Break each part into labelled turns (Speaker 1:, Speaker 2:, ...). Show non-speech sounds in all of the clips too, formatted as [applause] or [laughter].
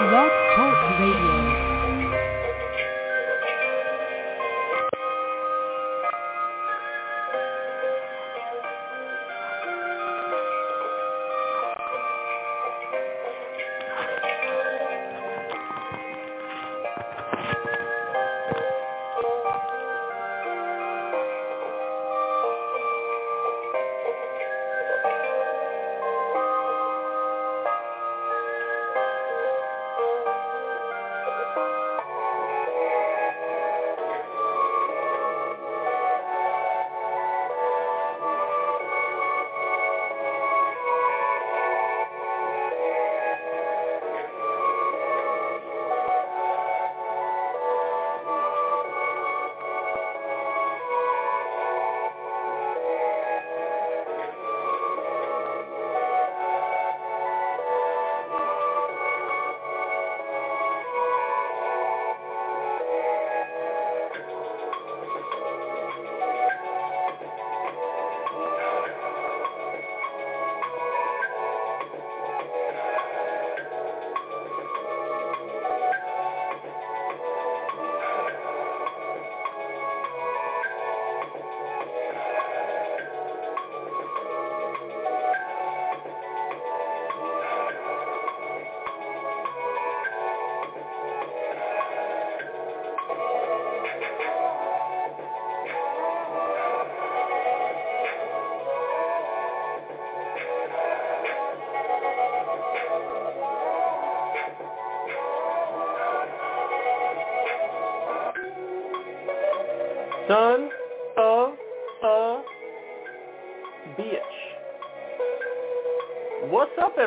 Speaker 1: Blog Talk Radio.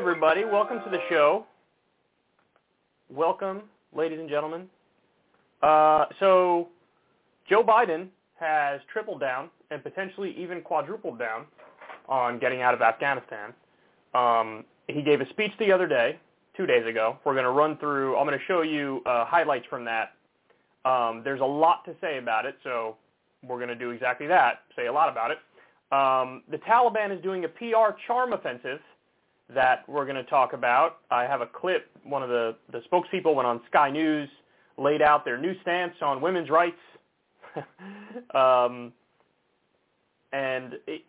Speaker 2: Everybody? Welcome to the show. Welcome, ladies and gentlemen. Uh, so, Joe Biden has tripled down and potentially even quadrupled down on getting out of Afghanistan. Um, he gave a speech the other day, two days ago. We're going to run through, I'm going to show you uh, highlights from that. Um, there's a lot to say about it, so we're going to do exactly that, say a lot about it. Um, the Taliban is doing a PR charm offensive that we're going to talk about. I have a clip. One of the, the spokespeople went on Sky News, laid out their new stance on women's rights. [laughs] um, and it,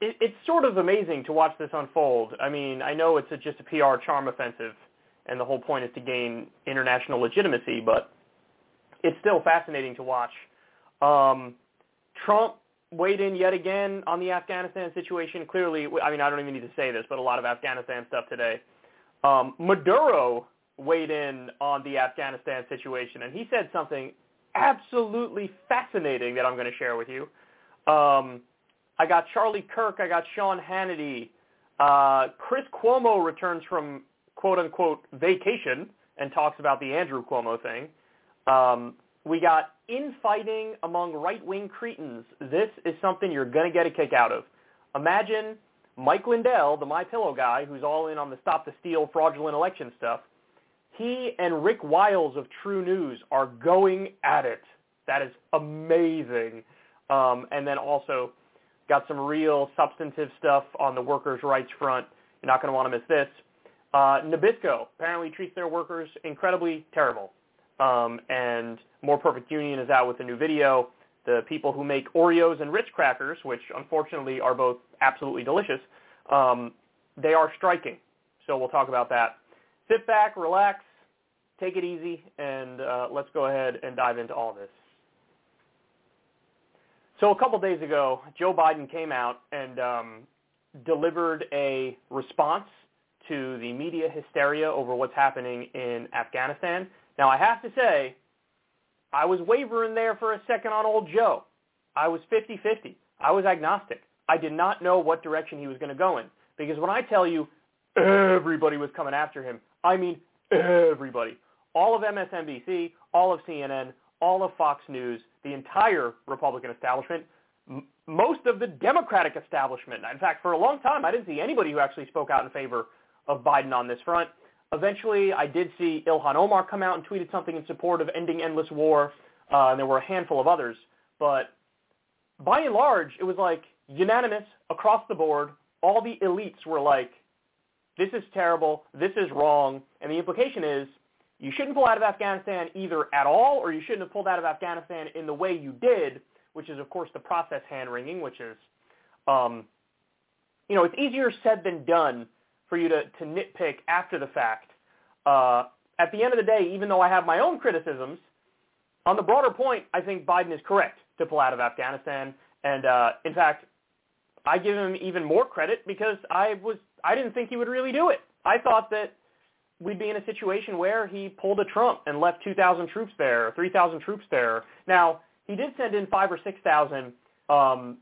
Speaker 2: it, it's sort of amazing to watch this unfold. I mean, I know it's a, just a PR charm offensive, and the whole point is to gain international legitimacy, but it's still fascinating to watch. Um, Trump weighed in yet again on the Afghanistan situation. Clearly, I mean, I don't even need to say this, but a lot of Afghanistan stuff today. Um, Maduro weighed in on the Afghanistan situation, and he said something absolutely fascinating that I'm going to share with you. Um, I got Charlie Kirk. I got Sean Hannity. Uh, Chris Cuomo returns from quote-unquote vacation and talks about the Andrew Cuomo thing. Um, we got infighting among right-wing cretins. This is something you're going to get a kick out of. Imagine Mike Lindell, the My Pillow guy, who's all in on the Stop the Steal fraudulent election stuff. He and Rick Wiles of TruNews are going at it. That is amazing. Um, and then also got some real substantive stuff on the workers' rights front. You're not going to want to miss this. Uh, Nabisco apparently treats their workers incredibly terrible. Um, and More Perfect Union is out with a new video. The people who make Oreos and Ritz crackers, which unfortunately are both absolutely delicious, um, they are striking. So we'll talk about that. Sit back, relax, take it easy, and uh, let's go ahead and dive into all this. So a couple days ago, Joe Biden came out and um, delivered a response to the media hysteria over what's happening in Afghanistan. Now, I have to say, I was wavering there for a second on old Joe. I was 50-50. I was agnostic. I did not know what direction he was going to go in. Because when I tell you everybody was coming after him, I mean everybody. All of MSNBC, all of CNN, all of Fox News, the entire Republican establishment, m- most of the Democratic establishment. In fact, for a long time, I didn't see anybody who actually spoke out in favor of Biden on this front. Eventually, I did see Ilhan Omar come out and tweeted something in support of ending endless war, uh, and there were a handful of others. But by and large, it was like unanimous across the board. All the elites were like, this is terrible, this is wrong, and the implication is you shouldn't pull out of Afghanistan either at all or you shouldn't have pulled out of Afghanistan in the way you did, which is, of course, the process hand-wringing, which is, um, you know, it's easier said than done for you to, to nitpick after the fact. Uh, at the end of the day, even though I have my own criticisms, on the broader point, I think Biden is correct to pull out of Afghanistan. And uh, in fact, I give him even more credit because I was I didn't think he would really do it. I thought that we'd be in a situation where he pulled a Trump and left 2,000 troops there, 3,000 troops there. Now, he did send in five or 6,000 um,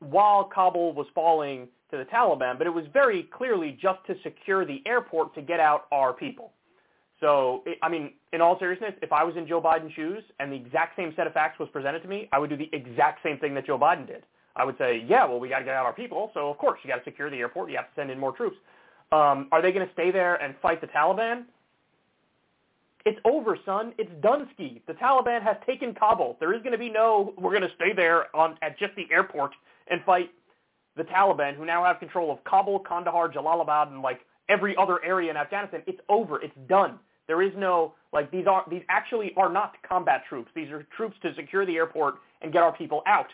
Speaker 2: while Kabul was falling to the Taliban, but it was very clearly just to secure the airport to get out our people. So, I mean, in all seriousness, if I was in Joe Biden's shoes and the exact same set of facts was presented to me, I would do the exact same thing that Joe Biden did. I would say, yeah, well, we got to get out our people, so of course you got to secure the airport. You have to send in more troops. Um, are they going to stay there and fight the Taliban? It's over, son. It's done. The Taliban has taken Kabul. There is going to be no, we're going to stay there on at just the airport and fight the Taliban, who now have control of Kabul, Kandahar, Jalalabad, and like every other area in Afghanistan. It's over. It's done. There is no like these are these actually are not combat troops. These are troops to secure the airport and get our people out.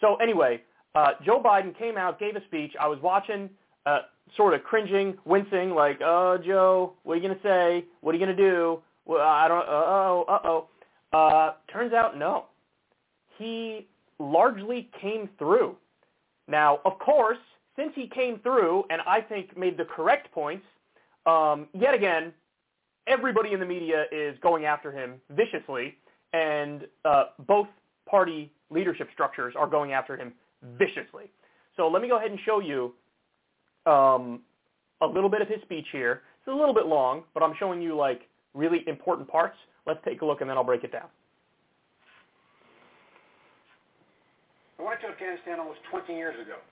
Speaker 2: So anyway, uh, Joe Biden came out, gave a speech. I was watching, uh, sort of cringing, wincing, like, "Oh, Joe, what are you gonna say? What are you gonna do? Well, I don't. Uh oh, uh oh." Uh, turns out, no. He largely came through. Now, of course, since he came through and I think made the correct points, um, yet again, everybody in the media is going after him viciously, and uh, both party leadership structures are going after him viciously. So let me go ahead and show you um, a little bit of his speech here. It's a little bit long, but I'm showing you like really important parts. Let's take a look and then I'll break it down.
Speaker 3: Went to Afghanistan almost 20 years ago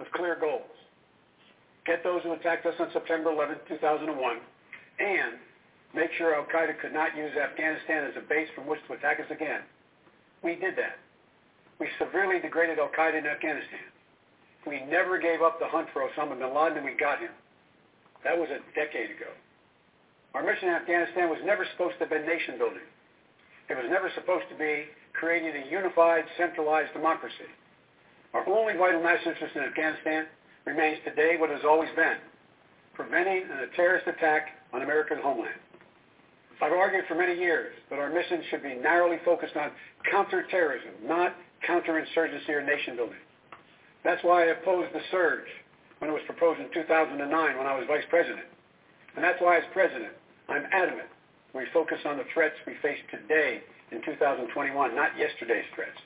Speaker 3: with clear goals. Get those who attacked us on September 11, 2001, and make sure al-Qaeda could not use Afghanistan as a base from which to attack us again. We did that. We severely degraded al-Qaeda in Afghanistan. We never gave up the hunt for Osama bin Laden and we got him. That was a decade ago. Our mission in Afghanistan was never supposed to have been nation building. It was never supposed to be creating a unified, centralized democracy. Our only vital national interest in Afghanistan remains today what it has always been, preventing a terrorist attack on America's homeland. I've argued for many years that our mission should be narrowly focused on counterterrorism, not counterinsurgency or nation building. That's why I opposed the surge when it was proposed in 2009 when I was vice president. And that's why as president, I'm adamant we focus on the threats we face today in 2021, not yesterday's threats.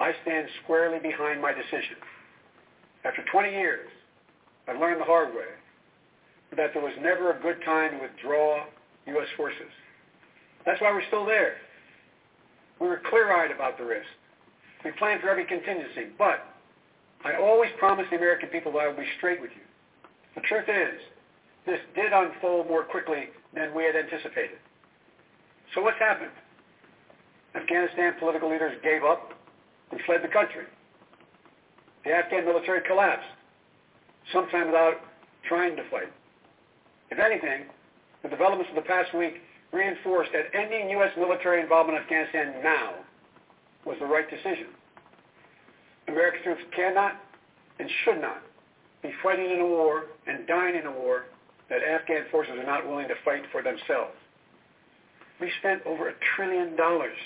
Speaker 3: I stand squarely behind my decision. After 20 years, I learned the hard way that there was never a good time to withdraw U.S. forces. That's why we're still there. We were clear-eyed about the risk. We planned for every contingency, but I always promised the American people that I would be straight with you. The truth is, this did unfold more quickly than we had anticipated. So what's happened? Afghanistan political leaders gave up and fled the country. The Afghan military collapsed, sometime without trying to fight. If anything, the developments of the past week reinforced that ending U.S. military involvement in Afghanistan now was the right decision. American troops cannot and should not be fighting in a war and dying in a war that Afghan forces are not willing to fight for themselves. We spent over a trillion dollars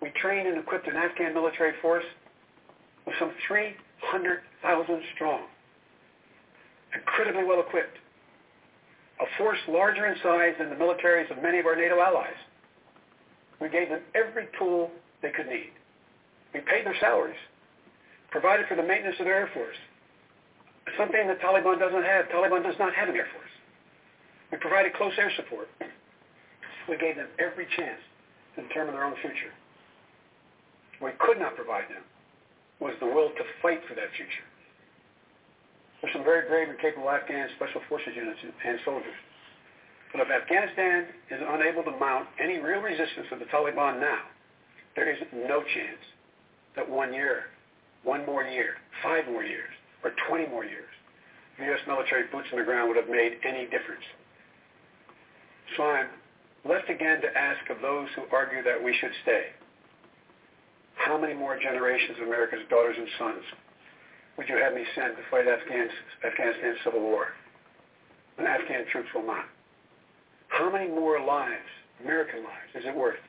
Speaker 3: we trained and equipped an Afghan military force with some 300,000 strong, incredibly well equipped, a force larger in size than the militaries of many of our NATO allies. We gave them every tool they could need. We paid their salaries, provided for the maintenance of their Air Force, something the Taliban doesn't have. Taliban does not have an Air Force. We provided close air support. We gave them every chance to determine their own future we could not provide them was the will to fight for that future. There's some very brave and capable Afghan special forces units and soldiers. But if Afghanistan is unable to mount any real resistance to the Taliban now, there is no chance that one year, one more year, five more years, or 20 more years the U.S. military boots on the ground would have made any difference. So I'm left again to ask of those who argue that we should stay, how many more generations of America's daughters and sons would you have me send to fight Afghan's, Afghanistan's civil war when Afghan troops will not? How many more lives, American lives, is it worth?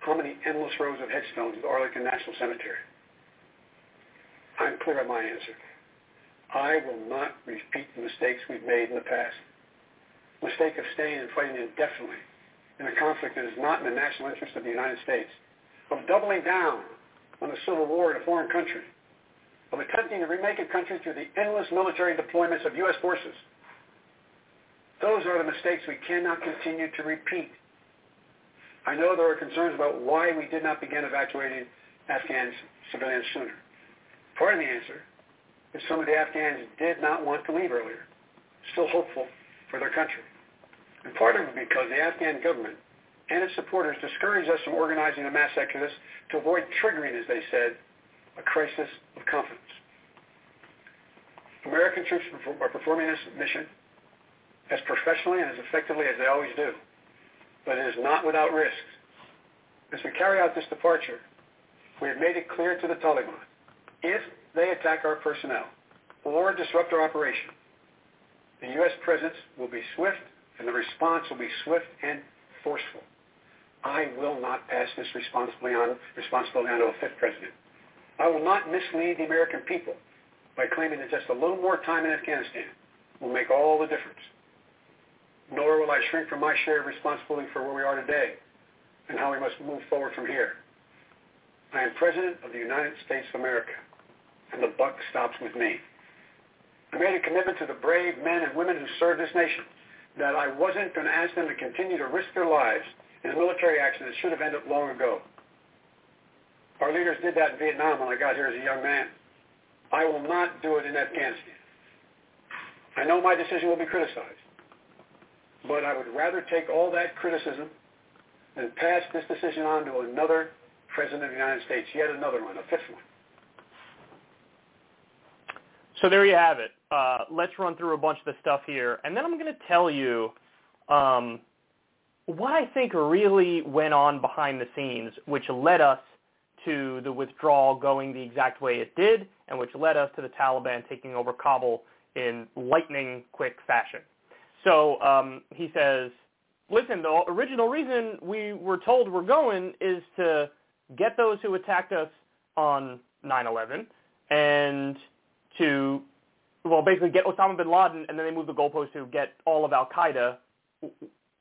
Speaker 3: How many endless rows of headstones at Arlington National Cemetery? I'm clear on my answer. I will not repeat the mistakes we've made in the past. The mistake of staying and fighting indefinitely in a conflict that is not in the national interest of the United States, of doubling down on a civil war in a foreign country, of attempting to remake a country through the endless military deployments of U.S. forces. Those are the mistakes we cannot continue to repeat. I know there are concerns about why we did not begin evacuating Afghan civilians sooner. Part of the answer is some of the Afghans did not want to leave earlier, still hopeful for their country. And part of it because the Afghan government and its supporters discouraged us from organizing a mass exodus to avoid triggering, as they said, a crisis of confidence. American troops are performing this mission as professionally and as effectively as they always do, but it is not without risks. As we carry out this departure, we have made it clear to the Taliban, if they attack our personnel or disrupt our operation, the U.S. presence will be swift and the response will be swift and forceful. I will not pass this responsibility on, responsibility on to a fifth president. I will not mislead the American people by claiming that just a little more time in Afghanistan will make all the difference. Nor will I shrink from my share of responsibility for where we are today and how we must move forward from here. I am President of the United States of America, and the buck stops with me. I made a commitment to the brave men and women who serve this nation that I wasn't going to ask them to continue to risk their lives in a military action that should have ended long ago. Our leaders did that in Vietnam when I got here as a young man. I will not do it in Afghanistan. I know my decision will be criticized, but I would rather take all that criticism than pass this decision on to another president of the United States, yet another one, a fifth one.
Speaker 2: So there you have it. Uh, let's run through a bunch of the stuff here, and then I'm going to tell you um, what I think really went on behind the scenes, which led us to the withdrawal going the exact way it did, and which led us to the Taliban taking over Kabul in lightning quick fashion. So um, he says, listen, the original reason we were told we're going is to get those who attacked us on 9-11 and to, well, basically get Osama bin Laden, and then they move the goalpost to get all of Al-Qaeda,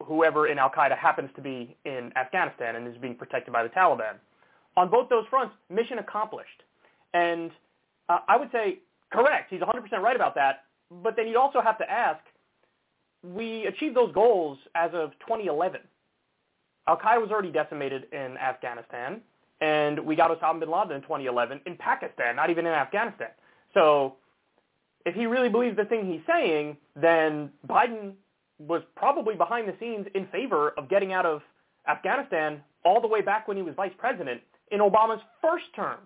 Speaker 2: whoever in Al-Qaeda happens to be in Afghanistan and is being protected by the Taliban. On both those fronts, mission accomplished. And uh, I would say, correct, he's 100% right about that, but then you'd also have to ask, we achieved those goals as of 2011. Al-Qaeda was already decimated in Afghanistan, and we got Osama bin Laden in 2011 in Pakistan, not even in Afghanistan. So if he really believes the thing he's saying, then Biden was probably behind the scenes in favor of getting out of Afghanistan all the way back when he was vice president in Obama's first term.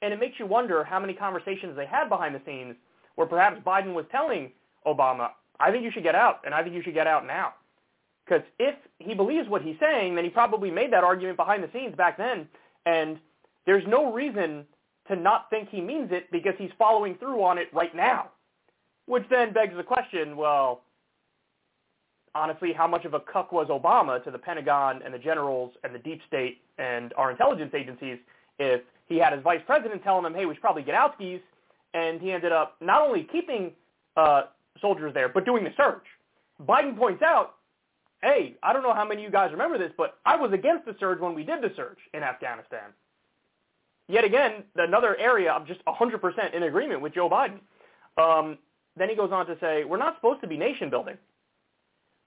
Speaker 2: And it makes you wonder how many conversations they had behind the scenes where perhaps Biden was telling Obama, I think you should get out, and I think you should get out now. Because if he believes what he's saying, then he probably made that argument behind the scenes back then, and there's no reason to not think he means it because he's following through on it right now. Which then begs the question, well, honestly, how much of a cuck was Obama to the Pentagon and the generals and the deep state and our intelligence agencies if he had his vice president telling him, hey, we should probably get out skis, and he ended up not only keeping uh, soldiers there, but doing the surge. Biden points out, hey, I don't know how many of you guys remember this, but I was against the surge when we did the surge in Afghanistan yet again, another area I'm just 100% in agreement with Joe Biden. Um, then he goes on to say, we're not supposed to be nation building.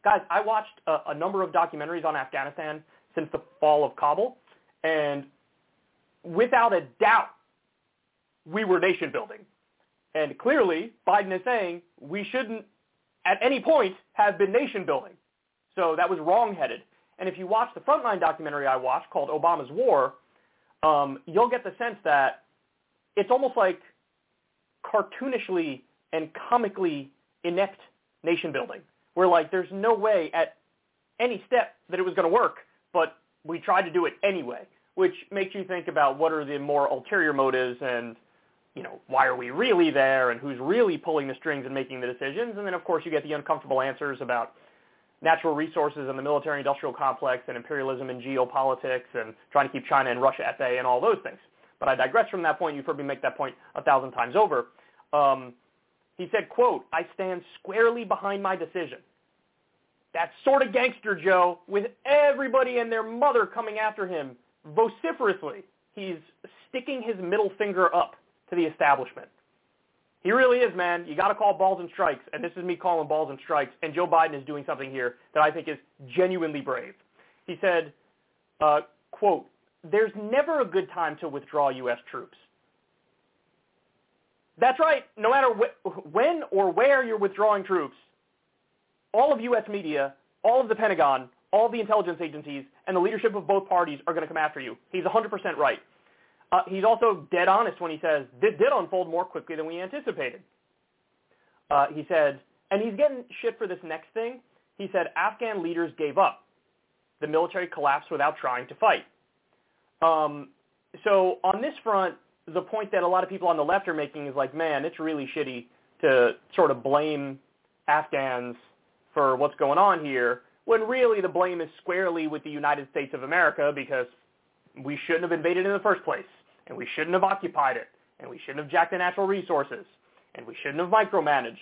Speaker 2: Guys, I watched a, a number of documentaries on Afghanistan since the fall of Kabul, and without a doubt, we were nation building. And clearly, Biden is saying we shouldn't at any point have been nation building. So that was wrongheaded. And if you watch the Frontline documentary I watched called Obama's War, um, you'll get the sense that it's almost like cartoonishly and comically inept nation building. Where like there's no way at any step that it was going to work, but we tried to do it anyway, which makes you think about what are the more ulterior motives and you know, why are we really there and who's really pulling the strings and making the decisions? And then, of course, you get the uncomfortable answers about natural resources and the military-industrial complex and imperialism and geopolitics and trying to keep China and Russia at bay and all those things. But I digress from that point. You've heard me make that point a thousand times over. Um, he said, quote, I stand squarely behind my decision. That's sort of gangster Joe with everybody and their mother coming after him vociferously. He's sticking his middle finger up to the establishment. He really is, man. You got to call balls and strikes, and this is me calling balls and strikes. And Joe Biden is doing something here that I think is genuinely brave. He said, uh, "quote There's never a good time to withdraw U.S. troops." That's right. No matter wh- when or where you're withdrawing troops, all of U.S. media, all of the Pentagon, all the intelligence agencies, and the leadership of both parties are going to come after you. He's 100% right. Uh, he's also dead honest when he says this did unfold more quickly than we anticipated. Uh, he said, and he's getting shit for this next thing. He said Afghan leaders gave up. The military collapsed without trying to fight. Um, so on this front, the point that a lot of people on the left are making is like, man, it's really shitty to sort of blame Afghans for what's going on here, when really the blame is squarely with the United States of America because we shouldn't have invaded in the first place, and we shouldn't have occupied it, and we shouldn't have jacked the natural resources, and we shouldn't have micromanaged,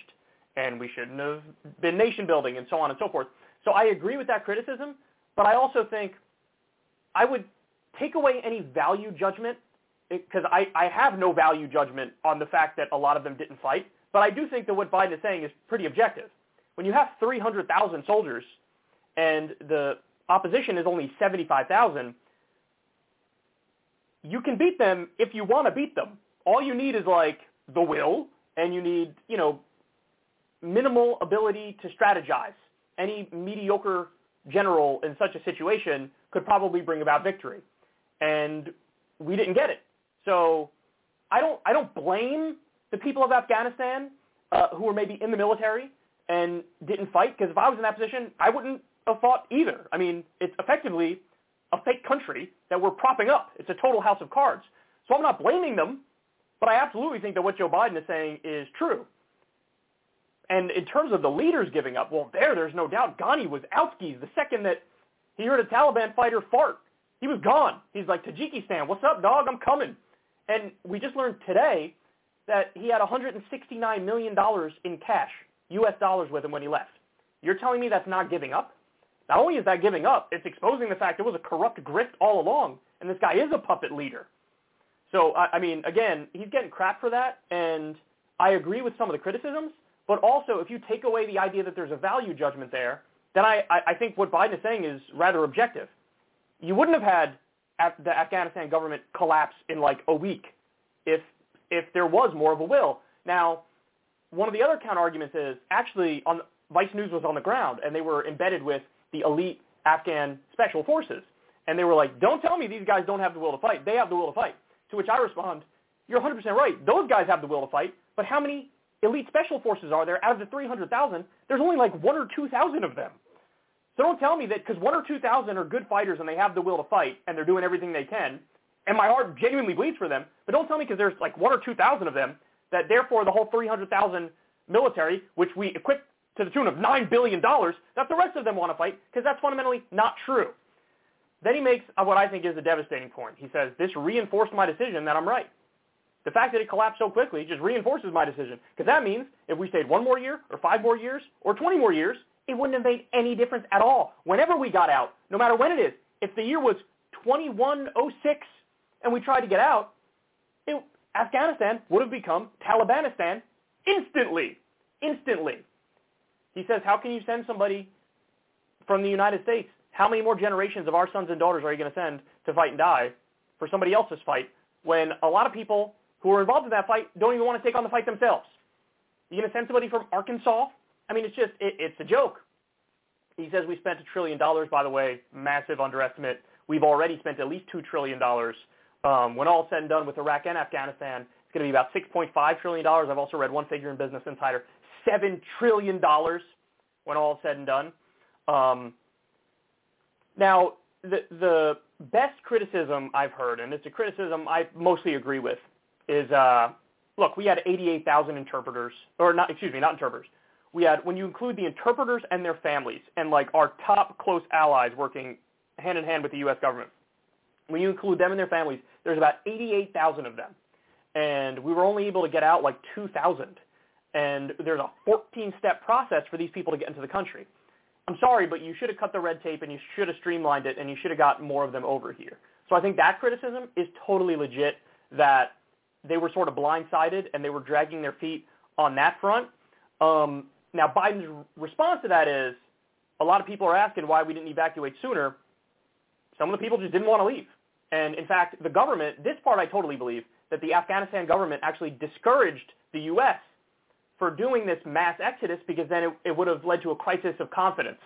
Speaker 2: and we shouldn't have been nation building, and so on and so forth. So I agree with that criticism, but I also think I would take away any value judgment because I, I have no value judgment on the fact that a lot of them didn't fight, but I do think that what Biden is saying is pretty objective. When you have 300,000 soldiers and the opposition is only 75,000, you can beat them if you want to beat them. All you need is like the will and you need, you know, minimal ability to strategize. Any mediocre general in such a situation could probably bring about victory. And we didn't get it. So I don't I don't blame the people of Afghanistan uh, who were maybe in the military and didn't fight because if I was in that position, I wouldn't have fought either. I mean, it's effectively a fake country that we're propping up. It's a total house of cards. So I'm not blaming them, but I absolutely think that what Joe Biden is saying is true. And in terms of the leaders giving up, well, there, there's no doubt. Ghani was outskis the second that he heard a Taliban fighter fart. He was gone. He's like, Tajikistan, what's up, dog? I'm coming. And we just learned today that he had $169 million in cash, U.S. dollars with him when he left. You're telling me that's not giving up? Not only is that giving up, it's exposing the fact it was a corrupt grift all along, and this guy is a puppet leader. So, I, I mean, again, he's getting crap for that, and I agree with some of the criticisms, but also if you take away the idea that there's a value judgment there, then I, I, I think what Biden is saying is rather objective. You wouldn't have had the Afghanistan government collapse in like a week if if there was more of a will. Now, one of the other counter arguments is actually on Vice News was on the ground and they were embedded with the elite Afghan special forces. And they were like, don't tell me these guys don't have the will to fight. They have the will to fight. To which I respond, you're 100% right. Those guys have the will to fight, but how many elite special forces are there out of the 300,000? There's only like one or 2,000 of them. So don't tell me that because one or 2,000 are good fighters and they have the will to fight and they're doing everything they can, and my heart genuinely bleeds for them, but don't tell me because there's like one or 2,000 of them that therefore the whole 300,000 military, which we equip to the tune of $9 billion, that the rest of them want to fight, because that's fundamentally not true. Then he makes what I think is a devastating point. He says, this reinforced my decision that I'm right. The fact that it collapsed so quickly just reinforces my decision, because that means if we stayed one more year, or five more years, or 20 more years, it wouldn't have made any difference at all. Whenever we got out, no matter when it is, if the year was 2106 and we tried to get out, it, Afghanistan would have become Talibanistan instantly. Instantly. He says, how can you send somebody from the United States? How many more generations of our sons and daughters are you going to send to fight and die for somebody else's fight when a lot of people who are involved in that fight don't even want to take on the fight themselves? You going to send somebody from Arkansas? I mean, it's just, it, it's a joke. He says we spent a trillion dollars, by the way, massive underestimate. We've already spent at least $2 trillion. Um, when all said and done with Iraq and Afghanistan, it's going to be about $6.5 trillion. I've also read one figure in Business Insider, $7 trillion when all said and done. Um, now, the, the best criticism I've heard, and it's a criticism I mostly agree with, is uh, look, we had 88,000 interpreters, or not, excuse me, not interpreters. We had, when you include the interpreters and their families, and like our top close allies working hand in hand with the U.S. government, when you include them and their families, there's about 88,000 of them. And we were only able to get out like 2,000. And there's a 14-step process for these people to get into the country. I'm sorry, but you should have cut the red tape and you should have streamlined it and you should have got more of them over here. So I think that criticism is totally legit that they were sort of blindsided and they were dragging their feet on that front. Um, now, Biden's response to that is a lot of people are asking why we didn't evacuate sooner. Some of the people just didn't want to leave. And in fact, the government, this part I totally believe, that the Afghanistan government actually discouraged the U.S. for doing this mass exodus because then it, it would have led to a crisis of confidence.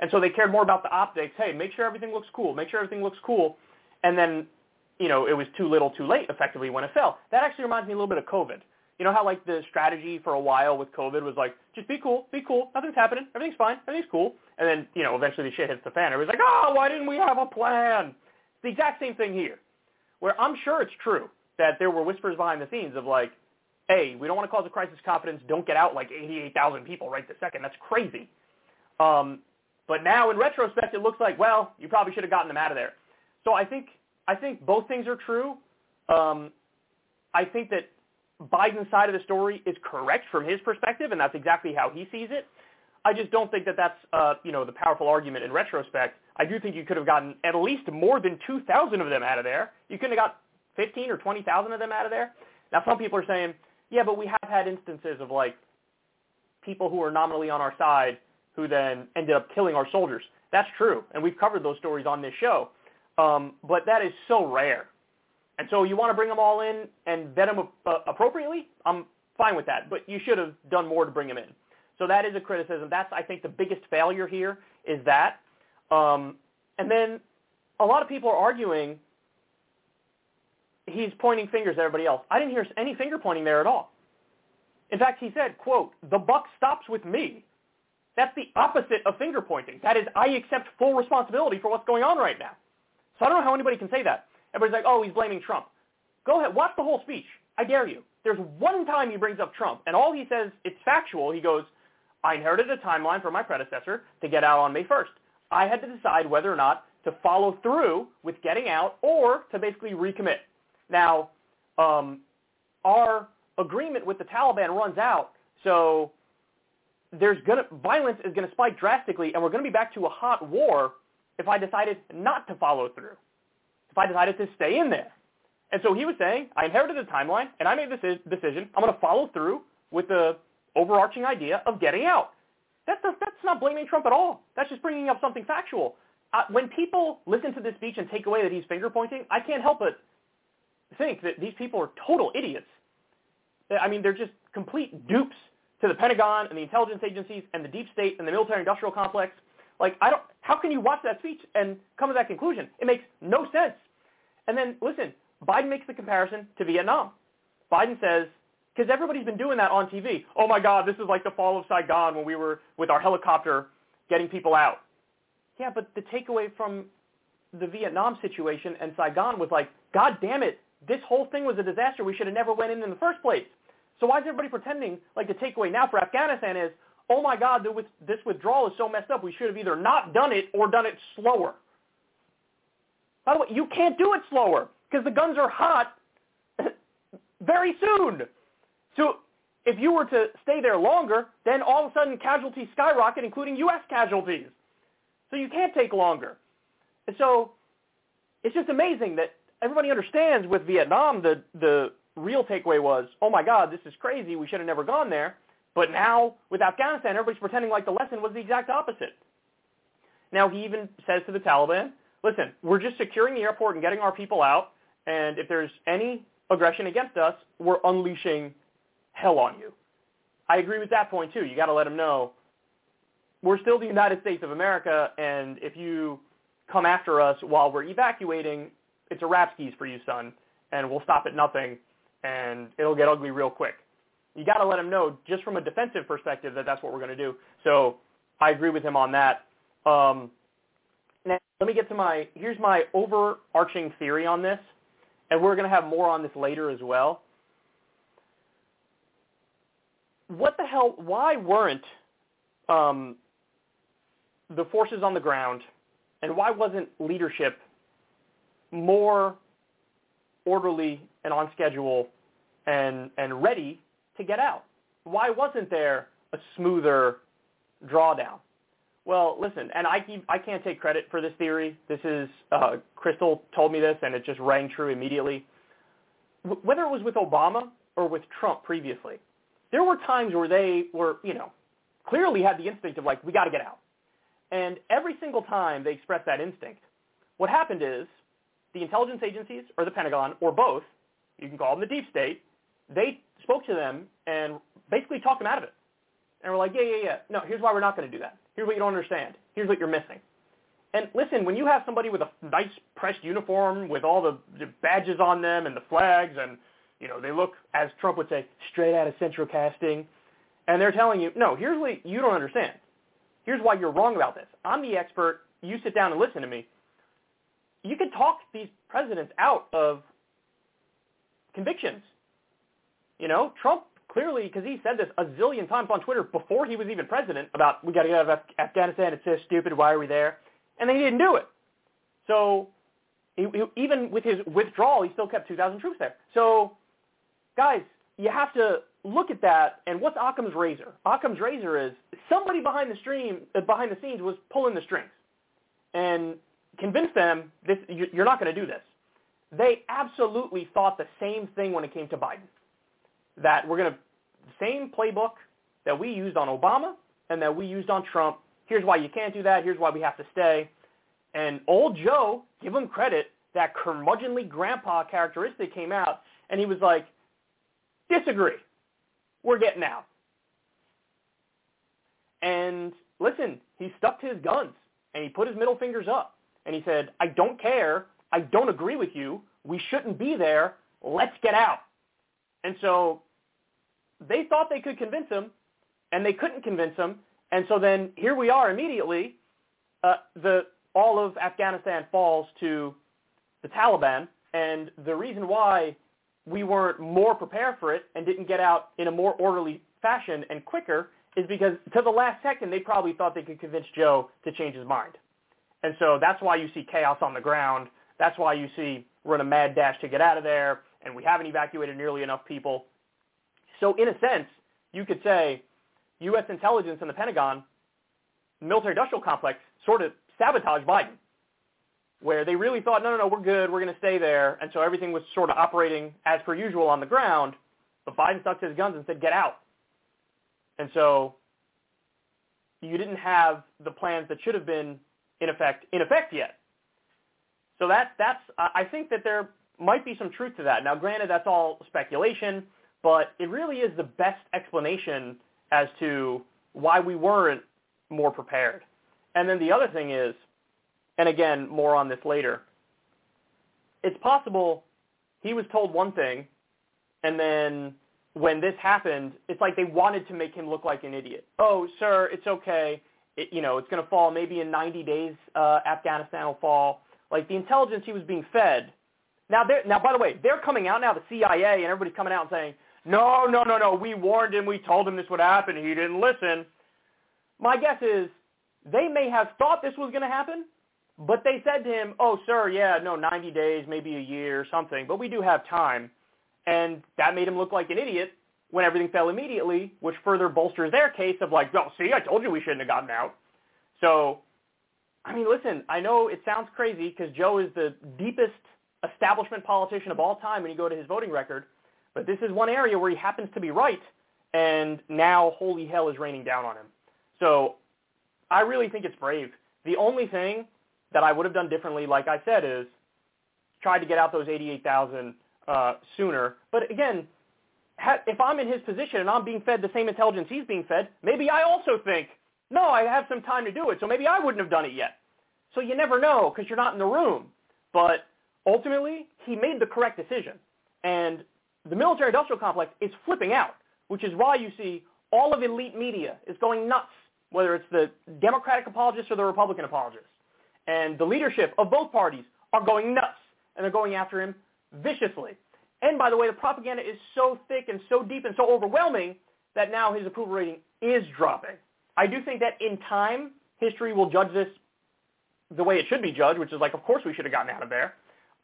Speaker 2: And so they cared more about the optics. Hey, make sure everything looks cool. Make sure everything looks cool. And then, you know, it was too little too late effectively when it fell. That actually reminds me a little bit of COVID. You know how like the strategy for a while with COVID was like, just be cool, be cool, nothing's happening, everything's fine, everything's cool. And then, you know, eventually the shit hits the fan. Everybody's like, oh, why didn't we have a plan? It's the exact same thing here, where I'm sure it's true that there were whispers behind the scenes of like, hey, we don't want to cause a crisis of confidence. Don't get out like 88,000 people right this second. That's crazy. Um, but now in retrospect, it looks like, well, you probably should have gotten them out of there. So I think I think both things are true. Um, I think that Biden's side of the story is correct from his perspective, and that's exactly how he sees it. I just don't think that that's uh, you know the powerful argument in retrospect. I do think you could have gotten at least more than 2,000 of them out of there. You couldn't have got 15 or 20,000 of them out of there. Now some people are saying, yeah, but we have had instances of like people who are nominally on our side who then ended up killing our soldiers. That's true, and we've covered those stories on this show. Um, but that is so rare. And so you want to bring them all in and vet them appropriately? I'm fine with that, but you should have done more to bring them in. So that is a criticism. That's, I think, the biggest failure here is that. Um, and then a lot of people are arguing he's pointing fingers at everybody else. I didn't hear any finger pointing there at all. In fact, he said, quote, the buck stops with me. That's the opposite of finger pointing. That is, I accept full responsibility for what's going on right now. So I don't know how anybody can say that. Everybody's like, oh, he's blaming Trump. Go ahead, watch the whole speech. I dare you. There's one time he brings up Trump, and all he says, it's factual. He goes, I inherited a timeline from my predecessor to get out on May 1st. I had to decide whether or not to follow through with getting out or to basically recommit. Now, um, our agreement with the Taliban runs out, so there's gonna violence is to spike drastically, and we're to be back to a hot war if I decided not to follow through, if I decided to stay in there. And so he was saying, I inherited a timeline, and I made this decision. I'm going to follow through with the overarching idea of getting out. That's, that's not blaming Trump at all. That's just bringing up something factual. Uh, when people listen to this speech and take away that he's finger pointing, I can't help but think that these people are total idiots. I mean, they're just complete dupes to the Pentagon and the intelligence agencies and the deep state and the military-industrial complex. Like, I don't. How can you watch that speech and come to that conclusion? It makes no sense. And then listen, Biden makes the comparison to Vietnam. Biden says, because everybody's been doing that on TV. Oh my God, this is like the fall of Saigon when we were with our helicopter getting people out. Yeah, but the takeaway from the Vietnam situation and Saigon was like, God damn it, this whole thing was a disaster. We should have never went in in the first place. So why is everybody pretending like the takeaway now for Afghanistan is, oh my God, this withdrawal is so messed up. We should have either not done it or done it slower. By the way, you can't do it slower because the guns are hot [laughs] very soon. So if you were to stay there longer, then all of a sudden casualties skyrocket, including U.S. casualties. So you can't take longer. And so it's just amazing that everybody understands with Vietnam the the real takeaway was, oh my God, this is crazy. We should have never gone there. But now with Afghanistan, everybody's pretending like the lesson was the exact opposite. Now he even says to the Taliban, listen, we're just securing the airport and getting our people out. And if there's any aggression against us, we're unleashing hell on you. I agree with that point too. You got to let them know we're still the United States of America, and if you come after us while we're evacuating, it's a rap skis for you, son, and we'll stop at nothing and it'll get ugly real quick. You got to let him know, just from a defensive perspective, that that's what we're going to do. So I agree with him on that. Um, now, let me get to my, here's my overarching theory on this, and we're going to have more on this later as well. What the hell, why weren't um, the forces on the ground, and why wasn't leadership more orderly and on schedule and, and ready to get out? Why wasn't there a smoother drawdown? Well, listen, and I, I can't take credit for this theory. This is, uh, Krystal told me this, and it just rang true immediately. Whether it was with Obama or with Trump previously, there were times where they were, you know, clearly had the instinct of like, we got to get out. And every single time they expressed that instinct, what happened is the intelligence agencies or the Pentagon or both, you can call them the deep state, they spoke to them and basically talked them out of it. And we're like, yeah, yeah, yeah. No, here's why we're not going to do that. Here's what you don't understand. Here's what you're missing. And listen, when you have somebody with a nice pressed uniform with all the, the badges on them and the flags and, you know, they look, as Trump would say, straight out of central casting, and they're telling you, no, here's what you don't understand. Here's why you're wrong about this. I'm the expert. You sit down and listen to me. You can talk these presidents out of convictions. You know, Trump clearly, because he said this a zillion times on Twitter before he was even president about we got to get out of Af- Afghanistan. It's so stupid. Why are we there? And they didn't do it. So he, he, even with his withdrawal, he still kept 2,000 troops there. So, guys, you have to look at that. And what's Occam's razor? Occam's razor is somebody behind the stream, uh, behind the scenes, was pulling the strings, and convinced them this you're not going to do this. They absolutely thought the same thing when it came to Biden that we're going to same playbook that we used on Obama and that we used on Trump. Here's why you can't do that. Here's why we have to stay. And old Joe, give him credit, that curmudgeonly grandpa characteristic came out, and he was like, disagree. We're getting out. And listen, he stuck to his guns, and he put his middle fingers up, and he said, I don't care. I don't agree with you. We shouldn't be there. Let's get out. And so they thought they could convince him, and they couldn't convince him. And so then here we are immediately. Uh, the all of Afghanistan falls to the Taliban, and the reason why we weren't more prepared for it and didn't get out in a more orderly fashion and quicker is because to the last second they probably thought they could convince Joe to change his mind. And so that's why you see chaos on the ground. That's why you see we're a mad dash to get out of there and we haven't evacuated nearly enough people. So in a sense, you could say U.S. intelligence and the Pentagon, military-industrial complex, sort of sabotaged Biden, where they really thought, no, no, no, we're good, we're going to stay there, and so everything was sort of operating as per usual on the ground, but Biden stuck to his guns and said, get out. And so you didn't have the plans that should have been in effect in effect yet. So that that's I think that there might be some truth to that. Now, granted, that's all speculation, but it really is the best explanation as to why we weren't more prepared. And then the other thing is, and again, more on this later, it's possible he was told one thing, and then when this happened, it's like they wanted to make him look like an idiot. Oh, sir, it's okay. It, you know, it's going to fall maybe in 90 days. Uh, Afghanistan will fall. Like the intelligence he was being fed now, now, by the way, they're coming out now, the CIA and everybody's coming out and saying, no, no, no, no, we warned him, we told him this would happen, he didn't listen. My guess is they may have thought this was going to happen, but they said to him, oh, sir, yeah, no, 90 days, maybe a year something, but we do have time. And that made him look like an idiot when everything fell immediately, which further bolsters their case of like, oh, see, I told you we shouldn't have gotten out. So, I mean, listen, I know it sounds crazy because Joe is the deepest establishment politician of all time when you go to his voting record, but this is one area where he happens to be right, and now holy hell is raining down on him. So I really think it's brave. The only thing that I would have done differently, like I said, is tried to get out those 88,000 uh, sooner. But again, if I'm in his position and I'm being fed the same intelligence he's being fed, maybe I also think, no, I have some time to do it, so maybe I wouldn't have done it yet. So you never know because you're not in the room. But ultimately, he made the correct decision. And the military-industrial complex is flipping out, which is why you see all of elite media is going nuts, whether it's the Democratic apologists or the Republican apologists. And the leadership of both parties are going nuts, and they're going after him viciously. And by the way, the propaganda is so thick and so deep and so overwhelming that now his approval rating is dropping. I do think that in time, history will judge this the way it should be judged, which is like, of course we should have gotten out of there.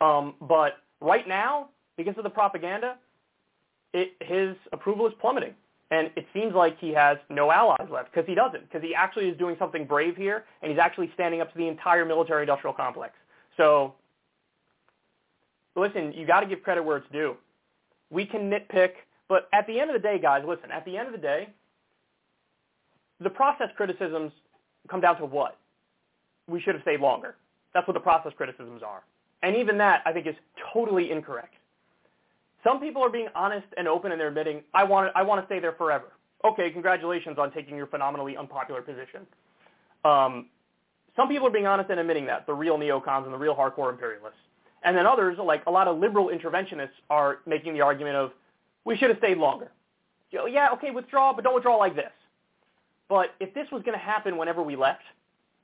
Speaker 2: Um, but right now, because of the propaganda, it, his approval is plummeting. And it seems like he has no allies left because he doesn't, because he actually is doing something brave here, and he's actually standing up to the entire military-industrial complex. So, listen, you got to give credit where it's due. We can nitpick, but at the end of the day, guys, listen, at the end of the day, the process criticisms come down to what? We should have stayed longer. That's what the process criticisms are. And even that, I think, is totally incorrect. Some people are being honest and open and they're admitting, I want, I want to stay there forever. Okay, congratulations on taking your phenomenally unpopular position. Um, some people are being honest and admitting that, the real neocons and the real hardcore imperialists. And then others, like a lot of liberal interventionists, are making the argument of, we should have stayed longer. You know, yeah, okay, withdraw, but don't withdraw like this. But if this was going to happen whenever we left,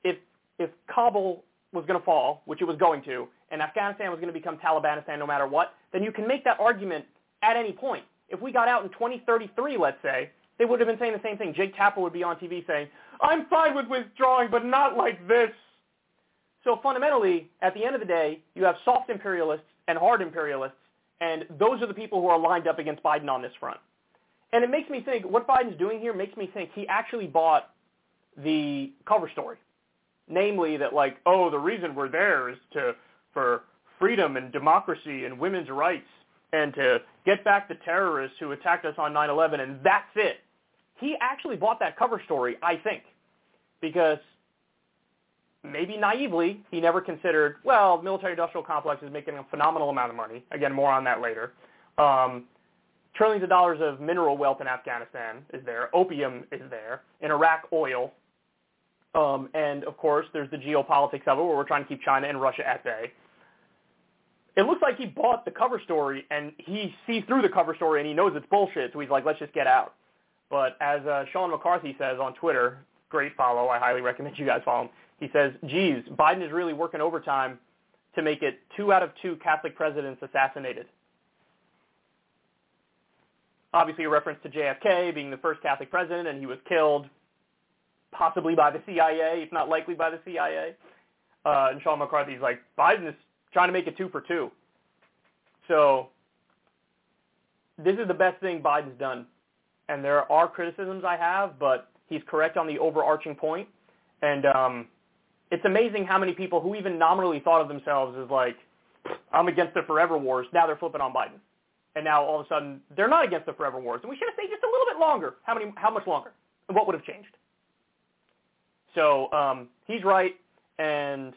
Speaker 2: if if Kabul was going to fall, which it was going to, and Afghanistan was going to become Talibanistan no matter what, then you can make that argument at any point. If we got out in 2033, let's say, they would have been saying the same thing. Jake Tapper would be on TV saying, I'm fine with withdrawing, but not like this. So fundamentally, at the end of the day, you have soft imperialists and hard imperialists, and those are the people who are lined up against Biden on this front. And it makes me think, what Biden's doing here makes me think he actually bought the cover story. Namely that like, oh, the reason we're there is to, for freedom and democracy and women's rights and to get back the terrorists who attacked us on 9-11 and that's it. He actually bought that cover story, I think, because maybe naively, he never considered, well, military-industrial complex is making a phenomenal amount of money. Again, more on that later. Um, trillions of dollars of mineral wealth in Afghanistan is there. Opium is there. In Iraq, oil. Um, and of course, there's the geopolitics of it, where we're trying to keep China and Russia at bay. It looks like he bought the cover story, and he sees through the cover story, and he knows it's bullshit. So he's like, let's just get out. But as uh, Sean McCarthy says on Twitter, great follow. I highly [laughs] recommend you guys follow him. He says, geez, Biden is really working overtime to make it two out of two Catholic presidents assassinated obviously a reference to JFK being the first Catholic president, and he was killed possibly by the CIA, if not likely by the CIA. Uh, and Sean McCarthy's like, Biden is trying to make it two for two. So this is the best thing Biden's done. And there are criticisms I have, but he's correct on the overarching point. And um, it's amazing how many people who even nominally thought of themselves as like, I'm against the forever wars, now they're flipping on Biden and now all of a sudden they're not against the forever wars. And we should have stayed just a little bit longer. How many? How much longer? And what would have changed? So um, he's right, and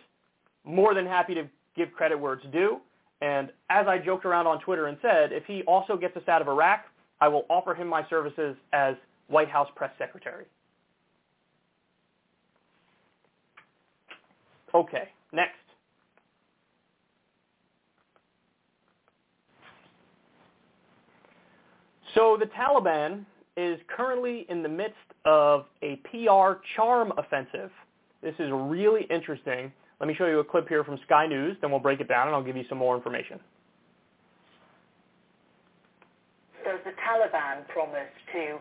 Speaker 2: more than happy to give credit where it's due. And as I joked around on Twitter and said, if he also gets us out of Iraq, I will offer him my services as White House press secretary. Okay, next. So the Taliban is currently in the midst of a PR charm offensive. This is really interesting. Let me show you a clip here from Sky News, then we'll break it down and I'll give you some more information.
Speaker 4: Does the Taliban promise to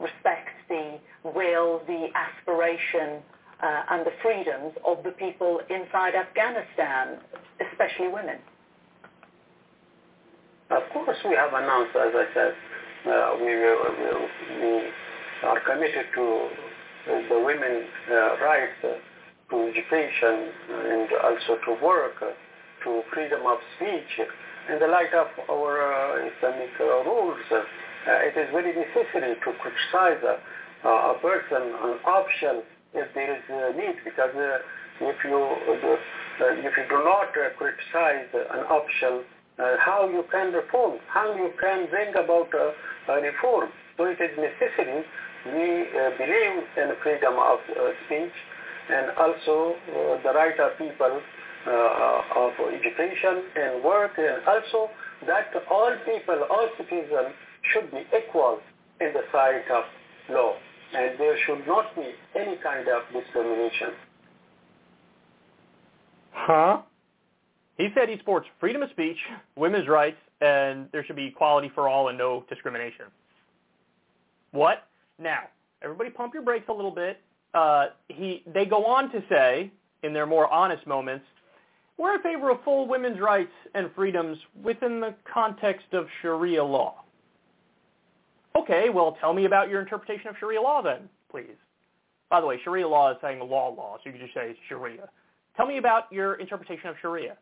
Speaker 4: respect the will, the aspiration, uh, and the freedoms of the people inside Afghanistan, especially women?
Speaker 5: Of course, we have announced, as I said, uh, we, will, we are committed to the women's uh, rights to education and also to work, to freedom of speech. In the light of our uh, Islamic uh, rules, uh, it is very necessary to criticize a person, an option, if there is a need, because if you if you do not criticize an option, uh, how you can reform, how you can bring about a, reform. So it is necessary. We uh, believe in freedom of uh, speech and also uh, the right of people uh, of education and work, and also that all people, all citizens should be equal in the sight of law, and there should not be any kind of discrimination.
Speaker 2: Huh? He said he supports freedom of speech, women's rights, and there should be equality for all and no discrimination. What? Now, everybody pump your brakes a little bit. Uh, he, they go on to say, in their more honest moments, we're in favor of full women's rights and freedoms within the context of Sharia law. Okay, well, tell me about your interpretation of Sharia law then, please. By the way, Sharia law is saying law law, so you can just say Sharia. Tell me about your interpretation of Sharia.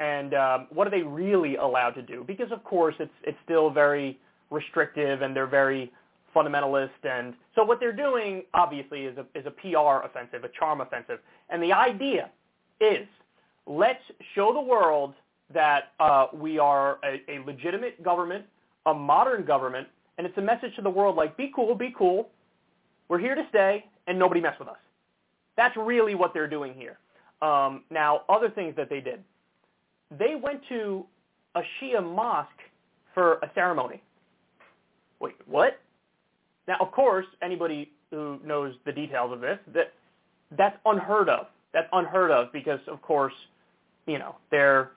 Speaker 2: And um, what are they really allowed to do? Because, of course, it's, it's still very restrictive and they're very fundamentalist. And so what they're doing, obviously, is a, is a PR offensive, a charm offensive. And the idea is let's show the world that uh, we are a, a legitimate government, a modern government, and it's a message to the world like, be cool, be cool. We're here to stay, and nobody mess with us. That's really what they're doing here. Um, now, other things that they did. They went to a Shia mosque for a ceremony. Wait, what? Now, of course, anybody who knows the details of this, that that's unheard of. That's unheard of because, of course, you know, they're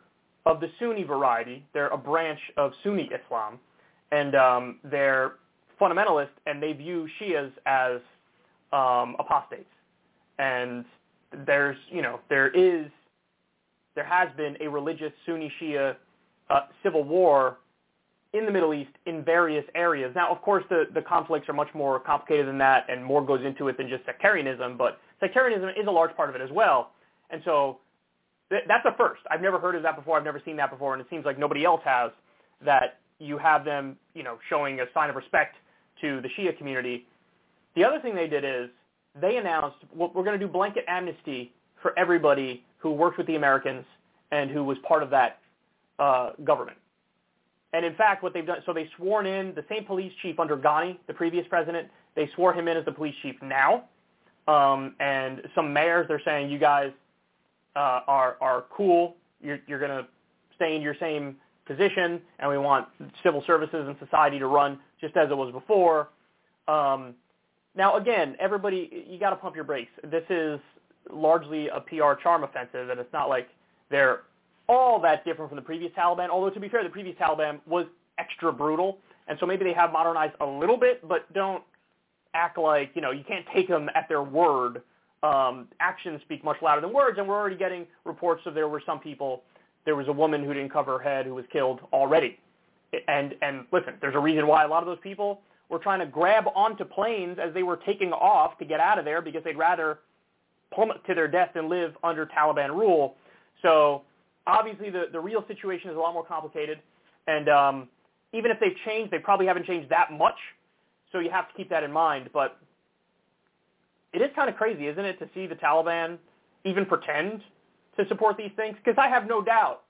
Speaker 2: of the Sunni variety. They're a branch of Sunni Islam, and um, they're fundamentalist, and they view Shias as um, apostates. And there's, you know, there is, there has been a religious Sunni Shia uh, civil war in the Middle East in various areas. Now, of course, the, the conflicts are much more complicated than that, and more goes into it than just sectarianism, but sectarianism is a large part of it as well. And so th- that's a first. I've never heard of that before. I've never seen that before, and it seems like nobody else has, that you have them, you know, showing a sign of respect to the Shia community. The other thing they did is they announced well, we're going to do blanket amnesty for everybody who worked with the Americans and who was part of that uh, government. And in fact, what they've done, so they've sworn in the same police chief under Ghani, the previous president, they swore him in as the police chief now. Um, and some mayors, they're saying, you guys uh, are, are cool. You're, you're going to stay in your same position, and we want civil services and society to run just as it was before. Um, now, again, everybody, you got to pump your brakes. This is largely a PR charm offensive, and it's not like they're all that different from the previous Taliban. Although, to be fair, the previous Taliban was extra brutal, and so maybe they have modernized a little bit, but don't act like, you know, you can't take them at their word. Um, actions speak much louder than words, and we're already getting reports of there were some people, there was a woman who didn't cover her head who was killed already. And, and listen, there's a reason why a lot of those people were trying to grab onto planes as they were taking off to get out of there because they'd rather plummet to their death than live under Taliban rule. So obviously the, the real situation is a lot more complicated. And um, even if they've changed, they probably haven't changed that much. So you have to keep that in mind. But it is kind of crazy, isn't it, to see the Taliban even pretend to support these things? Because I have no doubt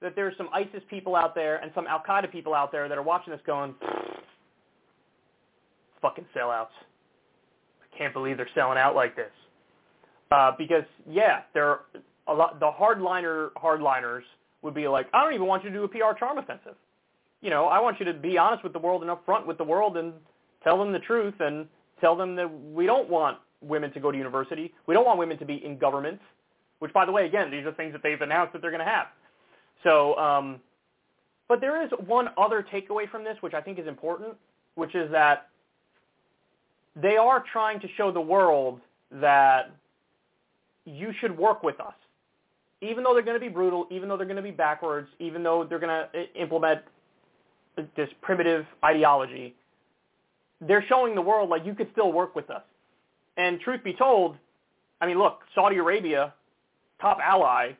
Speaker 2: that there's some ISIS people out there and some Al-Qaeda people out there that are watching this going, fucking sellouts. I can't believe they're selling out like this. Uh, because yeah, there a lot. The hardliner hardliners would be like, I don't even want you to do a PR charm offensive. You know, I want you to be honest with the world and upfront with the world and tell them the truth and tell them that we don't want women to go to university. We don't want women to be in government. Which, by the way, again, these are things that they've announced that they're going to have. So, um, but there is one other takeaway from this, which I think is important, which is that they are trying to show the world that you should work with us. Even though they're going to be brutal, even though they're going to be backwards, even though they're going to implement this primitive ideology, they're showing the world like you could still work with us. And truth be told, I mean, look, Saudi Arabia, top ally,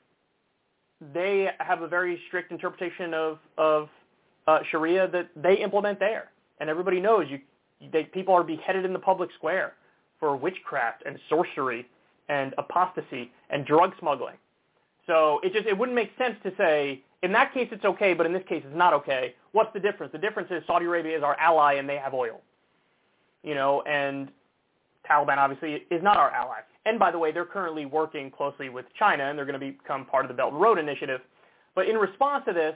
Speaker 2: they have a very strict interpretation of, of uh, Sharia that they implement there. And everybody knows you they, people are beheaded in the public square for witchcraft and sorcery and apostasy and drug smuggling. So it just it wouldn't make sense to say in that case it's okay, but in this case it's not okay. What's the difference? The difference is Saudi Arabia is our ally and they have oil. You know, and Taliban obviously is not our ally. And by the way, they're currently working closely with China, and they're going to become part of the Belt and Road Initiative. But in response to this,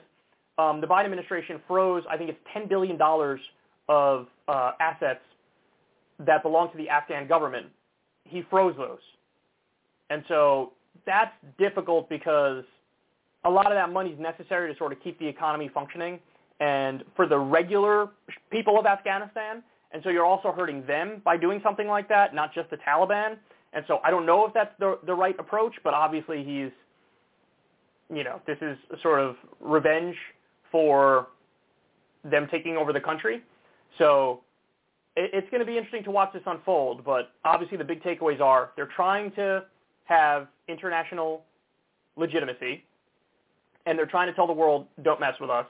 Speaker 2: um, the Biden administration froze, I think it's $10 billion of uh, assets that belong to the Afghan government. He froze those. And so that's difficult because a lot of that money is necessary to sort of keep the economy functioning and for the regular people of Afghanistan. And so you're also hurting them by doing something like that, not just the Taliban. And so I don't know if that's the, the right approach, but obviously he's, you know, this is sort of revenge for them taking over the country. So it, it's going to be interesting to watch this unfold, but obviously the big takeaways are they're trying to have international legitimacy, and they're trying to tell the world, don't mess with us,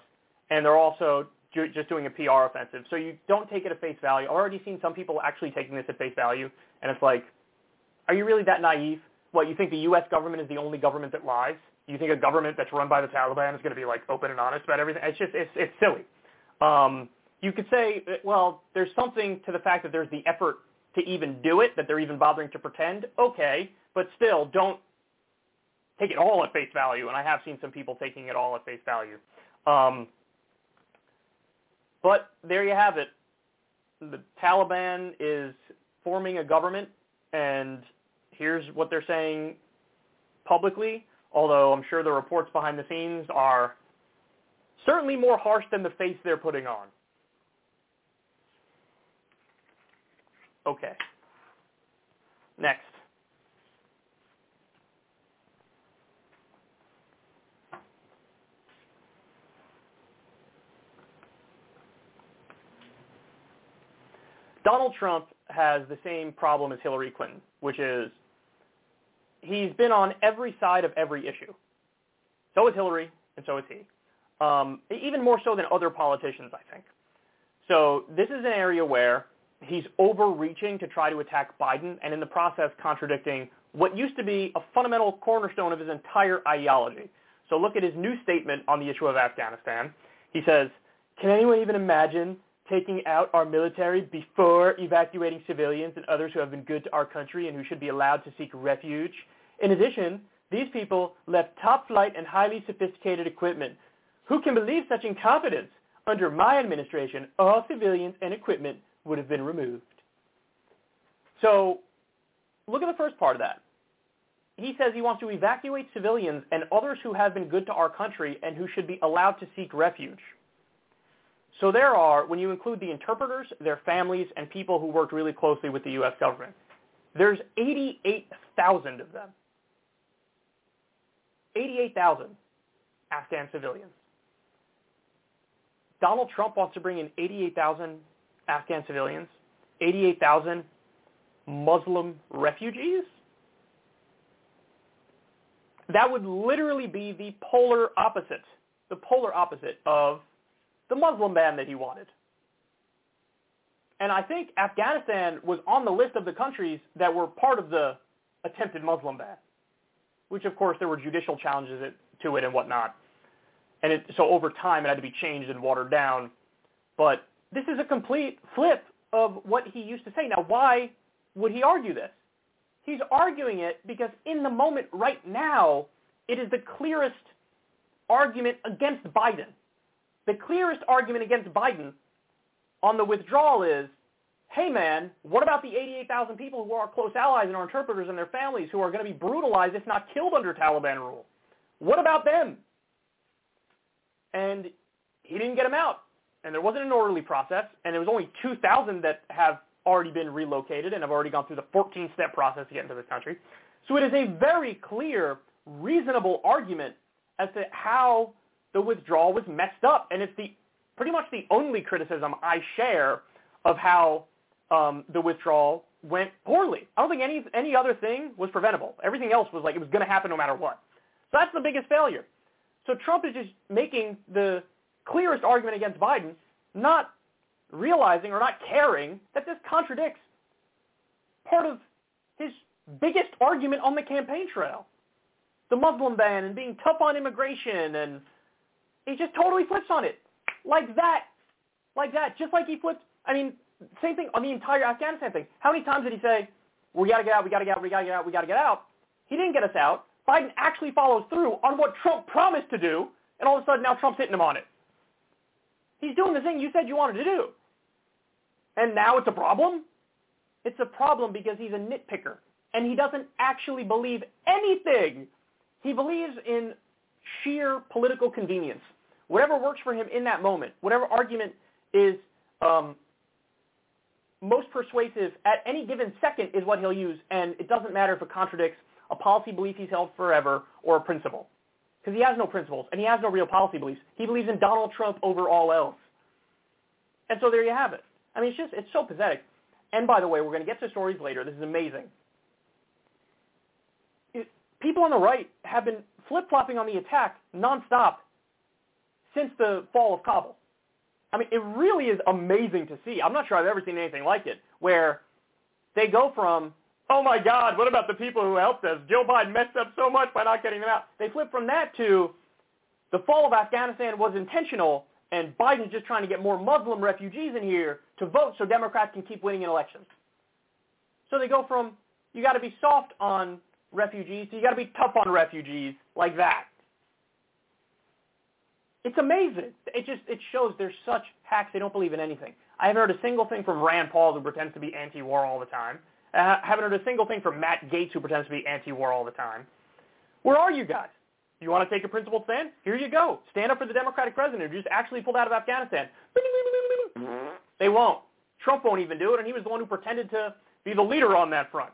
Speaker 2: and they're also ju- just doing a PR offensive. So you don't take it at face value. I've already seen some people actually taking this at face value, and it's like, are you really that naive? What, you think the U.S. government is the only government that lies? You think a government that's run by the Taliban is going to be like open and honest about everything? It's just, it's, it's silly. Um, you could say, well, there's something to the fact that there's the effort to even do it, that they're even bothering to pretend. Okay, but still, don't take it all at face value. And I have seen some people taking it all at face value. Um, but there you have it. The Taliban is forming a government, and here's what they're saying publicly, although I'm sure the reports behind the scenes are certainly more harsh than the face they're putting on. Okay. Next. Donald Trump has the same problem as Hillary Clinton, which is he's been on every side of every issue. So is Hillary, and so is he. Um, even more so than other politicians, I think. So this is an area where he's overreaching to try to attack Biden and in the process contradicting what used to be a fundamental cornerstone of his entire ideology. So look at his new statement on the issue of Afghanistan. He says, can anyone even imagine taking out our military before evacuating civilians and others who have been good to our country and who should be allowed to seek refuge? In addition, these people left top flight and highly sophisticated equipment. Who can believe such incompetence? Under my administration, all civilians and equipment would have been removed. So look at the first part of that. He says he wants to evacuate civilians and others who have been good to our country and who should be allowed to seek refuge. So there are, when you include the interpreters, their families, and people who worked really closely with the U.S. government, there's 88,000 of them. 88,000 Afghan civilians. Donald Trump wants to bring in 88,000 Afghan civilians, 88,000 Muslim refugees. That would literally be the polar opposite, the polar opposite of the Muslim ban that he wanted. And I think Afghanistan was on the list of the countries that were part of the attempted Muslim ban, which of course there were judicial challenges to it and whatnot. And it, so over time it had to be changed and watered down. But this is a complete flip of what he used to say. Now, why would he argue this? He's arguing it because in the moment right now, it is the clearest argument against Biden. The clearest argument against Biden on the withdrawal is, hey man, what about the 88,000 people who are our close allies and our interpreters and their families who are going to be brutalized if not killed under Taliban rule? What about them? And he didn't get them out and there wasn't an orderly process, and there was only 2,000 that have already been relocated and have already gone through the 14-step process to get into this country. So it is a very clear, reasonable argument as to how the withdrawal was messed up, and it's the pretty much the only criticism I share of how um, the withdrawal went poorly. I don't think any any other thing was preventable. Everything else was like it was going to happen no matter what. So that's the biggest failure. So Trump is just making the clearest argument against Biden, not realizing or not caring that this contradicts part of his biggest argument on the campaign trail. The Muslim ban and being tough on immigration and he just totally flips on it. Like that. Like that. Just like he flipped, I mean, same thing on the entire Afghanistan thing. How many times did he say, we got to get out, we got to get out, we got to get out, we got to get out. He didn't get us out. Biden actually follows through on what Trump promised to do, and all of a sudden now Trump's hitting him on it. He's doing the thing you said you wanted to do. And now it's a problem? It's a problem because he's a nitpicker, and he doesn't actually believe anything. He believes in sheer political convenience. Whatever works for him in that moment, whatever argument is um, most persuasive at any given second is what he'll use, and it doesn't matter if it contradicts a policy belief he's held forever or a principle. Because he has no principles, and he has no real policy beliefs. He believes in Donald Trump over all else. And so there you have it. I mean, it's just, it's so pathetic. And by the way, we're going to get to stories later. This is amazing. It, people on the right have been flip-flopping on the attack nonstop since the fall of Kabul. I mean, it really is amazing to see. I'm not sure I've ever seen anything like it, where they go from, oh my God, what about the people who helped us? Joe Biden messed up so much by not getting them out. They flip from that to the fall of Afghanistan was intentional, and Biden's just trying to get more Muslim refugees in here to vote so Democrats can keep winning in elections. So they go from, you got to be soft on refugees, to you got to be tough on refugees, like that. It's amazing. It just it shows there's such hacks. They don't believe in anything. I haven't heard a single thing from Rand Paul who pretends to be anti-war all the time. I haven't heard a single thing from Matt Gaetz who pretends to be anti-war all the time. Where are you guys? You want to take a principled stand? Here you go. Stand up for the Democratic president who just actually pulled out of Afghanistan. They won't. Trump won't even do it, and he was the one who pretended to be the leader on that front.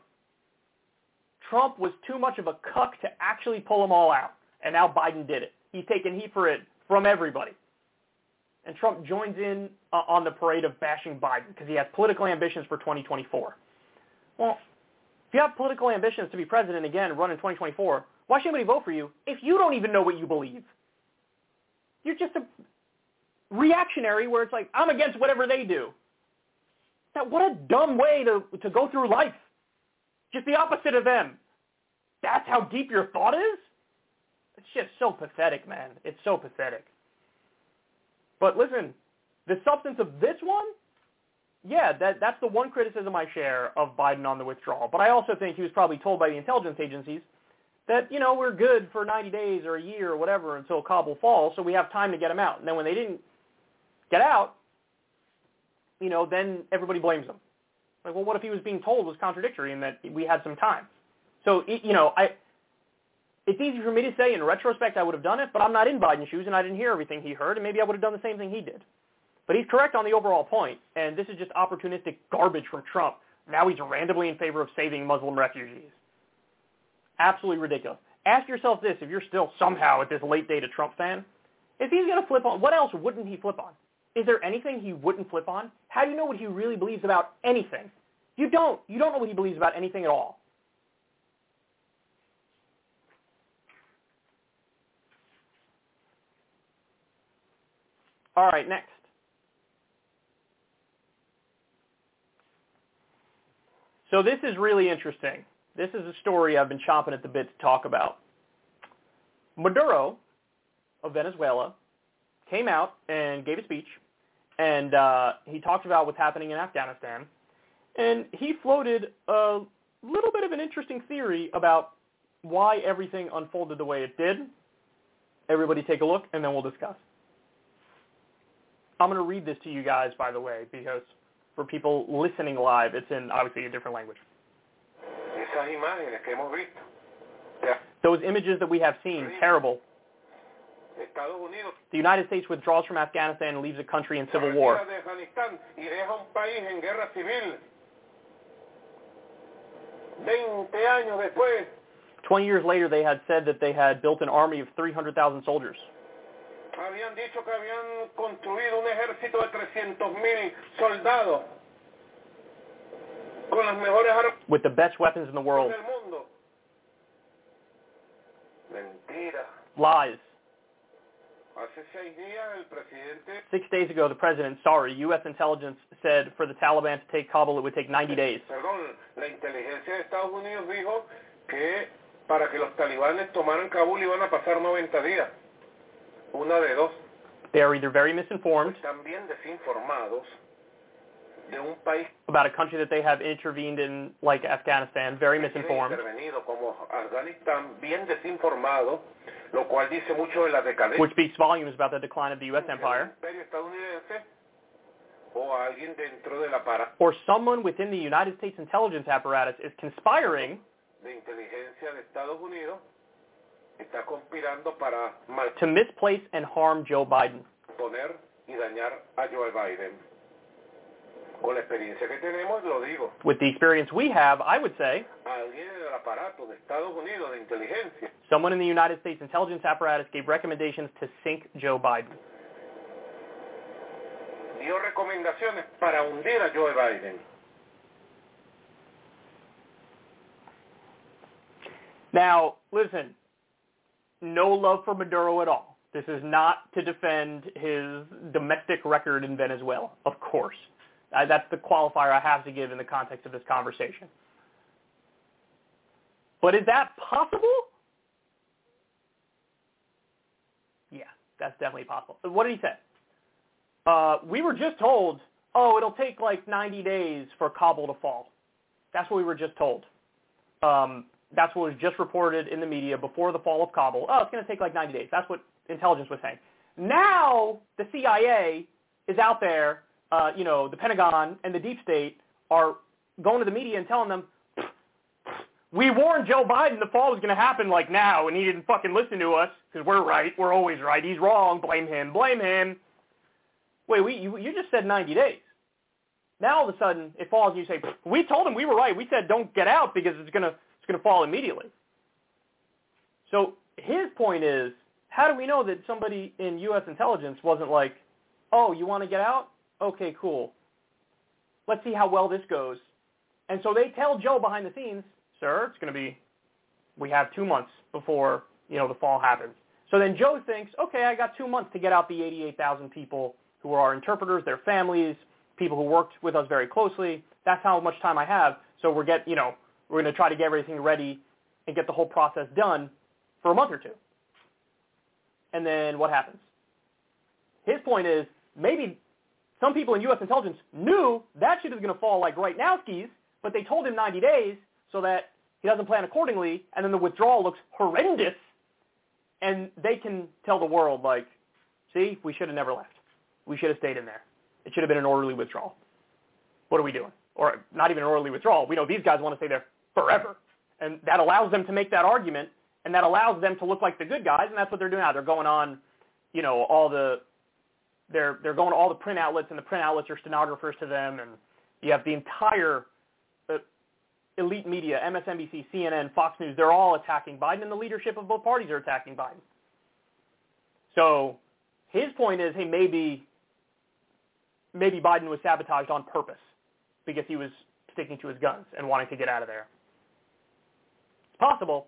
Speaker 2: Trump was too much of a cuck to actually pull them all out, and now Biden did it. He's taking heat for it from everybody. And Trump joins in uh, on the parade of bashing Biden because he has political ambitions for 2024. Well, if you have political ambitions to be president again and run in 2024, why should anybody vote for you if you don't even know what you believe? You're just a reactionary where it's like, I'm against whatever they do. Now, what a dumb way to, to go through life. Just the opposite of them. That's how deep your thought is? It's just so pathetic, man. It's so pathetic. But listen, the substance of this one, yeah, that, that's the one criticism I share of Biden on the withdrawal. But I also think he was probably told by the intelligence agencies that, you know, we're good for 90 days or a year or whatever until Kabul falls, so we have time to get him out. And then when they didn't get out, you know, then everybody blames him. Like, well, what if he was being told was contradictory and that we had some time? So, you know, I it's easy for me to say in retrospect I would have done it, but I'm not in Biden's shoes and I didn't hear everything he heard, and maybe I would have done the same thing he did. But he's correct on the overall point, and this is just opportunistic garbage from Trump. Now he's randomly in favor of saving Muslim refugees. Absolutely ridiculous. Ask yourself this, if you're still somehow at this late date a Trump fan, if he's going to flip on, what else wouldn't he flip on? Is there anything he wouldn't flip on? How do you know what he really believes about anything? You don't. You don't know what he believes about anything at all. All right, next. So this is really interesting. This is a story I've been chomping at the bit to talk about. Maduro of Venezuela came out and gave a speech, and uh, he talked about what's happening in Afghanistan, and he floated a little bit of an interesting theory about why everything unfolded the way it did. Everybody take a look, and then we'll discuss. I'm going to read this to you guys, by the way, because for people listening live, it's in obviously a different language. Those images that we have seen, terrible. The United States withdraws from Afghanistan and leaves the country in civil war. 20 years later, they had said that they had built an army of 300,000 soldiers.
Speaker 5: Habían dicho que habían construido un ejército de 300.000 soldados con las mejores armas
Speaker 2: with the best weapons in the world.
Speaker 5: del mundo. Mentira.
Speaker 2: Lies.
Speaker 5: Hace seis días el presidente
Speaker 2: Six days ago, the president, sorry, U.S. intelligence said for the Taliban to take Kabul, it would take 90 eh, days.
Speaker 5: perdón, la inteligencia de Estados Unidos dijo que para que los talibanes tomaran Kabul iban a pasar 90 días. Una de dos.
Speaker 2: They are either very misinformed
Speaker 5: Están bien desinformados
Speaker 6: de un país
Speaker 2: about a country that they have intervened in, like Afghanistan, very misinformed,
Speaker 6: intervenido como Afganistán, bien desinformado, lo cual dice mucho de la
Speaker 2: which speaks volumes about the decline of the U.S. empire,
Speaker 6: o alguien dentro del
Speaker 2: or someone within the United States intelligence apparatus is conspiring
Speaker 6: de inteligencia de Estados Unidos está conspirando para
Speaker 2: to misplace and harm Joe Biden.
Speaker 6: malponer y dañar a Joe Biden. Con la experiencia que tenemos, lo digo,
Speaker 2: With the experience we have, I would say
Speaker 6: alguien en aparato de Estados Unidos de inteligencia
Speaker 2: someone in the United States intelligence apparatus gave recommendations to sink Joe Biden.
Speaker 6: dio recomendaciones para hundir a Joe Biden.
Speaker 2: Now, listen, no love for Maduro at all. This is not to defend his domestic record in Venezuela, of course. Uh, that's the qualifier I have to give in the context of this conversation. But is that possible? Yeah, that's definitely possible. What did he say? Uh, we were just told, oh, it'll take like 90 days for Kabul to fall. That's what we were just told. Um, that's what was just reported in the media before the fall of Kabul. Oh, it's going to take like 90 days. That's what intelligence was saying. Now the CIA is out there, uh, you know, the Pentagon and the deep state are going to the media and telling them, we warned Joe Biden the fall was going to happen like now, and he didn't fucking listen to us because we're right. We're always right. He's wrong. Blame him. Blame him. Wait, we, you, you just said 90 days. Now all of a sudden it falls and you say, we told him we were right. We said don't get out because it's going to going to fall immediately. So his point is, how do we know that somebody in U.S. intelligence wasn't like, oh, you want to get out? Okay, cool. Let's see how well this goes. And so they tell Joe behind the scenes, sir, it's going to be, we have two months before, you know, the fall happens. So then Joe thinks, okay, I got two months to get out the 88,000 people who are our interpreters, their families, people who worked with us very closely. That's how much time I have. So we're get, you know, we're going to try to get everything ready and get the whole process done for a month or two. And then what happens? His point is maybe some people in U.S. intelligence knew that shit is going to fall like right now skis, but they told him 90 days so that he doesn't plan accordingly, and then the withdrawal looks horrendous, and they can tell the world, like, see, we should have never left. We should have stayed in there. It should have been an orderly withdrawal. What are we doing? Or not even an orderly withdrawal. We know these guys want to stay there forever. And that allows them to make that argument, and that allows them to look like the good guys, and that's what they're doing now. They're going on, you know, all the, they're, they're going to all the print outlets, and the print outlets are stenographers to them, and you have the entire uh, elite media, MSNBC, CNN, Fox News, they're all attacking Biden, and the leadership of both parties are attacking Biden. So his point is, hey, maybe maybe Biden was sabotaged on purpose because he was sticking to his guns and wanting to get out of there. Possible.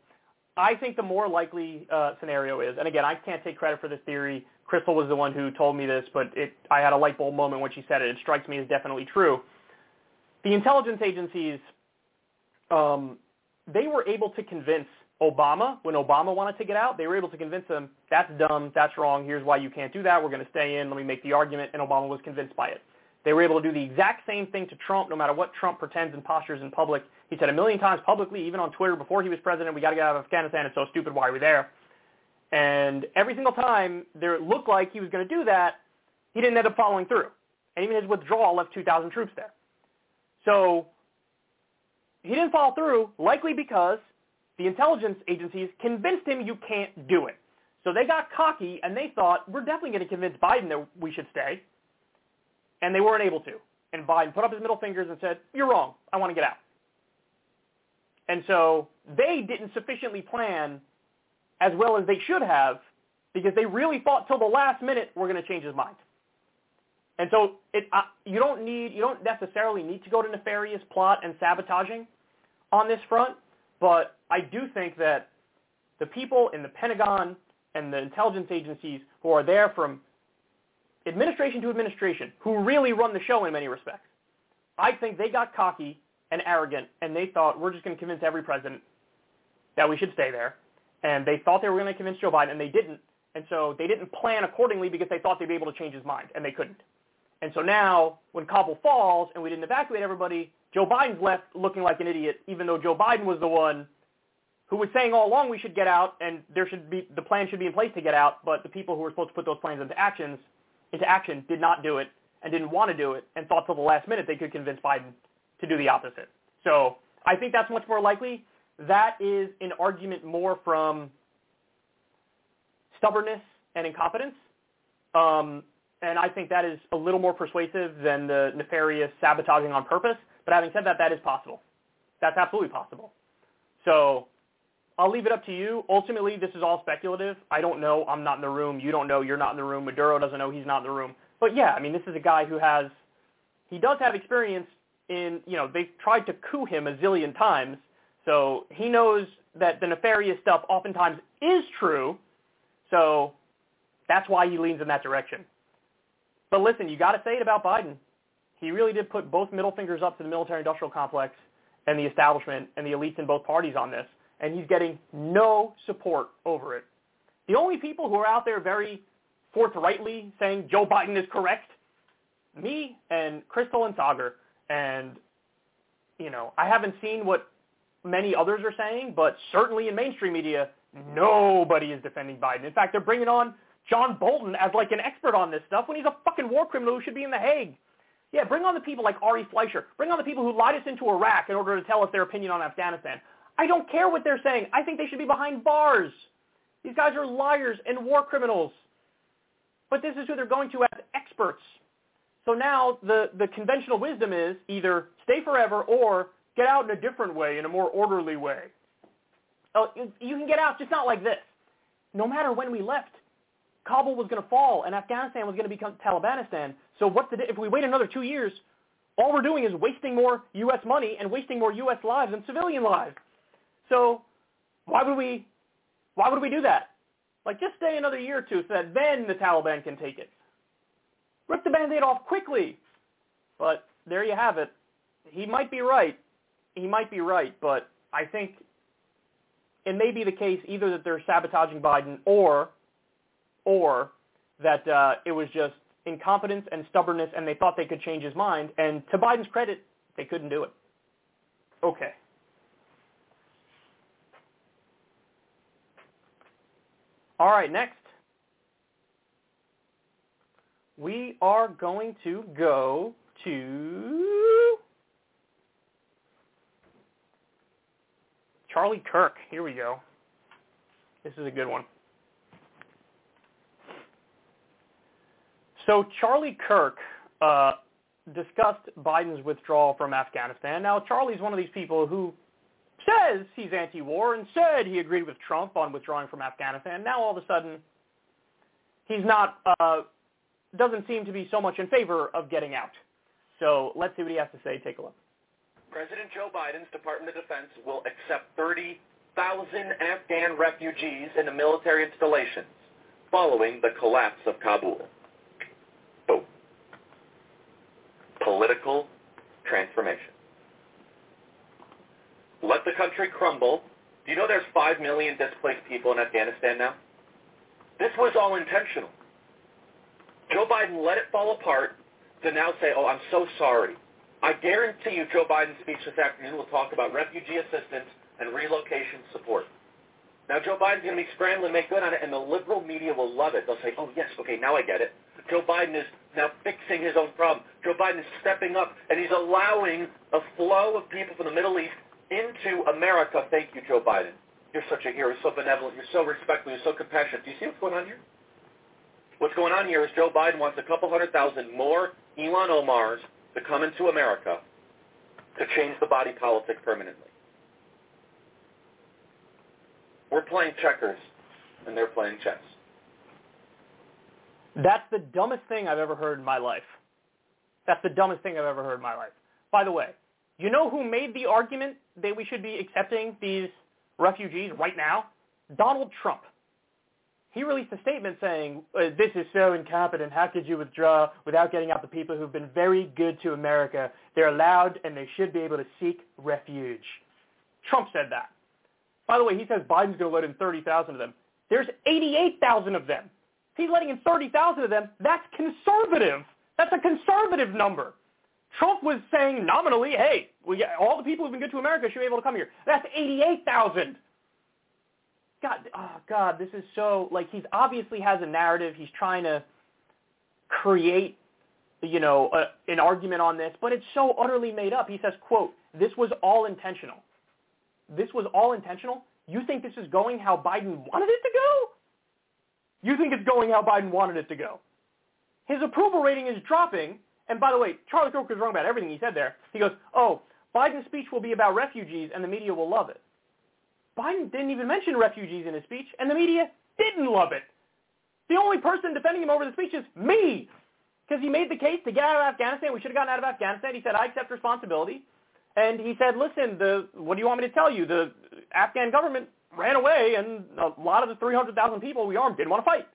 Speaker 2: I think the more likely uh, scenario is, and again, I can't take credit for this theory. Krystal was the one who told me this, but it, I had a light bulb moment when she said it. It strikes me as definitely true. The intelligence agencies, um, they were able to convince Obama, when Obama wanted to get out, they were able to convince him, that's dumb, that's wrong, here's why you can't do that, we're going to stay in, let me make the argument, and Obama was convinced by it. They were able to do the exact same thing to Trump, no matter what Trump pretends and postures in public. He said a million times publicly, even on Twitter before he was president, we got to get out of Afghanistan, it's so stupid, why are we there? And every single time there looked like he was going to do that, he didn't end up following through. And even his withdrawal left 2,000 troops there. So he didn't follow through, likely because the intelligence agencies convinced him you can't do it. So they got cocky and they thought, we're definitely going to convince Biden that we should stay. And they weren't able to. And Biden put up his middle fingers and said, you're wrong. I want to get out. And so they didn't sufficiently plan as well as they should have because they really thought till the last minute we're going to change his mind. And so it, uh, you don't need, you don't necessarily need to go to nefarious plot and sabotaging on this front, but I do think that the people in the Pentagon and the intelligence agencies who are there from administration to administration, who really run the show in many respects, I think they got cocky and arrogant, and they thought we're just going to convince every president that we should stay there. And they thought they were going to convince Joe Biden, and they didn't. And so they didn't plan accordingly because they thought they'd be able to change his mind, and they couldn't. And so now, when Kabul falls and we didn't evacuate everybody, Joe Biden's left looking like an idiot, even though Joe Biden was the one who was saying all along we should get out and there should be the plan should be in place to get out, but the people who were supposed to put those plans into actions into action did not do it and didn't want to do it and thought till the last minute they could convince Biden to do the opposite. So I think that's much more likely. That is an argument more from stubbornness and incompetence. Um, and I think that is a little more persuasive than the nefarious sabotaging on purpose. But having said that, that is possible. That's absolutely possible. So I'll leave it up to you. Ultimately, this is all speculative. I don't know. I'm not in the room. You don't know. You're not in the room. Maduro doesn't know. He's not in the room. But yeah, I mean, this is a guy who has, he does have experience in, you know, they've tried to coup him a zillion times. So he knows that the nefarious stuff oftentimes is true. So that's why he leans in that direction. But listen, you got to say it about Biden. He really did put both middle fingers up to the military-industrial complex and the establishment and the elites in both parties on this, and he's getting no support over it. The only people who are out there very forthrightly saying Joe Biden is correct, me and Krystal and Saagar, and you know, I haven't seen what many others are saying, but certainly in mainstream media, nobody is defending Biden. In fact, they're bringing on John Bolton as like an expert on this stuff when he's a fucking war criminal who should be in The Hague. Yeah, bring on the people like Ari Fleischer. Bring on the people who lied us into Iraq in order to tell us their opinion on Afghanistan. I don't care what they're saying. I think they should be behind bars. These guys are liars and war criminals. But this is who they're going to as experts. So now the, the conventional wisdom is either stay forever or get out in a different way, in a more orderly way. Oh, you can get out, just not like this. No matter when we left, Kabul was going to fall and Afghanistan was going to become Talibanistan. So what's the if we wait another two years, all we're doing is wasting more U.S. money and wasting more U.S. lives and civilian lives. So why would we why would we do that? Like just stay another year or two so that then the Taliban can take it. Rip the band-aid off quickly. But there you have it. He might be right. He might be right, but I think it may be the case either that they're sabotaging Biden or or that uh, it was just incompetence and stubbornness and they thought they could change his mind. And to Biden's credit, they couldn't do it. Okay. All right, next. We are going to go to Charlie Kirk. Here we go. This is a good one. So Charlie Kirk uh, discussed Biden's withdrawal from Afghanistan. Now, Charlie's one of these people who says he's anti-war and said he agreed with Trump on withdrawing from Afghanistan. Now, all of a sudden, he's not, uh, doesn't seem to be so much in favor of getting out. So let's see what he has to say. Take a look.
Speaker 7: President Joe Biden's Department of Defense will accept 30,000 Afghan refugees into military installations following the collapse of Kabul. political transformation. Let the country crumble. Do you know there's 5 million displaced people in Afghanistan now? This was all intentional. Joe Biden let it fall apart to now say, oh, I'm so sorry. I guarantee you Joe Biden's speech this afternoon will talk about refugee assistance and relocation support. Now Joe Biden's going to be scrambling to make good on it, and the liberal media will love it. They'll say, oh, yes, okay, now I get it. Joe Biden is now fixing his own problem. Joe Biden is stepping up, and he's allowing a flow of people from the Middle East into America. Thank you, Joe Biden. You're such a hero. So benevolent. You're so respectful. You're so compassionate. Do you see what's going on here? What's going on here is Joe Biden wants a couple hundred thousand more Ilhan Omars to come into America to change the body politic permanently. We're playing checkers, and they're playing chess.
Speaker 2: That's the dumbest thing I've ever heard in my life. That's the dumbest thing I've ever heard in my life. By the way, you know who made the argument that we should be accepting these refugees right now? Donald Trump. He released a statement saying, uh, this is so incompetent. How could you withdraw without getting out the people who've been very good to America? They're allowed and they should be able to seek refuge. Trump said that. By the way, he says Biden's going to let in 30,000 of them. There's 88,000 of them. He's letting in 30,000 of them, that's conservative. That's a conservative number. Trump was saying nominally, hey, we all the people who've been good to America should be able to come here. That's 88,000. God, oh God, this is so, like, he's obviously has a narrative. He's trying to create, you know, a, an argument on this, but it's so utterly made up. He says, quote, this was all intentional. This was all intentional? You think this is going how Biden wanted it to go? You think it's going how Biden wanted it to go? His approval rating is dropping. And by the way, Charlie Kirk was wrong about everything he said there. He goes, oh, Biden's speech will be about refugees and the media will love it. Biden didn't even mention refugees in his speech, and the media didn't love it. The only person defending him over the speech is me, because he made the case to get out of Afghanistan. We should have gotten out of Afghanistan. He said, I accept responsibility. And he said, listen, the, what do you want me to tell you? The Afghan government ran away, and a lot of the 300,000 people we armed didn't want to fight.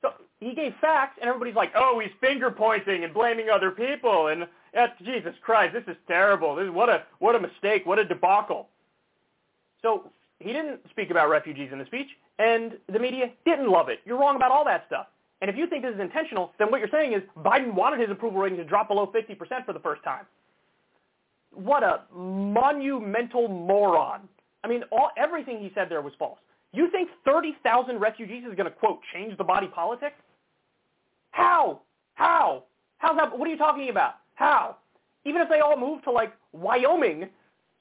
Speaker 2: So he gave facts, and everybody's like, oh, he's finger pointing and blaming other people, and uh, Jesus Christ, this is terrible. This is, what a what a mistake, what a debacle. So he didn't speak about refugees in the speech, and the media didn't love it. You're wrong about all that stuff. And if you think this is intentional, then what you're saying is Biden wanted his approval rating to drop below 50% for the first time. What a monumental moron. I mean, all, everything he said there was false. You think 30,000 refugees is going to, quote, change the body politic? How? How? How's that? What are you talking about? How? Even if they all move to, like, Wyoming,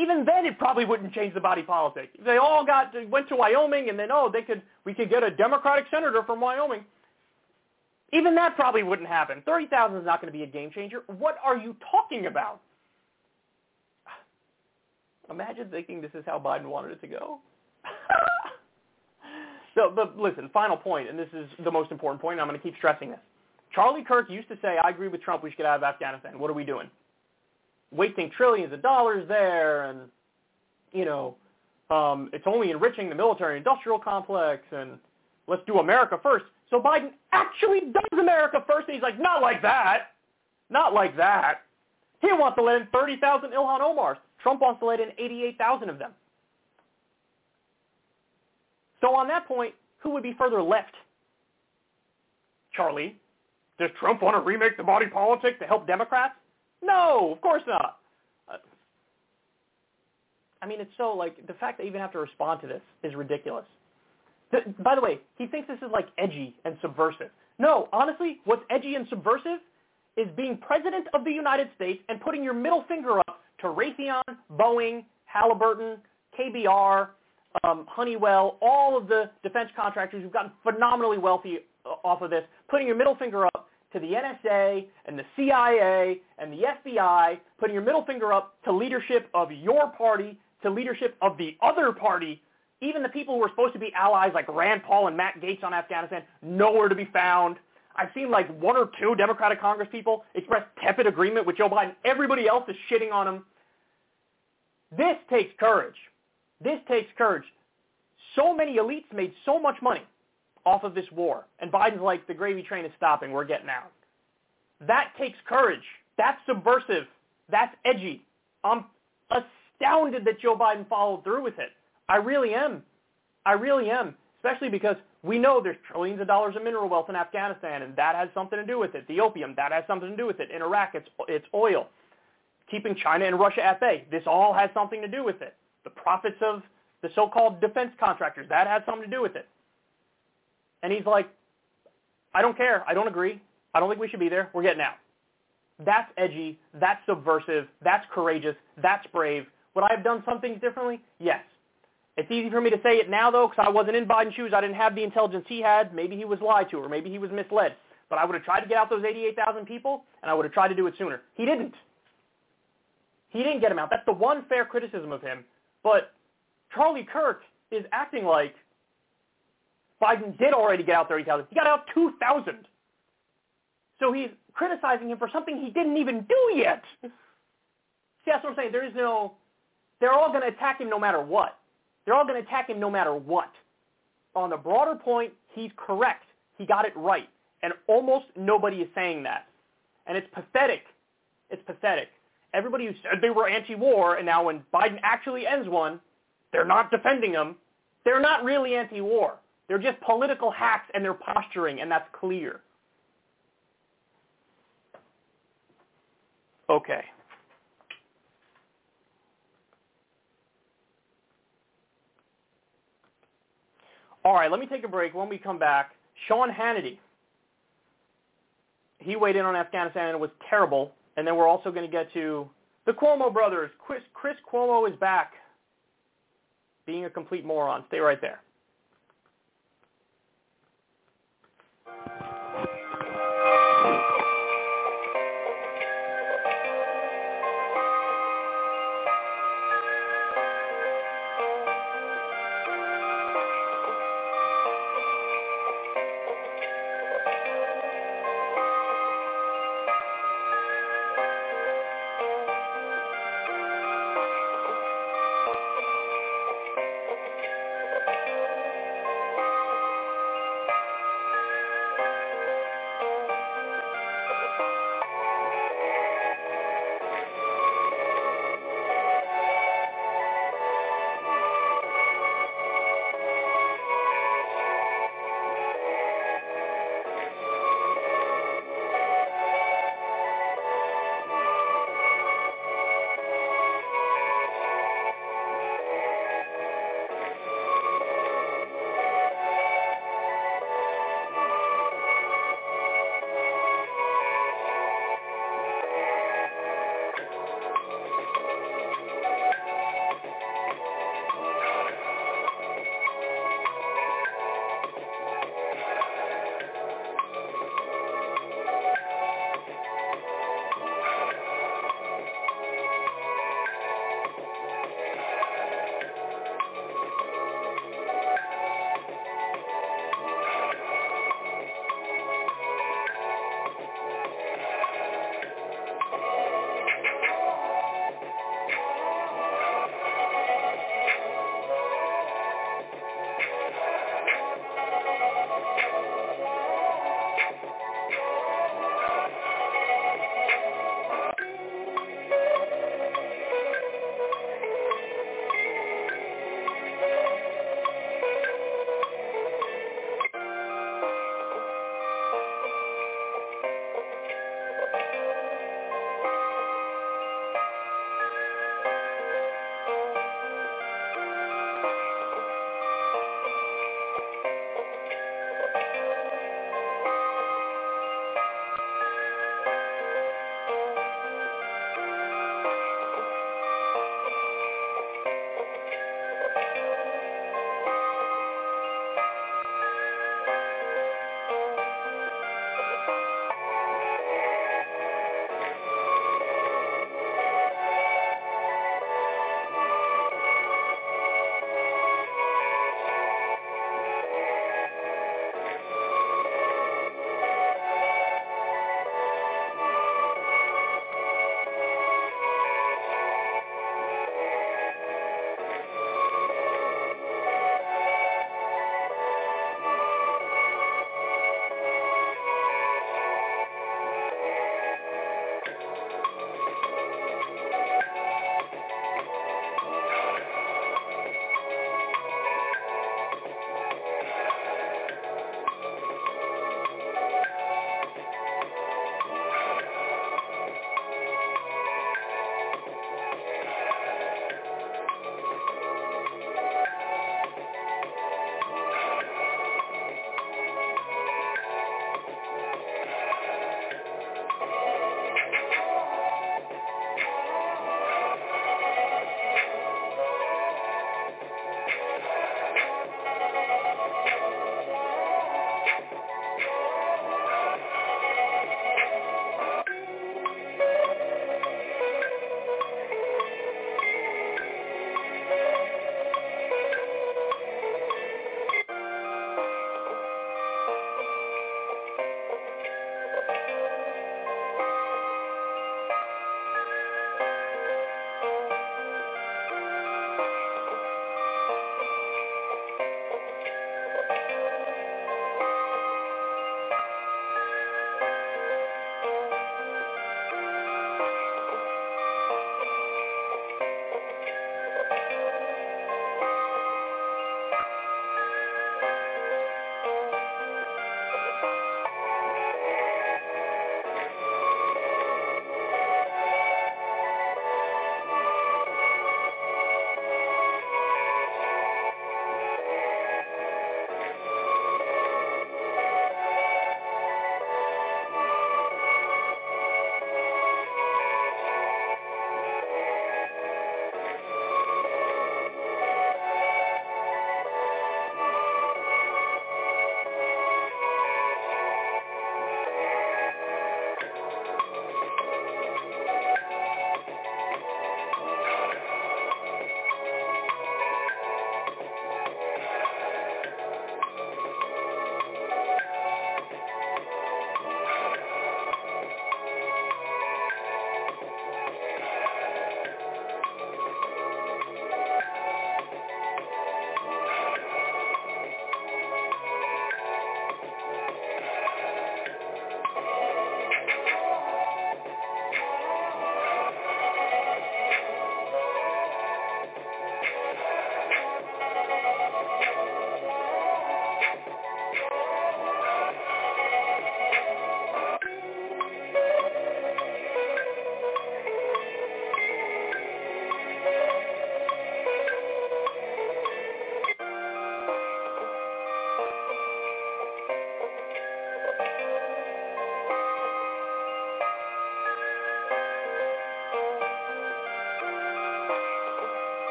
Speaker 2: even then it probably wouldn't change the body politic. They all got went to Wyoming and then, oh, they could we could get a Democratic senator from Wyoming. Even that probably wouldn't happen. 30,000 is not going to be a game changer. What are you talking about? Imagine thinking this is how Biden wanted it to go. [laughs] so, but listen, final point, and this is the most important point, I'm going to keep stressing this. Charlie Kirk used to say, I agree with Trump, we should get out of Afghanistan. What are we doing? Wasting trillions of dollars there, and, you know, um, it's only enriching the military-industrial complex, and let's do America first. So Biden actually does America first, and he's like, not like that. Not like that. He wants to let in 30,000 Ilhan Omars. Trump wants to let in 88,000 of them. So on that point, who would be further left? Charlie, does Trump want to remake the body politic to help Democrats? No, of course not. I mean, it's so like the fact that I even have to respond to this is ridiculous. The, by the way, he thinks this is like edgy and subversive. No, honestly, what's edgy and subversive is being president of the United States and putting your middle finger up to Raytheon, Boeing, Halliburton, KBR, um, Honeywell, all of the defense contractors who've gotten phenomenally wealthy uh, off of this, putting your middle finger up to the NSA and the CIA and the FBI, putting your middle finger up to leadership of your party, to leadership of the other party, even the people who are supposed to be allies like Rand Paul and Matt Gaetz on Afghanistan, nowhere to be found. I've seen like one or two Democratic Congress people express tepid agreement with Joe Biden. Everybody else is shitting on him. This takes courage. This takes courage. So many elites made so much money off of this war, and Biden's like, the gravy train is stopping. We're getting out. That takes courage. That's subversive. That's edgy. I'm astounded that Joe Biden followed through with it. I really am. I really am, especially because we know there's trillions of dollars of mineral wealth in Afghanistan, and that has something to do with it. The opium, that has something to do with it. In Iraq, it's, it's oil. Keeping China and Russia at bay, this all has something to do with it. The profits of the so-called defense contractors, that has something to do with it. And he's like, I don't care. I don't agree. I don't think we should be there. We're getting out. That's edgy. That's subversive. That's courageous. That's brave. Would I have done some things differently? Yes. It's easy for me to say it now, though, because I wasn't in Biden's shoes. I didn't have the intelligence he had. Maybe he was lied to, or maybe he was misled. But I would have tried to get out those 88,000 people, and I would have tried to do it sooner. He didn't. He didn't get him out. That's the one fair criticism of him. But Charlie Kirk is acting like Biden did already get out 30,000. He got out 2,000. So he's criticizing him for something he didn't even do yet. See, that's what I'm saying. There is no, they're all going to attack him no matter what. They're all going to attack him no matter what. On the broader point, he's correct. He got it right. And almost nobody is saying that. And it's pathetic. It's pathetic. Everybody who said they were anti-war, and now when Biden actually ends one, they're not defending him. They're not really anti-war. They're just political hacks, and they're posturing, and that's clear. Okay. All right, let me take a break. When we come back, Sean Hannity. He weighed in on Afghanistan and it was terrible. And then we're also going to get to the Cuomo brothers. Chris, Chris Cuomo is back being a complete moron. Stay right there.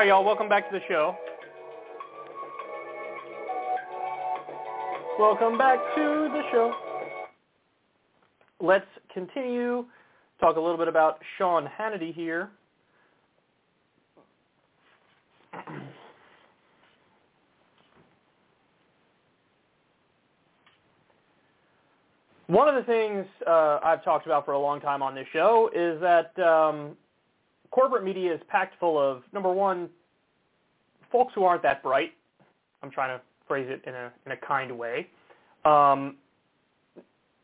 Speaker 2: Hi, y'all. Welcome back to the show. Welcome back to the show. Let's continue. Talk a little bit about Sean Hannity here. One of the things uh, I've talked about for a long time on this show is that um, corporate media is packed full of, number one, folks who aren't that bright. I'm trying to phrase it in a, in a kind way. Um,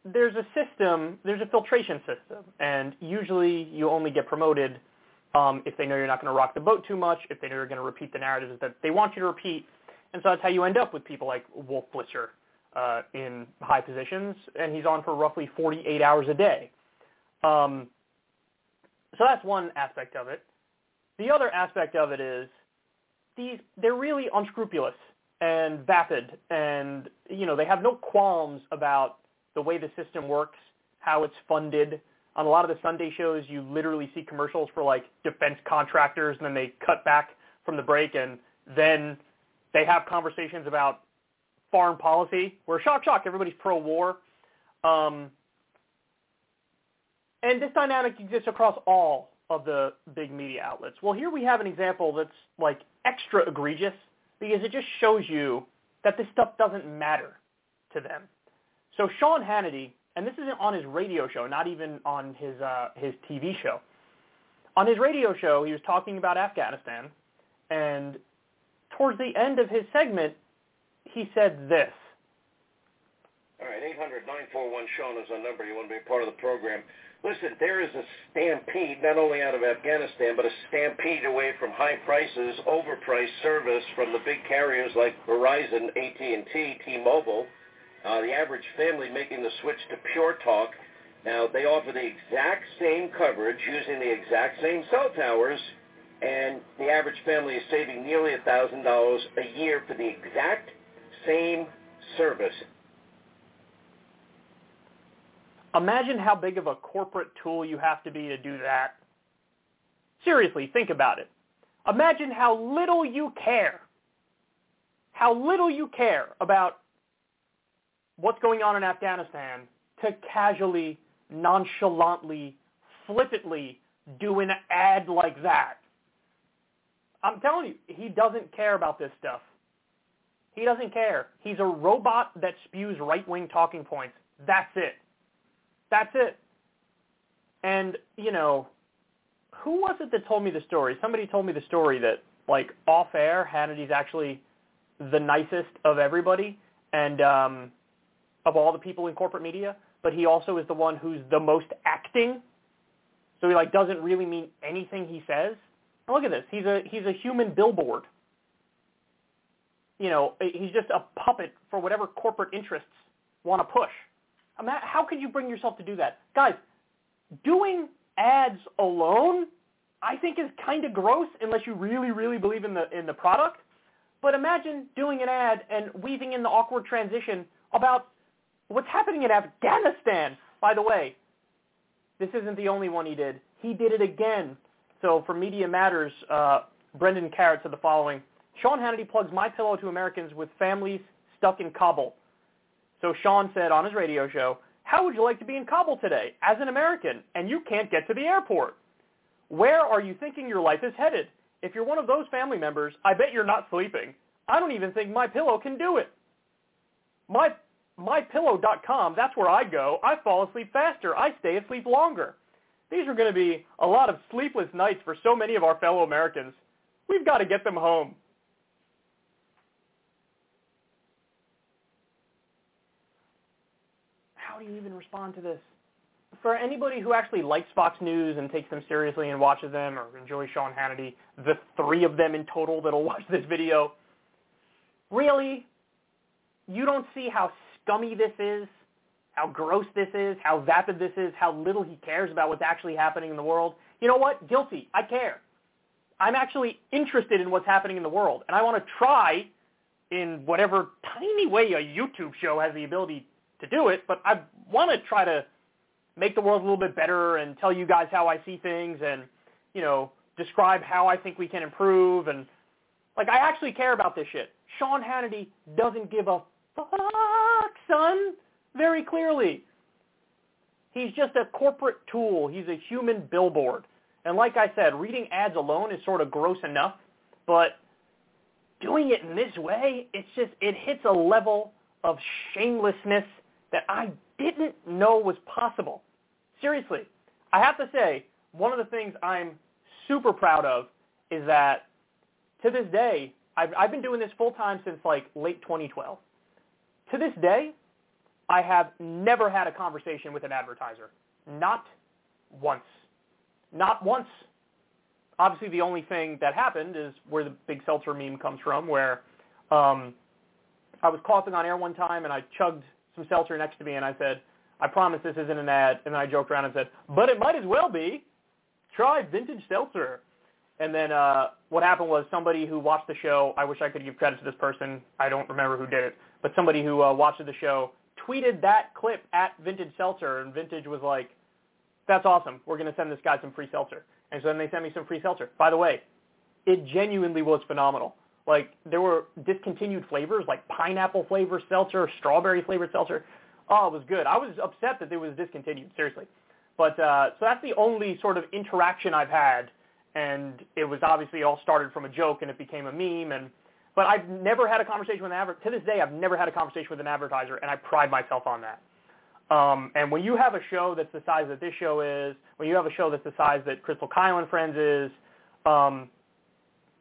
Speaker 2: there's a system, there's a filtration system, and usually you only get promoted um, if they know you're not going to rock the boat too much, if they know you're going to repeat the narratives that they want you to repeat. And so that's how you end up with people like Wolf Blitzer uh, in high positions, and he's on for roughly 48 hours a day. Um, so that's one aspect of it. The other aspect of it is these they're really unscrupulous and vapid, and you know they have no qualms about the way the system works, how it's funded. On a lot of the Sunday shows, you literally see commercials for like defense contractors, and then they cut back from the break, and then they have conversations about foreign policy, where shock, shock, everybody's pro-war. Um, and this dynamic exists across all of the big media outlets. Well, here we have an example that's like extra egregious because it just shows you that this stuff doesn't matter to them. So Sean Hannity, and this isn't on his radio show, not even on his uh, his TV show. On his radio show, he was talking about Afghanistan, and towards the end of his segment, he said this.
Speaker 6: All right, 800-941-SEAN is the number. You want to be a part of the program. Listen, there is a stampede, not only out of Afghanistan, but a stampede away from high prices, overpriced service from the big carriers like Verizon, AT&T, T-Mobile. Uh, the average family making the switch to Pure Talk. Now, they offer the exact same coverage using the exact same cell towers, and the average family is saving nearly $1,000 a year for the exact same service.
Speaker 2: Imagine how big of a corporate tool you have to be to do that. Seriously, think about it. Imagine how little you care. How little you care about what's going on in Afghanistan to casually, nonchalantly, flippantly do an ad like that. I'm telling you, he doesn't care about this stuff. He doesn't care. He's a robot that spews right-wing talking points. That's it. That's it. And, you know, who was it that told me the story? Somebody told me the story that, like, off air, Hannity's actually the nicest of everybody and um, of all the people in corporate media, but he also is the one who's the most acting. So he, like, doesn't really mean anything he says. And look at this. He's a, he's a human billboard you know, he's just a puppet for whatever corporate interests want to push. I mean, how could you bring yourself to do that? Guys, doing ads alone, I think is kind of gross unless you really, really believe in the in the product. But imagine doing an ad and weaving in the awkward transition about what's happening in Afghanistan. By the way, this isn't the only one he did. He did it again. So for Media Matters, uh, Brendan Karet said the following. Sean Hannity plugs My Pillow to Americans with families stuck in Kabul. So Sean said on his radio show, how would you like to be in Kabul today as an American and you can't get to the airport? Where are you thinking your life is headed? If you're one of those family members, I bet you're not sleeping. I don't even think My Pillow can do it. My mypillow.com, that's where I go. I fall asleep faster. I stay asleep longer. These are going to be a lot of sleepless nights for so many of our fellow Americans. We've got to get them home. How do you even respond to this? For anybody who actually likes Fox News and takes them seriously and watches them or enjoys Sean Hannity, the three of them in total that'll [laughs] watch this video, really, you don't see how scummy this is, how gross this is, how vapid this is, how little he cares about what's actually happening in the world. You know what? Guilty. I care. I'm actually interested in what's happening in the world, and I want to try in whatever tiny way a YouTube show has the ability to do it, but I want to try to make the world a little bit better and tell you guys how I see things and, you know, describe how I think we can improve and like I actually care about this shit. Sean Hannity doesn't give a fuck, son, very clearly. He's just a corporate tool. He's a human billboard. And like I said, reading ads alone is sort of gross enough, but doing it in this way, it's just it hits a level of shamelessness that I didn't know was possible. Seriously, I have to say, one of the things I'm super proud of is that to this day, I've, I've been doing this full time since like late 2012. To this day, I have never had a conversation with an advertiser. Not once. Not once. Obviously, the only thing that happened is where the big seltzer meme comes from, where um, I was coughing on air one time and I chugged some seltzer next to me and I said, I promise this isn't an ad. And then I joked around and said, but it might as well be. Try vintage seltzer. And then uh, what happened was somebody who watched the show, I wish I could give credit to this person. I don't remember who did it. But somebody who uh, watched the show tweeted that clip at Vintage Seltzer. And Vintage was like, that's awesome. We're going to send this guy some free seltzer. And so then they sent me some free seltzer. By the way, it genuinely was phenomenal. Like there were discontinued flavors like pineapple flavor seltzer, strawberry flavored seltzer. Oh, it was good. I was upset that it was discontinued, seriously. But uh, so that's the only sort of interaction I've had, and it was obviously all started from a joke, and it became a meme. And but I've never had a conversation with an adver- to this day. I've never had a conversation with an advertiser, and I pride myself on that. Um, and when you have a show that's the size that this show is, when you have a show that's the size that Krystal Kyle and Friends is, um,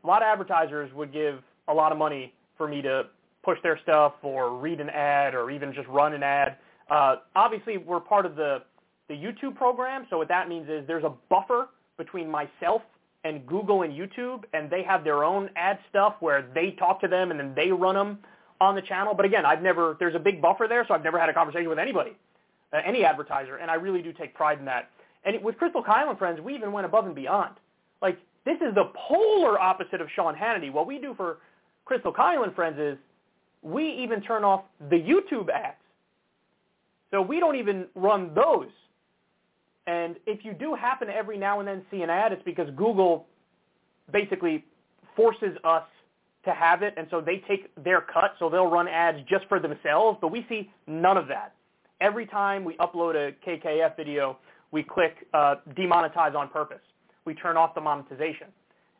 Speaker 2: a lot of advertisers would give a lot of money for me to push their stuff or read an ad or even just run an ad. Uh, obviously, we're part of the, the YouTube program, so what that means is there's a buffer between myself and Google and YouTube, and they have their own ad stuff where they talk to them and then they run them on the channel. But again, I've never, there's a big buffer there, so I've never had a conversation with anybody, uh, any advertiser, and I really do take pride in that. And with Krystal Kyle and Friends, we even went above and beyond. This is the polar opposite of Sean Hannity. What we do for Krystal Kyle and Friends is we even turn off the YouTube ads. So we don't even run those. And if you do happen to every now and then see an ad, it's because Google basically forces us to have it, and so they take their cut, so they'll run ads just for themselves, but we see none of that. Every time we upload a KKF video, we click uh, demonetize on purpose. We turn off the monetization.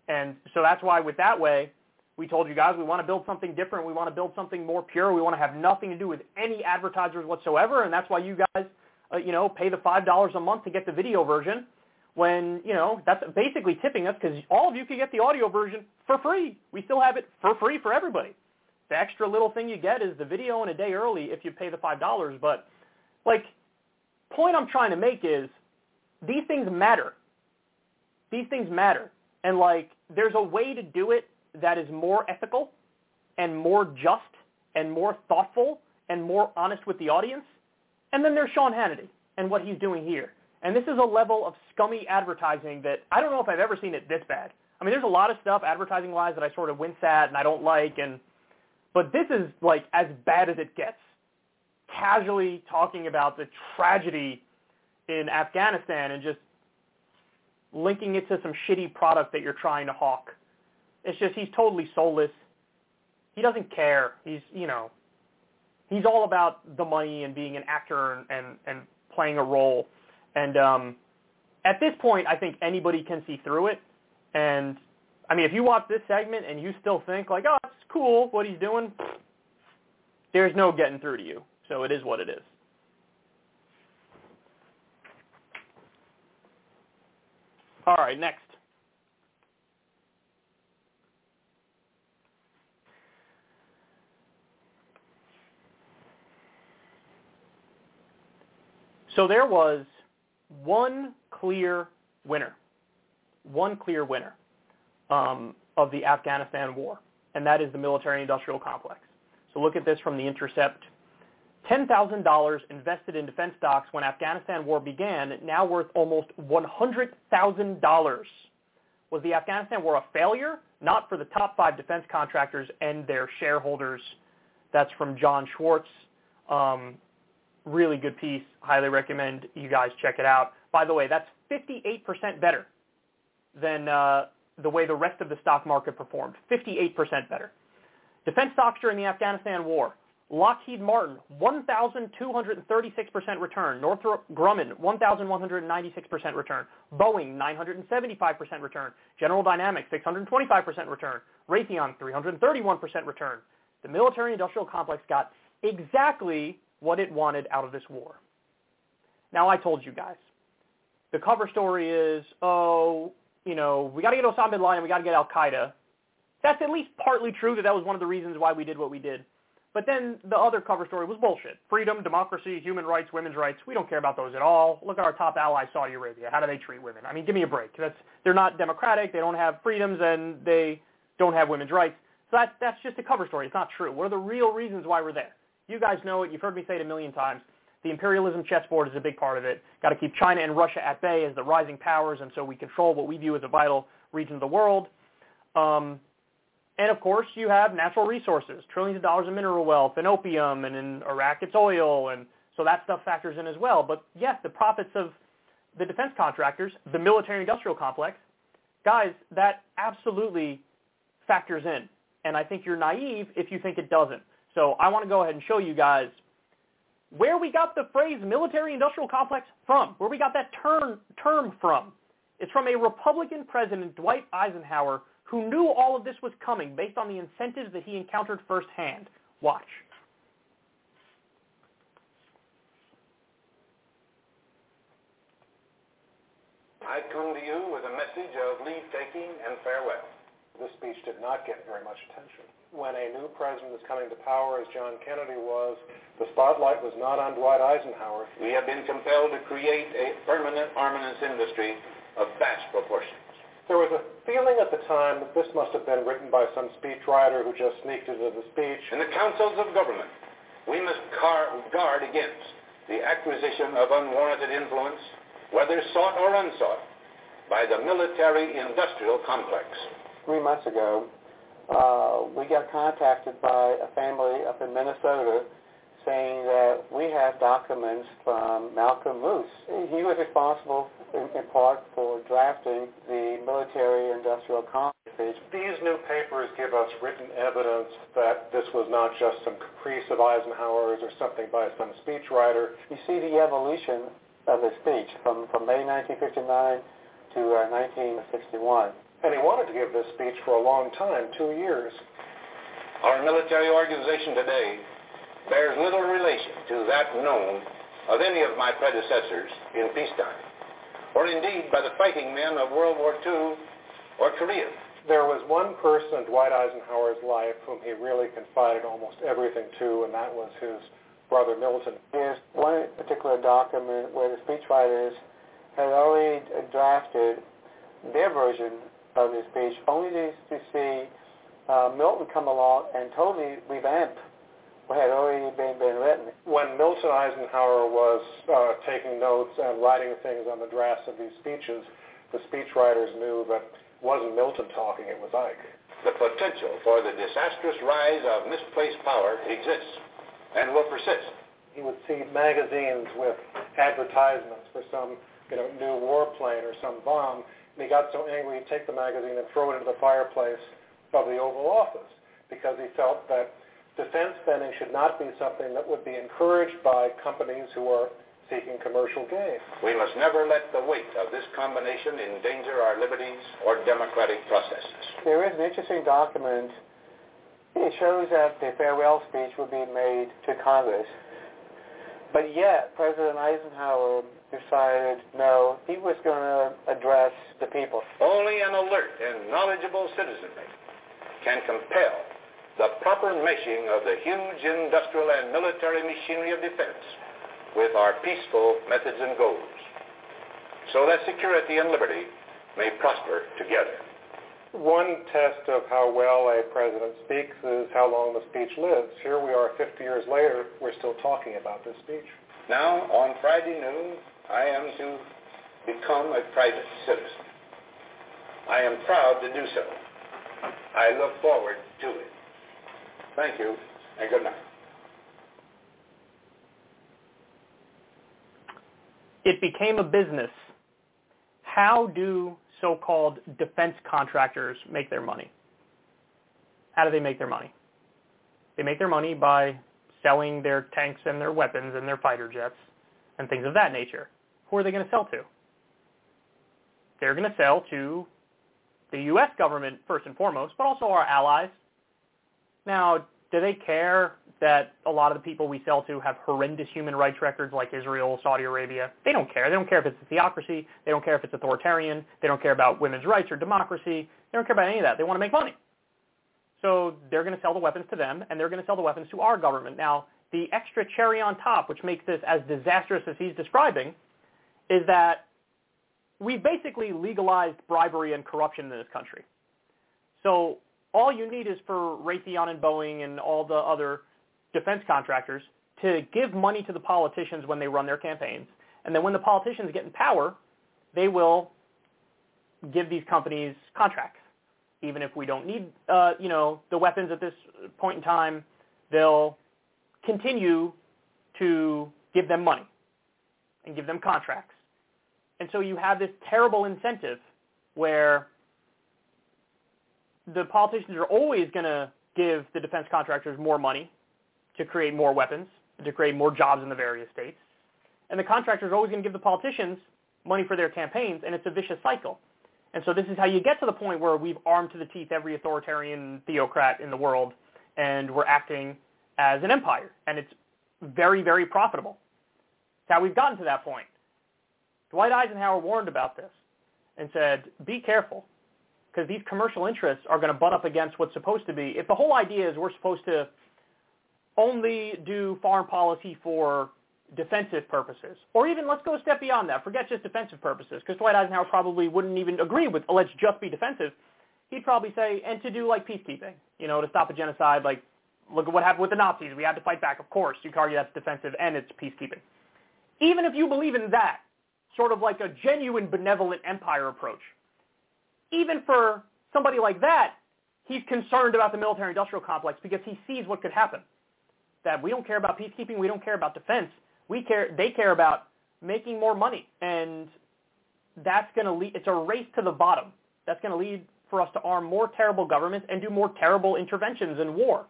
Speaker 2: And so that's why with that way, we told you guys we want to build something different. We want to build something more pure. We want to have nothing to do with any advertisers whatsoever. And that's why you guys, uh, you know, pay the $5 a month to get the video version when, you know, that's basically tipping us because all of you can get the audio version for free. We still have it for free for everybody. The extra little thing you get is the video in a day early if you pay the $5. But, like, point I'm trying to make is these things matter. These things matter. And, like, there's a way to do it that is more ethical and more just and more thoughtful and more honest with the audience. And then there's Sean Hannity and what he's doing here. And this is a level of scummy advertising that I don't know if I've ever seen it this bad. I mean, there's a lot of stuff advertising-wise that I sort of wince at and I don't like, and but this is like as bad as it gets. Casually talking about the tragedy in Afghanistan and just linking it to some shitty product that you're trying to hawk. It's just he's totally soulless. He doesn't care. He's you know, he's all about the money and being an actor and and, and playing a role. And um, at this point, I think anybody can see through it. And I mean, if you watch this segment and you still think like, oh, it's cool what he's doing, there's no getting through to you. So it is what it is. All right, next. So there was one clear winner, one clear winner um, of the Afghanistan war, and that is the military-industrial complex. So look at this from The Intercept. $10,000 invested in defense stocks when Afghanistan war began, now worth almost $100,000. Was the Afghanistan war a failure? Not for the top five defense contractors and their shareholders. That's from Jon Schwarz. Um, really good piece. Highly recommend you guys check it out. By the way, that's 58% better than uh, the way the rest of the stock market performed. 58% better. Defense stocks during the Afghanistan war. Lockheed Martin, 1,236% return. Northrop Grumman, 1,196% return. Boeing, 975% return. General Dynamics, 625% return. Raytheon, 331% return. The military-industrial complex got exactly what it wanted out of this war. Now, I told you guys. The cover story is, oh, you know, we got to get Osama bin Laden, we got to get Al-Qaeda. That's at least partly true that that was one of the reasons why we did what we did. But then the other cover story was bullshit. Freedom, democracy, human rights, women's rights. We don't care about those at all. Look at our top ally, Saudi Arabia. How do they treat women? I mean, give me a break. That's they're not democratic. They don't have freedoms, and they don't have women's rights. So that's that's just a cover story. It's not true. What are the real reasons why we're there? You guys know it. You've heard me say it a million times. The imperialism chessboard is a big part of it. Got to keep China and Russia at bay as the rising powers, and so we control what we view as a vital region of the world. Um, and of course, you have natural resources, trillions of dollars in mineral wealth and opium, and in Iraq it's oil, and so that stuff factors in as well. But yes, the profits of the defense contractors, the military-industrial complex, guys, that absolutely factors in. And I think you're naive if you think it doesn't. So I want to go ahead and show you guys where we got the phrase military-industrial complex from, where we got that term, term from. It's from a Republican president, Dwight Eisenhower, who knew all of this was coming based on the incentives that he encountered firsthand. Watch.
Speaker 8: I come to you with a message of leave-taking and farewell.
Speaker 9: This speech did not get very much attention. When a new president is coming to power, as John Kennedy was, the spotlight was not on Dwight Eisenhower.
Speaker 8: We have been compelled to create a permanent armaments industry of vast proportions.
Speaker 9: There was a feeling at the time that this must have been written by some speechwriter who just sneaked into the speech.
Speaker 8: In the councils of government, we must guard against the acquisition of unwarranted influence, whether sought or unsought, by the military-industrial complex.
Speaker 10: Three months ago, uh, we got contacted by a family up in Minnesota saying that we have documents from Malcolm Moos. He was responsible in, in part for drafting the military-industrial complex.
Speaker 9: These new papers give us written evidence that this was not just some caprice of Eisenhower's or something by some speechwriter.
Speaker 10: You see the evolution of the speech from, from May 1959 to uh, 1961.
Speaker 9: And he wanted to give this speech for a long time, two years.
Speaker 8: Our military organization today bears little relation to that known of any of my predecessors in peacetime, or indeed by the fighting men of World War II or Korea.
Speaker 9: There was one person in Dwight Eisenhower's life whom he really confided almost everything to, and that was his brother Milton.
Speaker 10: There's one particular document where the speechwriters had already drafted their version of the speech, only to, to see uh, Milton come along and totally revamp what had already been, been written.
Speaker 9: When Milton Eisenhower was uh, taking notes and writing things on the drafts of these speeches, the speechwriters knew that it wasn't Milton talking, it was Ike.
Speaker 8: The potential for the disastrous rise of misplaced power exists and will persist.
Speaker 9: He would see magazines with advertisements for some you know, new warplane or some bomb, and he got so angry he'd take the magazine and throw it into the fireplace of the Oval Office because he felt that defense spending should not be something that would be encouraged by companies who are seeking commercial gain.
Speaker 8: We must never let the weight of this combination endanger our liberties or democratic processes.
Speaker 10: There is an interesting document. It shows that the farewell speech would be made to Congress. But yet, President Eisenhower decided no, he was going to address the people.
Speaker 8: Only an alert and knowledgeable citizenry can compel the proper meshing of the huge industrial and military machinery of defense with our peaceful methods and goals, so that security and liberty may prosper together.
Speaker 9: One test of how well a president speaks is how long the speech lives. Here we are 50 years later, we're still talking about this speech.
Speaker 8: Now, on Friday noon, I am to become a private citizen. I am proud to do so. I look forward to it. Thank you, and good night.
Speaker 2: It became a business. How do so-called defense contractors make their money? How do they make their money? They make their money by selling their tanks and their weapons and their fighter jets and things of that nature. Who are they going to sell to? They're going to sell to the U.S. government first and foremost, but also our allies. Now, do they care that a lot of the people we sell to have horrendous human rights records like Israel, Saudi Arabia? They don't care. They don't care if it's a theocracy. They don't care if it's authoritarian. They don't care about women's rights or democracy. They don't care about any of that. They want to make money. So they're going to sell the weapons to them, and they're going to sell the weapons to our government. Now, the extra cherry on top, which makes this as disastrous as he's describing, is that we basically legalized bribery and corruption in this country. So all you need is for Raytheon and Boeing and all the other defense contractors to give money to the politicians when they run their campaigns. And then when the politicians get in power, they will give these companies contracts even if we don't need, uh, you know, the weapons at this point in time, they'll continue to give them money and give them contracts. And so you have this terrible incentive where the politicians are always going to give the defense contractors more money to create more weapons, to create more jobs in the various states. And the contractors are always going to give the politicians money for their campaigns, and it's a vicious cycle. And so this is how you get to the point where we've armed to the teeth every authoritarian theocrat in the world, and we're acting as an empire. And it's very, very profitable. It's how we've gotten to that point. Dwight Eisenhower warned about this and said, be careful, because these commercial interests are going to butt up against what's supposed to be. If the whole idea is we're supposed to only do foreign policy for defensive purposes. Or even let's go a step beyond that. Forget just defensive purposes, because Dwight Eisenhower probably wouldn't even agree with let's just be defensive. He'd probably say, and to do like peacekeeping, you know, to stop a genocide, like look at what happened with the Nazis. We had to fight back. Of course, you can argue that's defensive and it's peacekeeping. Even if you believe in that, sort of like a genuine benevolent empire approach, even for somebody like that, he's concerned about the military-industrial complex because he sees what could happen. That we don't care about peacekeeping, we don't care about defense, we care. They care about making more money, and that's going to lead. It's a race to the bottom. That's going to lead for us to arm more terrible governments and do more terrible interventions in war,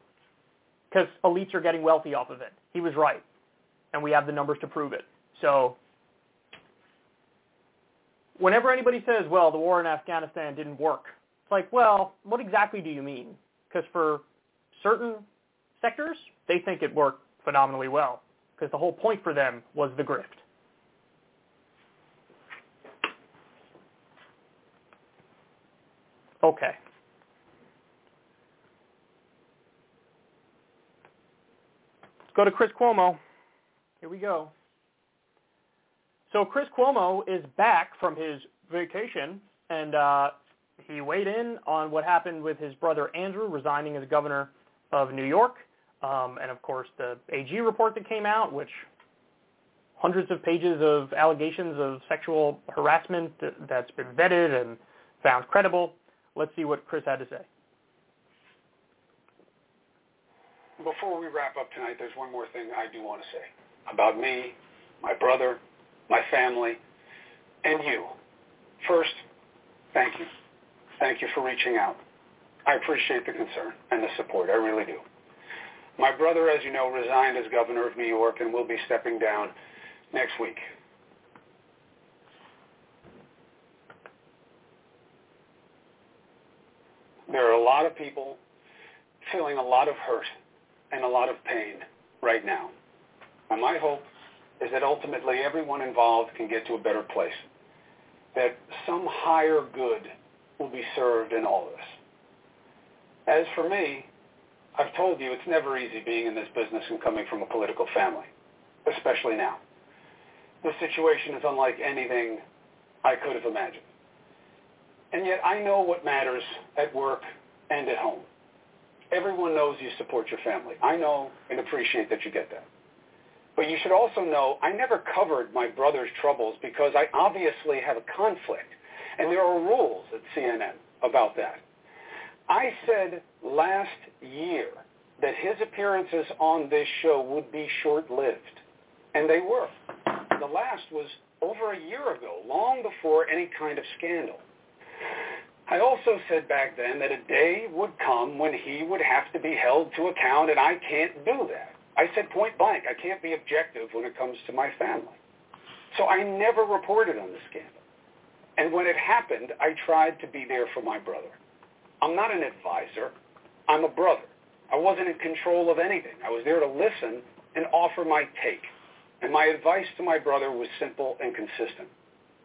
Speaker 2: because elites are getting wealthy off of it. He was right, and we have the numbers to prove it. So. Whenever anybody says, well, the war in Afghanistan didn't work, it's like, well, what exactly do you mean? Because for certain sectors, they think it worked phenomenally well because the whole point for them was the grift. Okay. Let's go to Chris Cuomo. Here we go. So Chris Cuomo is back from his vacation, and uh, he weighed in on what happened with his brother Andrew resigning as governor of New York. Um, and of course, the AG report that came out, which hundreds of pages of allegations of sexual harassment that's been vetted and found credible. Let's see what Chris had to say.
Speaker 3: Before we wrap up tonight, there's one more thing I do want to say about me, my brother, my family, and you. First, thank you. Thank you for reaching out. I appreciate the concern and the support. I really do. My brother, as you know, resigned as governor of New York and will be stepping down next week. There are a lot of people feeling a lot of hurt and a lot of pain right now. And my hope is that ultimately everyone involved can get to a better place, that some higher good will be served in all this. As for me, I've told you it's never easy being in this business and coming from a political family, especially now. The situation is unlike anything I could have imagined. And yet I know what matters at work and at home. Everyone knows you support your family. I know and appreciate that you get that. But you should also know I never covered my brother's troubles because I obviously have a conflict. And there are rules at CNN about that. I said last year that his appearances on this show would be short-lived, and they were. The last was over a year ago, long before any kind of scandal. I also said back then that a day would come when he would have to be held to account, and I can't do that. I said point blank, I can't be objective when it comes to my family. So I never reported on the scandal. And when it happened, I tried to be there for my brother. I'm not an advisor. I'm a brother. I wasn't in control of anything. I was there to listen and offer my take. And my advice to my brother was simple and consistent.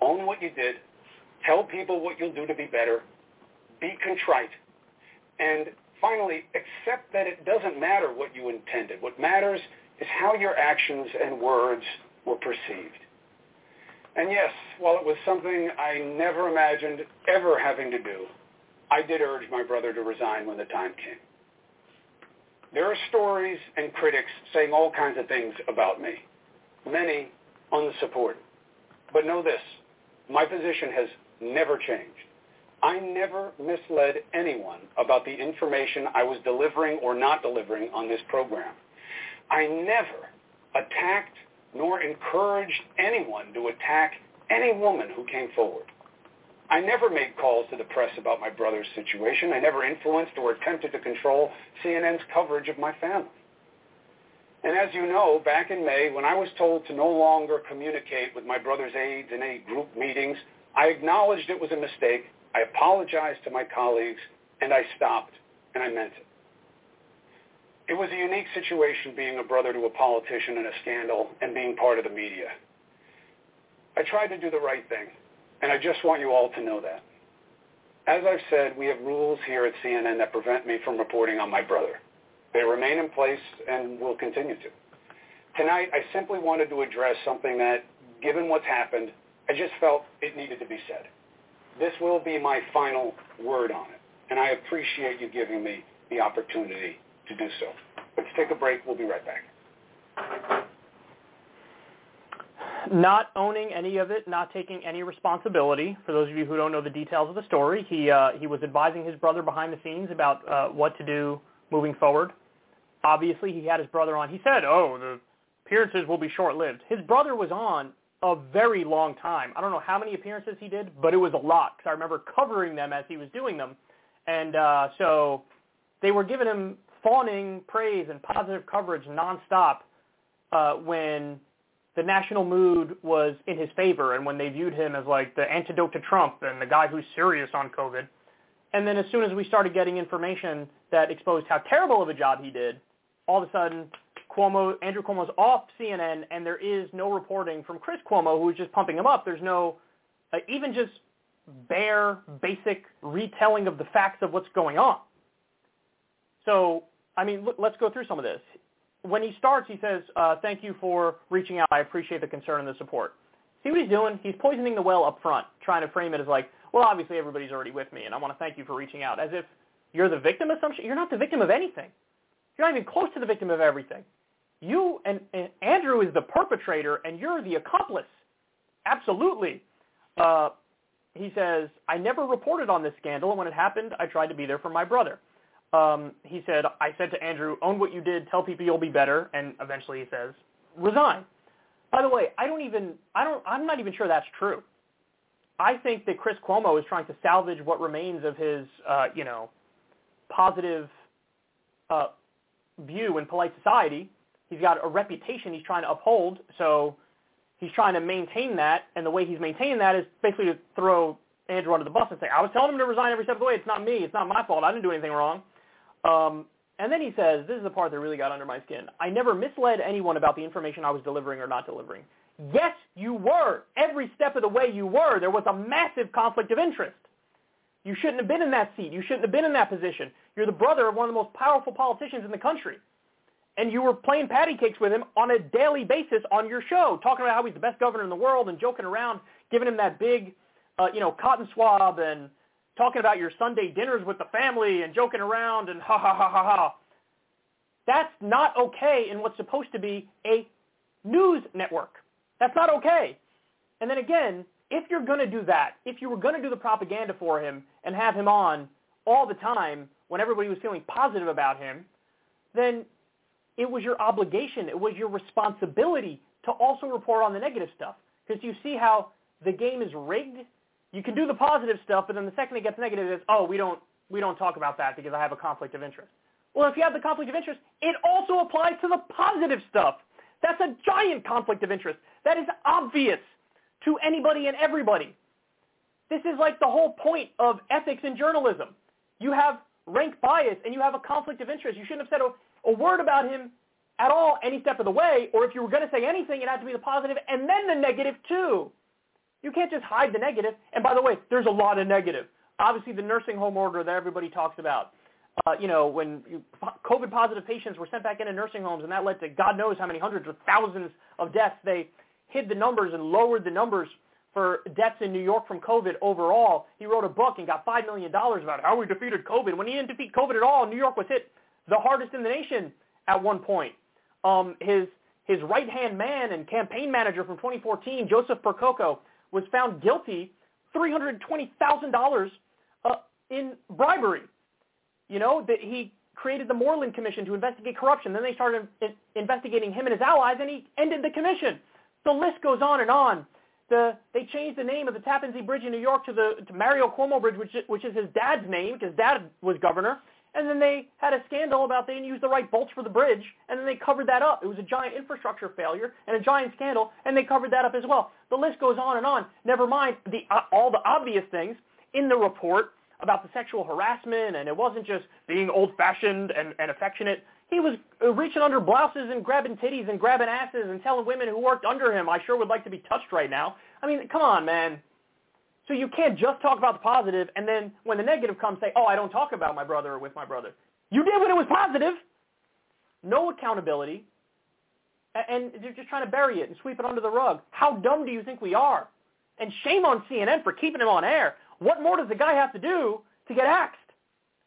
Speaker 3: Own what you did. Tell people what you'll do to be better. Be contrite. And finally, accept that it doesn't matter what you intended. What matters is how your actions and words were perceived. And yes, while it was something I never imagined ever having to do, I did urge my brother to resign when the time came. There are stories and critics saying all kinds of things about me, many unsupported. But know this, my position has never changed. I never misled anyone about the information I was delivering or not delivering on this program. I never attacked nor encouraged anyone to attack any woman who came forward. I never made calls to the press about my brother's situation. I never influenced or attempted to control CNN's coverage of my family. And as you know, back in May, when I was told to no longer communicate with my brother's aides in any group meetings, I acknowledged it was a mistake, I apologized to my colleagues, and I stopped, and I meant it. It was a unique situation being a brother to a politician in a scandal and being part of the media. I tried to do the right thing, and I just want you all to know that. As I've said, we have rules here at CNN that prevent me from reporting on my brother. They remain in place and will continue to. Tonight, I simply wanted to address something that, given what's happened, I just felt it needed to be said. This will be my final word on it, and I appreciate you giving me the opportunity to do so. Let's take a break. We'll be right back.
Speaker 2: Not owning any of it, not taking any responsibility. For those of you who don't know the details of the story, he uh, he was advising his brother behind the scenes about uh, what to do moving forward. Obviously, he had his brother on. He said, "Oh, the appearances will be short-lived." His brother was on a very long time. I don't know how many appearances he did, but it was a lot because I remember covering them as he was doing them, and uh, so they were giving him fawning praise and positive coverage nonstop uh, when the national mood was in his favor and when they viewed him as like the antidote to Trump and the guy who's serious on COVID. And then as soon as we started getting information that exposed how terrible of a job he did, all of a sudden Cuomo, Andrew Cuomo's off CNN and there is no reporting from Chris Cuomo who's just pumping him up. There's no, uh, even just bare, basic retelling of the facts of what's going on. So I mean, look, let's go through some of this. When he starts, he says, uh, thank you for reaching out. I appreciate the concern and the support. See what he's doing? He's poisoning the well up front, trying to frame it as like, well, obviously everybody's already with me, and I want to thank you for reaching out, as if you're the victim of. You're not the victim of anything. You're not even close to the victim of everything. You and, and Andrew is the perpetrator, and you're the accomplice. Absolutely. Uh, he says, I never reported on this scandal, and when it happened, I tried to be there for my brother um, he said, I said to Andrew, own what you did, tell people you'll be better, and eventually he says, resign. By the way, I don't even, I don't, I'm not even sure that's true. I think that Chris Cuomo is trying to salvage what remains of his, uh, you know, positive uh, view in polite society. He's got a reputation he's trying to uphold, so he's trying to maintain that, and the way he's maintaining that is basically to throw Andrew under the bus and say, I was telling him to resign every step of the way. It's not me. It's not my fault. I didn't do anything wrong. Um, and then he says, this is the part that really got under my skin. I never misled anyone about the information I was delivering or not delivering. Yes, you were. Every step of the way you were. There was a massive conflict of interest. You shouldn't have been in that seat. You shouldn't have been in that position. You're the brother of one of the most powerful politicians in the country. And you were playing patty cakes with him on a daily basis on your show, talking about how he's the best governor in the world and joking around, giving him that big, uh, you know, cotton swab and talking about your Sunday dinners with the family and joking around and ha ha ha ha ha. That's not okay in what's supposed to be a news network. That's not okay. And then again, if you're going to do that, if you were going to do the propaganda for him and have him on all the time when everybody was feeling positive about him, then it was your obligation, it was your responsibility to also report on the negative stuff. Because you see how the game is rigged? You can do the positive stuff, but then the second it gets negative, it's, oh, we don't, we don't talk about that because I have a conflict of interest. Well, if you have the conflict of interest, it also applies to the positive stuff. That's a giant conflict of interest. That is obvious to anybody and everybody. This is like the whole point of ethics in journalism. You have rank bias and you have a conflict of interest. You shouldn't have said a, a word about him at all any step of the way, or if you were going to say anything, it had to be the positive and then the negative too. You can't just hide the negative. And by the way, there's a lot of negative. Obviously, the nursing home order that everybody talks about. Uh, you know, when you, COVID positive patients were sent back into nursing homes, and that led to God knows how many hundreds of thousands of deaths. They hid the numbers and lowered the numbers for deaths in New York from COVID overall. He wrote a book and got $5 million about how we defeated COVID. When he didn't defeat COVID at all, New York was hit the hardest in the nation at one point. Um, his his right-hand man and campaign manager from 2014, Joseph Percoco, was found guilty $320,000 uh, in bribery. You know, that he created the Moreland Commission to investigate corruption. Then they started in- investigating him and his allies, and he ended the commission. The list goes on and on. The, they changed the name of the Tappan Zee Bridge in New York to the to Mario Cuomo Bridge, which, which is his dad's name because dad was governor. And then they had a scandal about they didn't use the right bolts for the bridge, and then they covered that up. It was a giant infrastructure failure and a giant scandal, and they covered that up as well. The list goes on and on. Never mind the uh, all the obvious things in the report about the sexual harassment, and it wasn't just being old-fashioned and, and affectionate. He was uh, reaching under blouses and grabbing titties and grabbing asses and telling women who worked under him, I sure would like to be touched right now. I mean, come on, man. So you can't just talk about the positive and then when the negative comes say, oh, I don't talk about my brother or with my brother. You did when it was positive. No accountability. And you're just trying to bury it and sweep it under the rug. How dumb do you think we are? And shame on CNN for keeping him on air. What more does the guy have to do to get axed?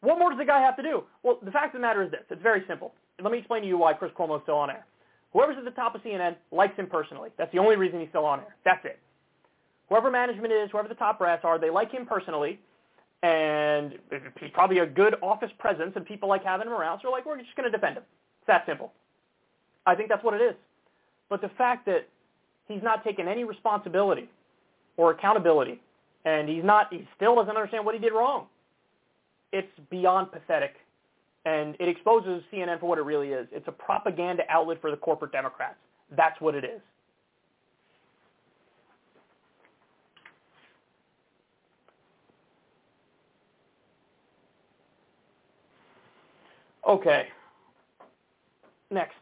Speaker 2: What more does the guy have to do? Well, the fact of the matter is this. It's very simple. Let me explain to you why Chris Cuomo is still on air. Whoever's at the top of CNN likes him personally. That's the only reason he's still on air. That's it whoever management is, whoever the top brass are, they like him personally, and he's probably a good office presence, and people like having him around. So they're like, we're just going to defend him. It's that simple. I think that's what it is. But the fact that he's not taking any responsibility or accountability, and he's not, he still doesn't understand what he did wrong. It's beyond pathetic, and it exposes CNN for what it really is. It's a propaganda outlet for the corporate Democrats. That's what it is. Okay. Next.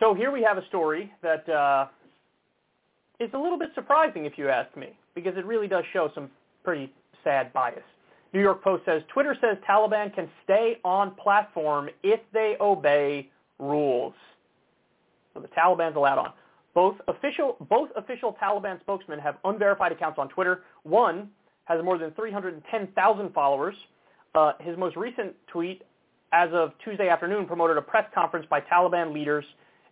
Speaker 2: So here we have a story that uh, is a little bit surprising, if you ask me, because it really does show some pretty sad bias. New York Post says Twitter says Taliban can stay on platform if they obey rules. So the Taliban's allowed on. Both official, both official Taliban spokesmen have unverified accounts on Twitter. One has more than 310,000 followers. Uh, his most recent tweet, as of Tuesday afternoon, promoted a press conference by Taliban leaders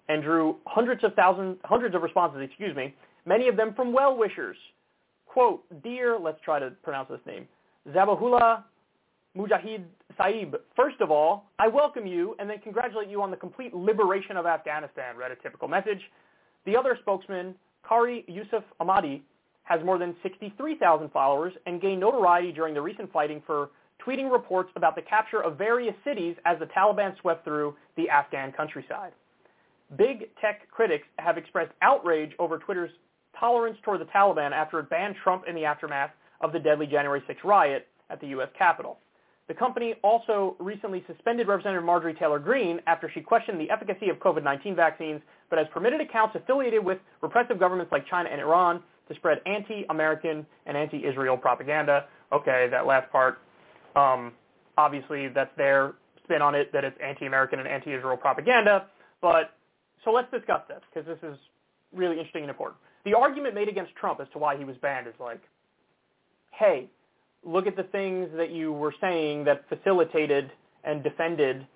Speaker 2: and drew hundreds of thousands, hundreds of responses. Excuse me, many of them from well-wishers. "Quote, dear, let's try to pronounce this name, Zabihullah Mujahid Saib. First of all, I welcome you and then congratulate you on the complete liberation of Afghanistan. Read a typical message. The other spokesman, Kari Yusuf Ahmadi, has more than 63,000 followers and gained notoriety during the recent fighting for tweeting reports about the capture of various cities as the Taliban swept through the Afghan countryside. Big tech critics have expressed outrage over Twitter's tolerance toward the Taliban after it banned Trump in the aftermath of the deadly January 6 riot at the U.S. Capitol. The company also recently suspended Representative Marjorie Taylor Greene after she questioned the efficacy of COVID-19 vaccines, but has permitted accounts affiliated with repressive governments like China and Iran to spread anti-American and anti-Israel propaganda. Okay, that last part, um, obviously that's their spin on it, that it's anti-American and anti-Israel propaganda. But so let's discuss this because this is really interesting and important. The argument made against Trump as to why he was banned is like, hey, look at the things that you were saying that facilitated and defended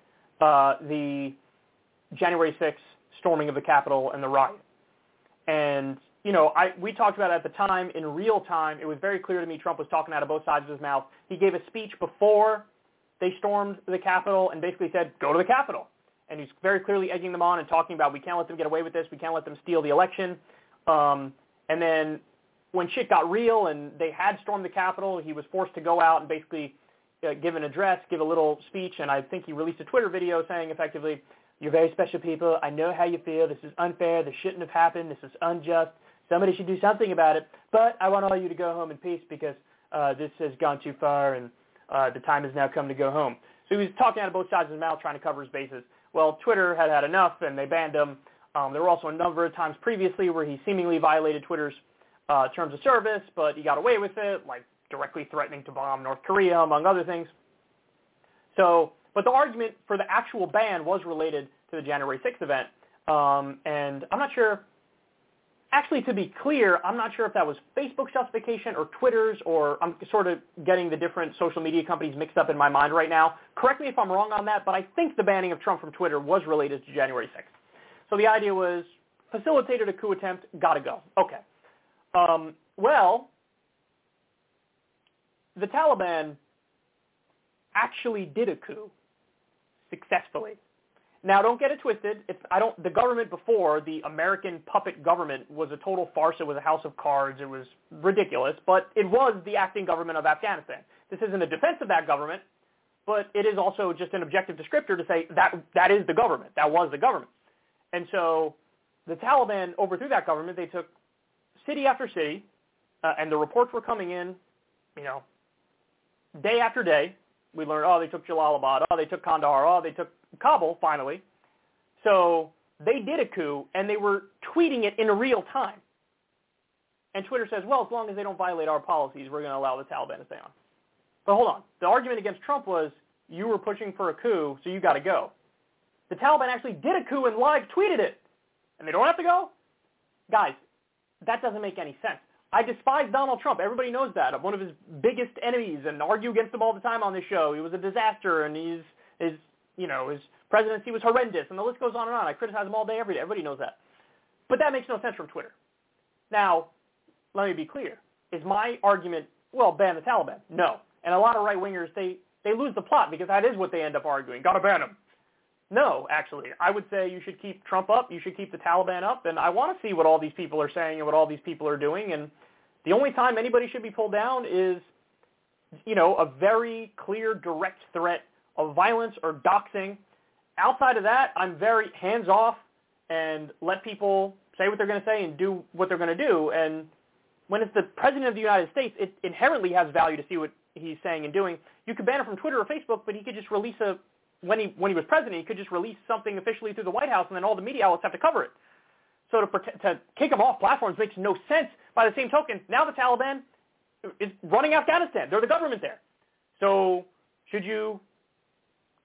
Speaker 2: uh, the January 6th storming of the Capitol and the riot. And you know, I we talked about it at the time in real time. It was very clear to me Trump was talking out of both sides of his mouth. He gave a speech before they stormed the Capitol and basically said, "Go to the Capitol." And he's very clearly egging them on and talking about we can't let them get away with this. We can't let them steal the election. Um, and then when shit got real and they had stormed the Capitol, he was forced to go out and basically uh, give an address, give a little speech, and I think he released a Twitter video saying effectively, "You're very special people. I know how you feel. This is unfair. This shouldn't have happened. This is unjust. Somebody should do something about it. But I want all of you to go home in peace because uh, this has gone too far and uh, the time has now come to go home." So he was talking out of both sides of his mouth, trying to cover his bases. Well, Twitter had had enough, and they banned him. Um, there were also a number of times previously where he seemingly violated Twitter's uh, terms of service, but he got away with it, like directly threatening to bomb North Korea, among other things. So, but the argument for the actual ban was related to the January 6th event, um, and I'm not sure. Actually, to be clear, I'm not sure if that was Facebook's justification or Twitter's, or I'm sort of getting the different social media companies mixed up in my mind right now. Correct me if I'm wrong on that, but I think the banning of Trump from Twitter was related to January 6th. So the idea was facilitated a coup attempt, gotta go. Okay. Um, well, the Taliban actually did a coup successfully. Now, don't get it twisted. It's, I don't. The government before the American puppet government was a total farce. It was a house of cards. It was ridiculous. But it was the acting government of Afghanistan. This isn't a defense of that government, but it is also just an objective descriptor to say that that is the government. That was the government. And so the Taliban overthrew that government. They took city after city, uh, and the reports were coming in, you know, day after day, we learned, oh, they took Jalalabad, oh, they took Kandahar, oh, they took Kabul, finally. So they did a coup, and they were tweeting it in real time. And Twitter says, well, as long as they don't violate our policies, we're going to allow the Taliban to stay on. But hold on. The argument against Trump was you were pushing for a coup, so you got to go. The Taliban actually did a coup and live tweeted it. And they don't have to go? Guys, that doesn't make any sense. I despise Donald Trump. Everybody knows that. I'm one of his biggest enemies and argue against him all the time on this show. He was a disaster and he's his you know, his presidency was horrendous and the list goes on and on. I criticize him all day, every day. Everybody knows that. But that makes no sense from Twitter. Now, let me be clear. Is my argument, well, ban the Taliban? No. And a lot of right-wingers, they, they lose the plot because that is what they end up arguing. Got to ban them. No, actually. I would say you should keep Trump up. You should keep the Taliban up. And I want to see what all these people are saying and what all these people are doing. And the only time anybody should be pulled down is, you know, a very clear, direct threat of violence or doxing. Outside of that, I'm very hands-off and let people say what they're going to say and do what they're going to do. And when it's the President of the United States, it inherently has value to see what he's saying and doing. You could ban him from Twitter or Facebook, but he could just release a when he when he was president, he could just release something officially through the White House, and then all the media outlets have to cover it. So to to kick him off platforms makes no sense. By the same token, now the Taliban is running Afghanistan. They're the government there. So should you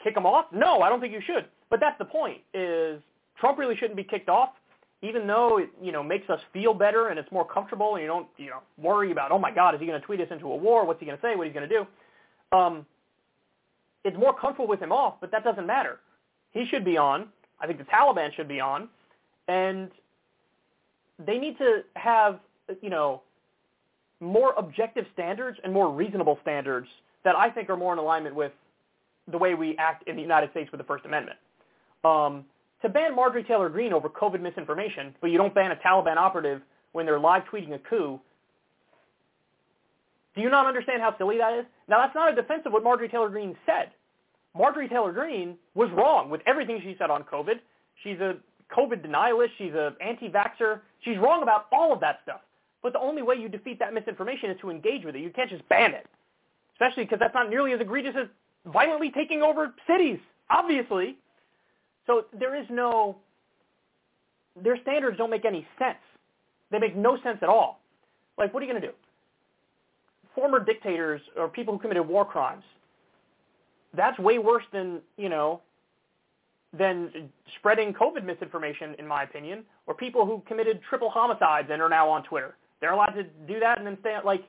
Speaker 2: kick him off? No, I don't think you should. But that's the point. Is Trump really shouldn't be kicked off, even though it you know makes us feel better and it's more comfortable, and you don't you know worry about oh my God, is he going to tweet us into a war? What's he going to say? What he's going to do? Um, it's more comfortable with him off, but that doesn't matter. He should be on. I think the Taliban should be on, and they need to have you know more objective standards and more reasonable standards that I think are more in alignment with the way we act in the United States with the First Amendment. Um, to ban Marjorie Taylor Greene over COVID misinformation, but you don't ban a Taliban operative when they're live tweeting a coup, do you not understand how silly that is? Now, that's not a defense of what Marjorie Taylor Greene said. Marjorie Taylor Greene was wrong with everything she said on COVID. She's a COVID denialist. She's an anti-vaxxer. She's wrong about all of that stuff. But the only way you defeat that misinformation is to engage with it. You can't just ban it, especially because that's not nearly as egregious as violently taking over cities, obviously. So there is no, their standards don't make any sense. They make no sense at all. Like, what are you going to do? Former dictators or people who committed war crimes. That's way worse than, you know, than spreading COVID misinformation, in my opinion, or people who committed triple homicides and are now on Twitter. They're allowed to do that and then stay, like,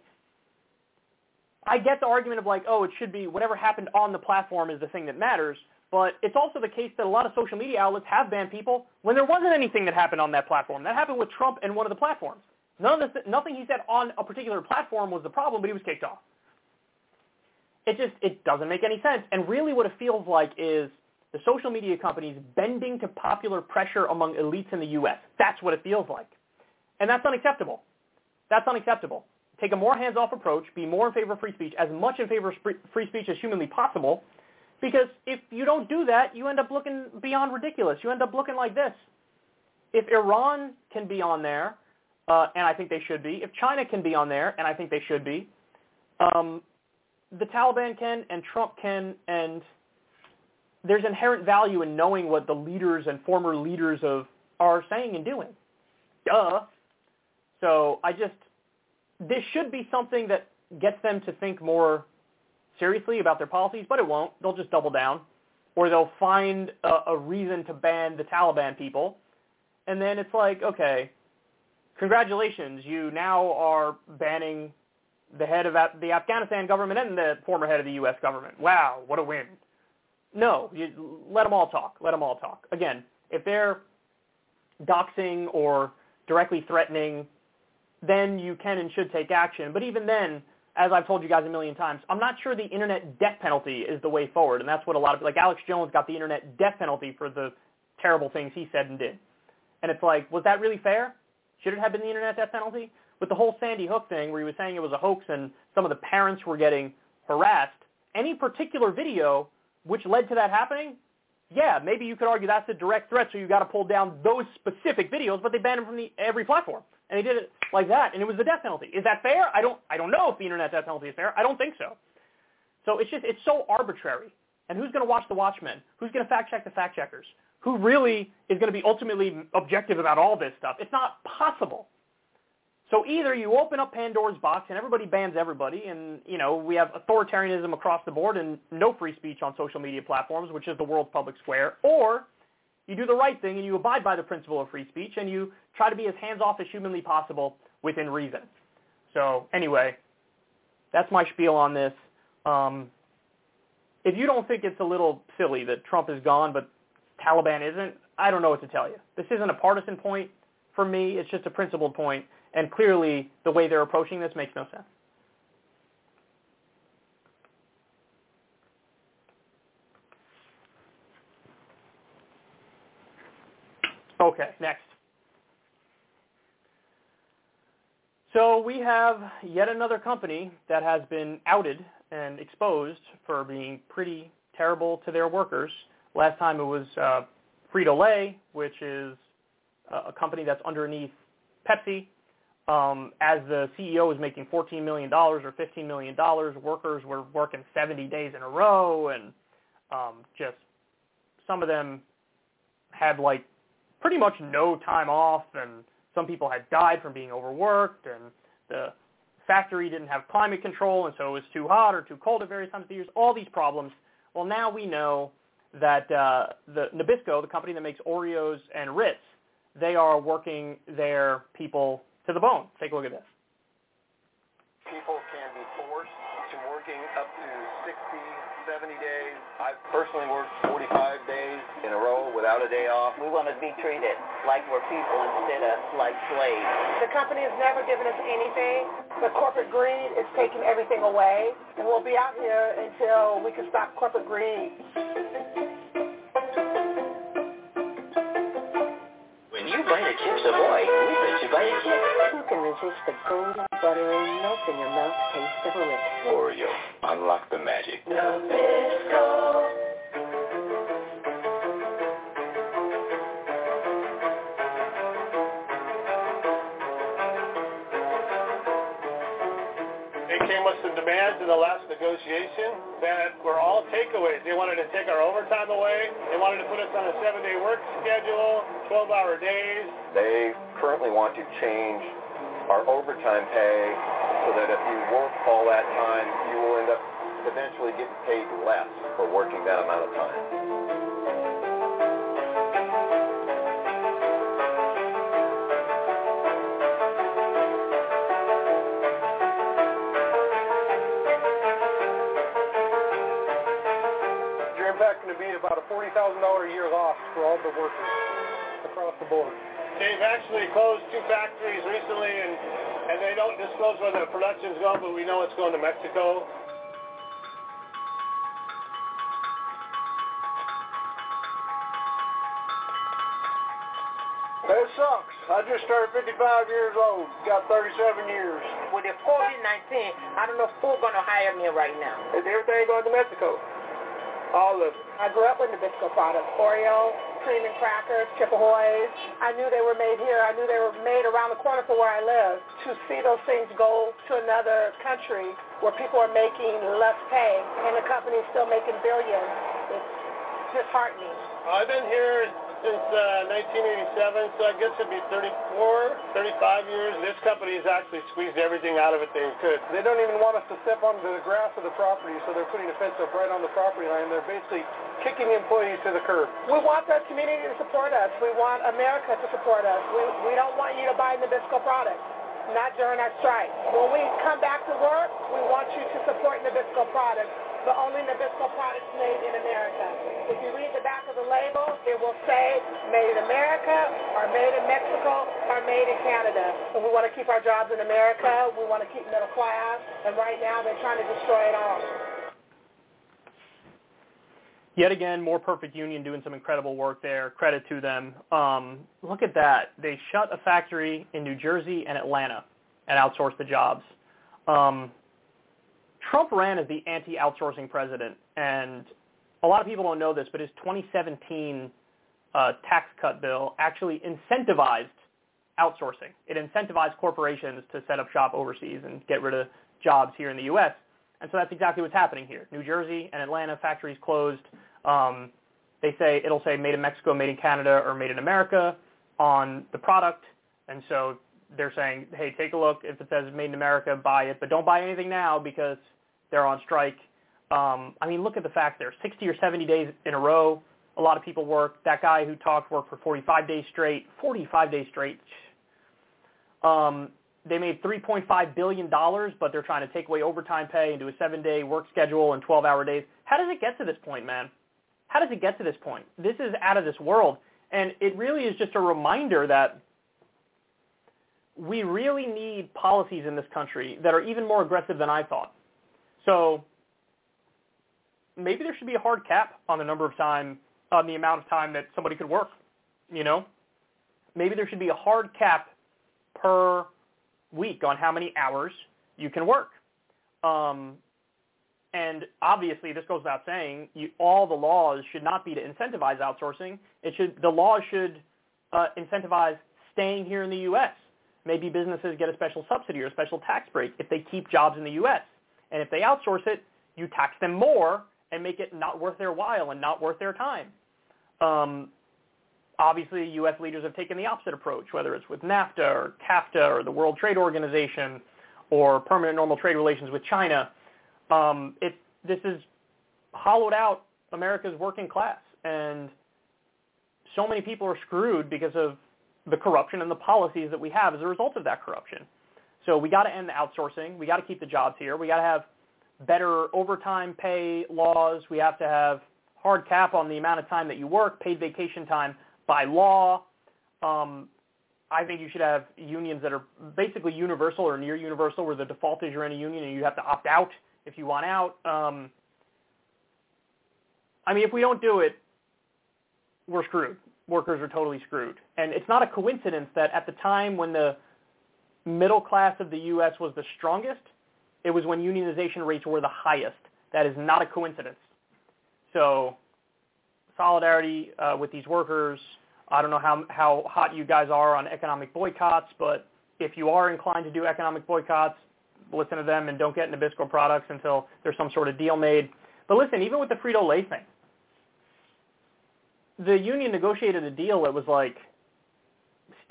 Speaker 2: I get the argument of like, oh, it should be whatever happened on the platform is the thing that matters, But it's also the case that a lot of social media outlets have banned people when there wasn't anything that happened on that platform. That happened with Trump and one of the platforms. None of this, nothing he said on a particular platform was the problem, but he was kicked off. It just it doesn't make any sense. And really, what it feels like is the social media companies bending to popular pressure among elites in the U.S. That's what it feels like, and that's unacceptable. That's unacceptable. Take a more hands-off approach. Be more in favor of free speech, as much in favor of free speech as humanly possible. Because if you don't do that, you end up looking beyond ridiculous. You end up looking like this. If Iran can be on there, uh, and I think they should be, if China can be on there, and I think they should be, um, the Taliban can, and Trump can, and there's inherent value in knowing what the leaders and former leaders of are saying and doing. Duh. So I just, this should be something that gets them to think more seriously about their policies, but it won't. They'll just double down. Or they'll find a, a reason to ban the Taliban people. And then it's like, okay, congratulations, you now are banning the head of the Afghanistan government and the former head of the U.S. government. Wow, what a win. No, you, let them all talk. Let them all talk. Again, if they're doxing or directly threatening, then you can and should take action. But even then, as I've told you guys a million times, I'm not sure the internet death penalty is the way forward. And that's what a lot of, like Alex Jones got the internet death penalty for the terrible things he said and did. And it's like, was that really fair? Should it have been the internet death penalty? With the whole Sandy Hook thing where he was saying it was a hoax and some of the parents were getting harassed, any particular video which led to that happening, yeah, maybe you could argue that's a direct threat, so you got to pull down those specific videos, but they banned them from the, every platform. And they did it like that, and it was the death penalty. Is that fair? I don't, I don't know if the internet death penalty is fair. I don't think so. So it's just, it's so arbitrary. And who's going to watch the Watchmen? Who's going to fact check the fact checkers? Who really is going to be ultimately objective about all this stuff? It's not possible. So either you open up Pandora's box and everybody bans everybody, and you know we have authoritarianism across the board and no free speech on social media platforms, which is the world's public square, or you do the right thing and you abide by the principle of free speech and you try to be as hands-off as humanly possible within reason. So anyway, that's my spiel on this. Um, if you don't think it's a little silly that Trump is gone but Taliban isn't, I don't know what to tell you. This isn't a partisan point for me. It's just a principled point, and clearly the way they're approaching this makes no sense. Okay, next. So we have yet another company that has been outed and exposed for being pretty terrible to their workers. Last time it was uh, Frito-Lay, which is a company that's underneath Pepsi. Um, as the CEO was making $14 million or $15 million, workers were working 70 days in a row, and um, just some of them had like pretty much no time off, and some people had died from being overworked, and the factory didn't have climate control, and so it was too hot or too cold at various times of the year. All these problems. Well, now we know that uh, the Nabisco, the company that makes Oreos and Ritz, they are working their people to the bone. Take a look at this.
Speaker 11: People can be forced to working up to 60, 70 days. I've personally worked 45 days in a row without a day off.
Speaker 12: We want to be treated like we're people instead of like slaves.
Speaker 13: The company has never given us anything. The corporate greed is taking everything away, and we'll be out here until we can stop corporate greed.
Speaker 14: Chips Ahoy, we bet you buy a chip.
Speaker 15: Who can resist the golden, buttery, melt-in-your-mouth taste of Ritz?
Speaker 14: Oreo, unlock the magic.
Speaker 16: Nabisco.
Speaker 9: Demands in the last negotiation that were all takeaways. They wanted to take our overtime away. They wanted to put us on a seven-day work schedule, 12-hour days.
Speaker 11: They currently want to change our overtime pay so that if you work all that time, you will end up eventually getting paid less for working that amount of time.
Speaker 9: $40,000 a year loss for all the workers across the board.
Speaker 17: They've actually closed two factories recently, and, and they don't disclose where the production's going, but we know it's going to Mexico. It sucks. I just started 55 years old. Got 37 years.
Speaker 13: With the COVID-19, I don't know who's going to hire me right now.
Speaker 17: Is everything going to Mexico? All of.
Speaker 13: I grew up with Nabisco products. Oreo, cream and crackers, Chip Ahoy's. I knew they were made here. I knew they were made around the corner from where I live. To see those things go to another country where people are making less pay and the company's still making billions, it's disheartening.
Speaker 17: I've been here since uh, 1987, so I guess it'd be 34, 35 years. This company has actually squeezed everything out of it they could.
Speaker 9: They don't even want us to step onto the grass of the property, so they're putting a fence up right on the property line. They're basically kicking the employees to the curb.
Speaker 13: We want the community to support us. We want America to support us. We, we don't want you to buy Nabisco products, not during our strike. When we come back to work, we want you to support Nabisco products but only Nabisco products made in America. If you read the back of the label, it will say made in America or made in Mexico or made in Canada. And we want to keep our jobs in America. We want to keep middle class. And right now they're trying to destroy it all.
Speaker 2: Yet again, more perfect union doing some incredible work there. Credit to them. Um, look at that. They shut a factory in New Jersey and Atlanta and outsourced the jobs. Um, Trump ran as the anti-outsourcing president, and a lot of people don't know this, but his 2017 uh, tax cut bill actually incentivized outsourcing. It incentivized corporations to set up shop overseas and get rid of jobs here in the U.S. And so that's exactly what's happening here. New Jersey and Atlanta factories closed. Um, they say it'll say made in Mexico, made in Canada, or made in America on the product. And so they're saying, hey, take a look. If it says made in America, buy it, but don't buy anything now because they're on strike. Um, I mean, look at the fact there, 60 or 70 days in a row. A lot of people work. That guy who talked worked for 45 days straight. 45 days straight. Um, they made $3.5 billion, but they're trying to take away overtime pay and do a seven-day work schedule and 12-hour days. How does it get to this point, man? How does it get to this point? This is out of this world. And it really is just a reminder that we really need policies in this country that are even more aggressive than I thought. So maybe there should be a hard cap on the number of time, on the amount of time that somebody could work. You know, maybe there should be a hard cap per week on how many hours you can work. Um, and obviously, this goes without saying, you, all the laws should not be to incentivize outsourcing. It should the laws should uh, incentivize staying here in the U.S. Maybe businesses get a special subsidy or a special tax break if they keep jobs in the U.S. And if they outsource it, you tax them more and make it not worth their while and not worth their time. Um, obviously, U.S. leaders have taken the opposite approach, whether it's with NAFTA or CAFTA or the World Trade Organization or permanent normal trade relations with China. Um, it, this has hollowed out America's working class, and so many people are screwed because of the corruption and the policies that we have as a result of that corruption. So we got to end the outsourcing. We got to keep the jobs here. We got to have better overtime pay laws. We have to have hard cap on the amount of time that you work, paid vacation time by law. Um, I think you should have unions that are basically universal or near universal, where the default is you're in a union and you have to opt out if you want out. Um, I mean, if we don't do it, we're screwed. Workers are totally screwed. And it's not a coincidence that at the time when the middle class of the U.S. was the strongest, it was when unionization rates were the highest. That is not a coincidence. So solidarity uh, with these workers. I don't know how, how hot you guys are on economic boycotts, but if you are inclined to do economic boycotts, listen to them and don't get Nabisco products until there's some sort of deal made. But listen, even with the Frito-Lay thing, the union negotiated a deal that was like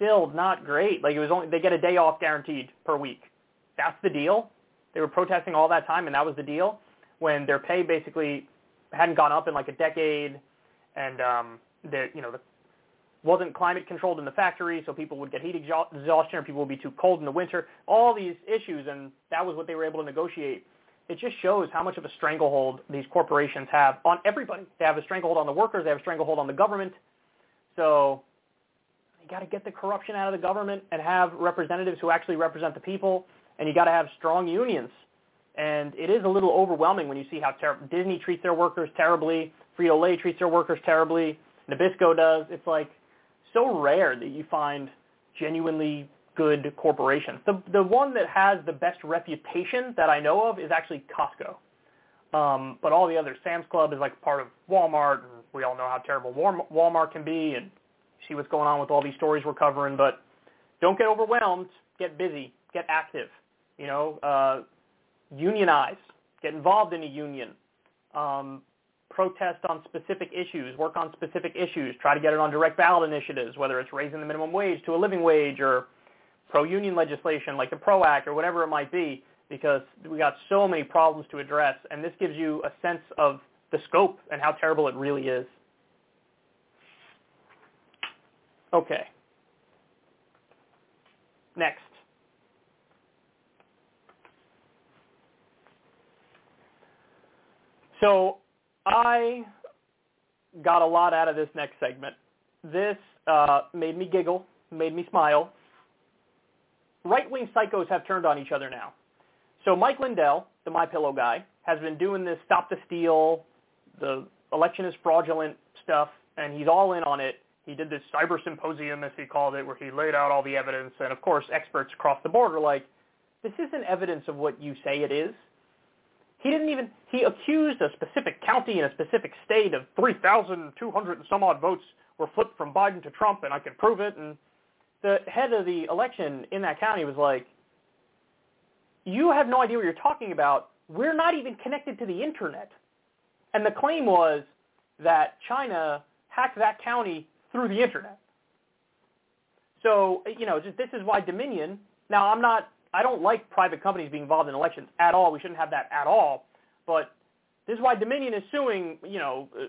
Speaker 2: still not great. Like it was only they get a day off guaranteed per week. That's the deal. They were protesting all that time, and that was the deal. When their pay basically hadn't gone up in like a decade, and um, the you know the wasn't climate controlled in the factory, so people would get heat exhaustion, or people would be too cold in the winter. All these issues, and that was what they were able to negotiate. it just shows how much of a stranglehold these corporations have on everybody. They have a stranglehold on the workers. They have a stranglehold on the government. So you got to get the corruption out of the government and have representatives who actually represent the people. And you got to have strong unions. And it is a little overwhelming when you see how ter- Disney treats their workers terribly, Frito-Lay treats their workers terribly, Nabisco does. It's like so rare that you find genuinely good corporations. The the one that has the best reputation that I know of is actually Costco. Um, but all the others, Sam's Club is like part of Walmart, and we all know how terrible Walmart can be, and see what's going on with all these stories we're covering. But don't get overwhelmed. Get busy. Get active. You know, uh, unionize. Get involved in a union. Um, protest on specific issues. Work on specific issues. Try to get it on direct ballot initiatives, whether it's raising the minimum wage to a living wage or pro-union legislation like the PRO Act or whatever it might be, because we got so many problems to address, and this gives you a sense of the scope and how terrible it really is. Okay. Next. So I got a lot out of this next segment. This uh, made me giggle, made me smile, right-wing psychos have turned on each other now. So Mike Lindell, the My Pillow guy, has been doing this stop the steal, the election is fraudulent stuff, and he's all in on it. He did this cyber symposium, as he called it, where he laid out all the evidence, and of course, experts across the board are like, "This isn't evidence of what you say it is." He didn't even he accused a specific county in a specific state of 3,200 and some odd votes were flipped from Biden to Trump, and I can prove it. And the head of the election in that county was like, you have no idea what you're talking about. We're not even connected to the internet. And the claim was that China hacked that county through the internet. So, you know, this is why Dominion, now I'm not, I don't like private companies being involved in elections at all. We shouldn't have that at all. But this is why Dominion is suing, you know, uh,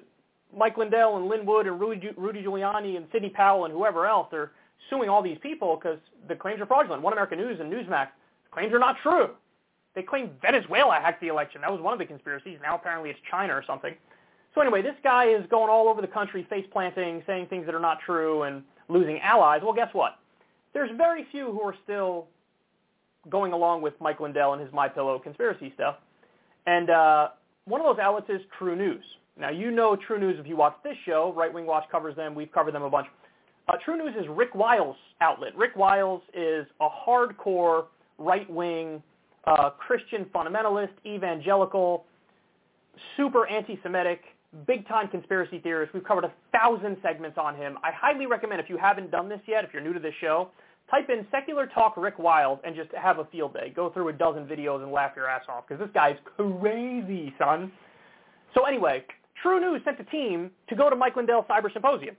Speaker 2: Mike Lindell and Lin Wood and Rudy, Rudy Giuliani and Sidney Powell and whoever else. They're suing all these people because the claims are fraudulent. One American News and Newsmax claims are not true. They claim Venezuela hacked the election. That was one of the conspiracies. Now apparently it's China or something. So anyway, this guy is going all over the country face planting, saying things that are not true and losing allies. Well, guess what? There's very few who are still going along with Mike Lindell and his My Pillow conspiracy stuff. And uh, one of those outlets is TruNews. Now, you know TruNews if you watch this show. Right Wing Watch covers them. We've covered them a bunch. Uh, TruNews is Rick Wiles' outlet. Rick Wiles is a hardcore right-wing uh, Christian fundamentalist, evangelical, super anti-Semitic, big-time conspiracy theorist. We've covered a thousand segments on him. I highly recommend if you haven't done this yet, if you're new to this show, type in secular talk Rick Wiles and just have a field day. Go through a dozen videos and laugh your ass off because this guy's crazy, son. So anyway, TruNews sent a team to go to Mike Lindell's Cyber Symposium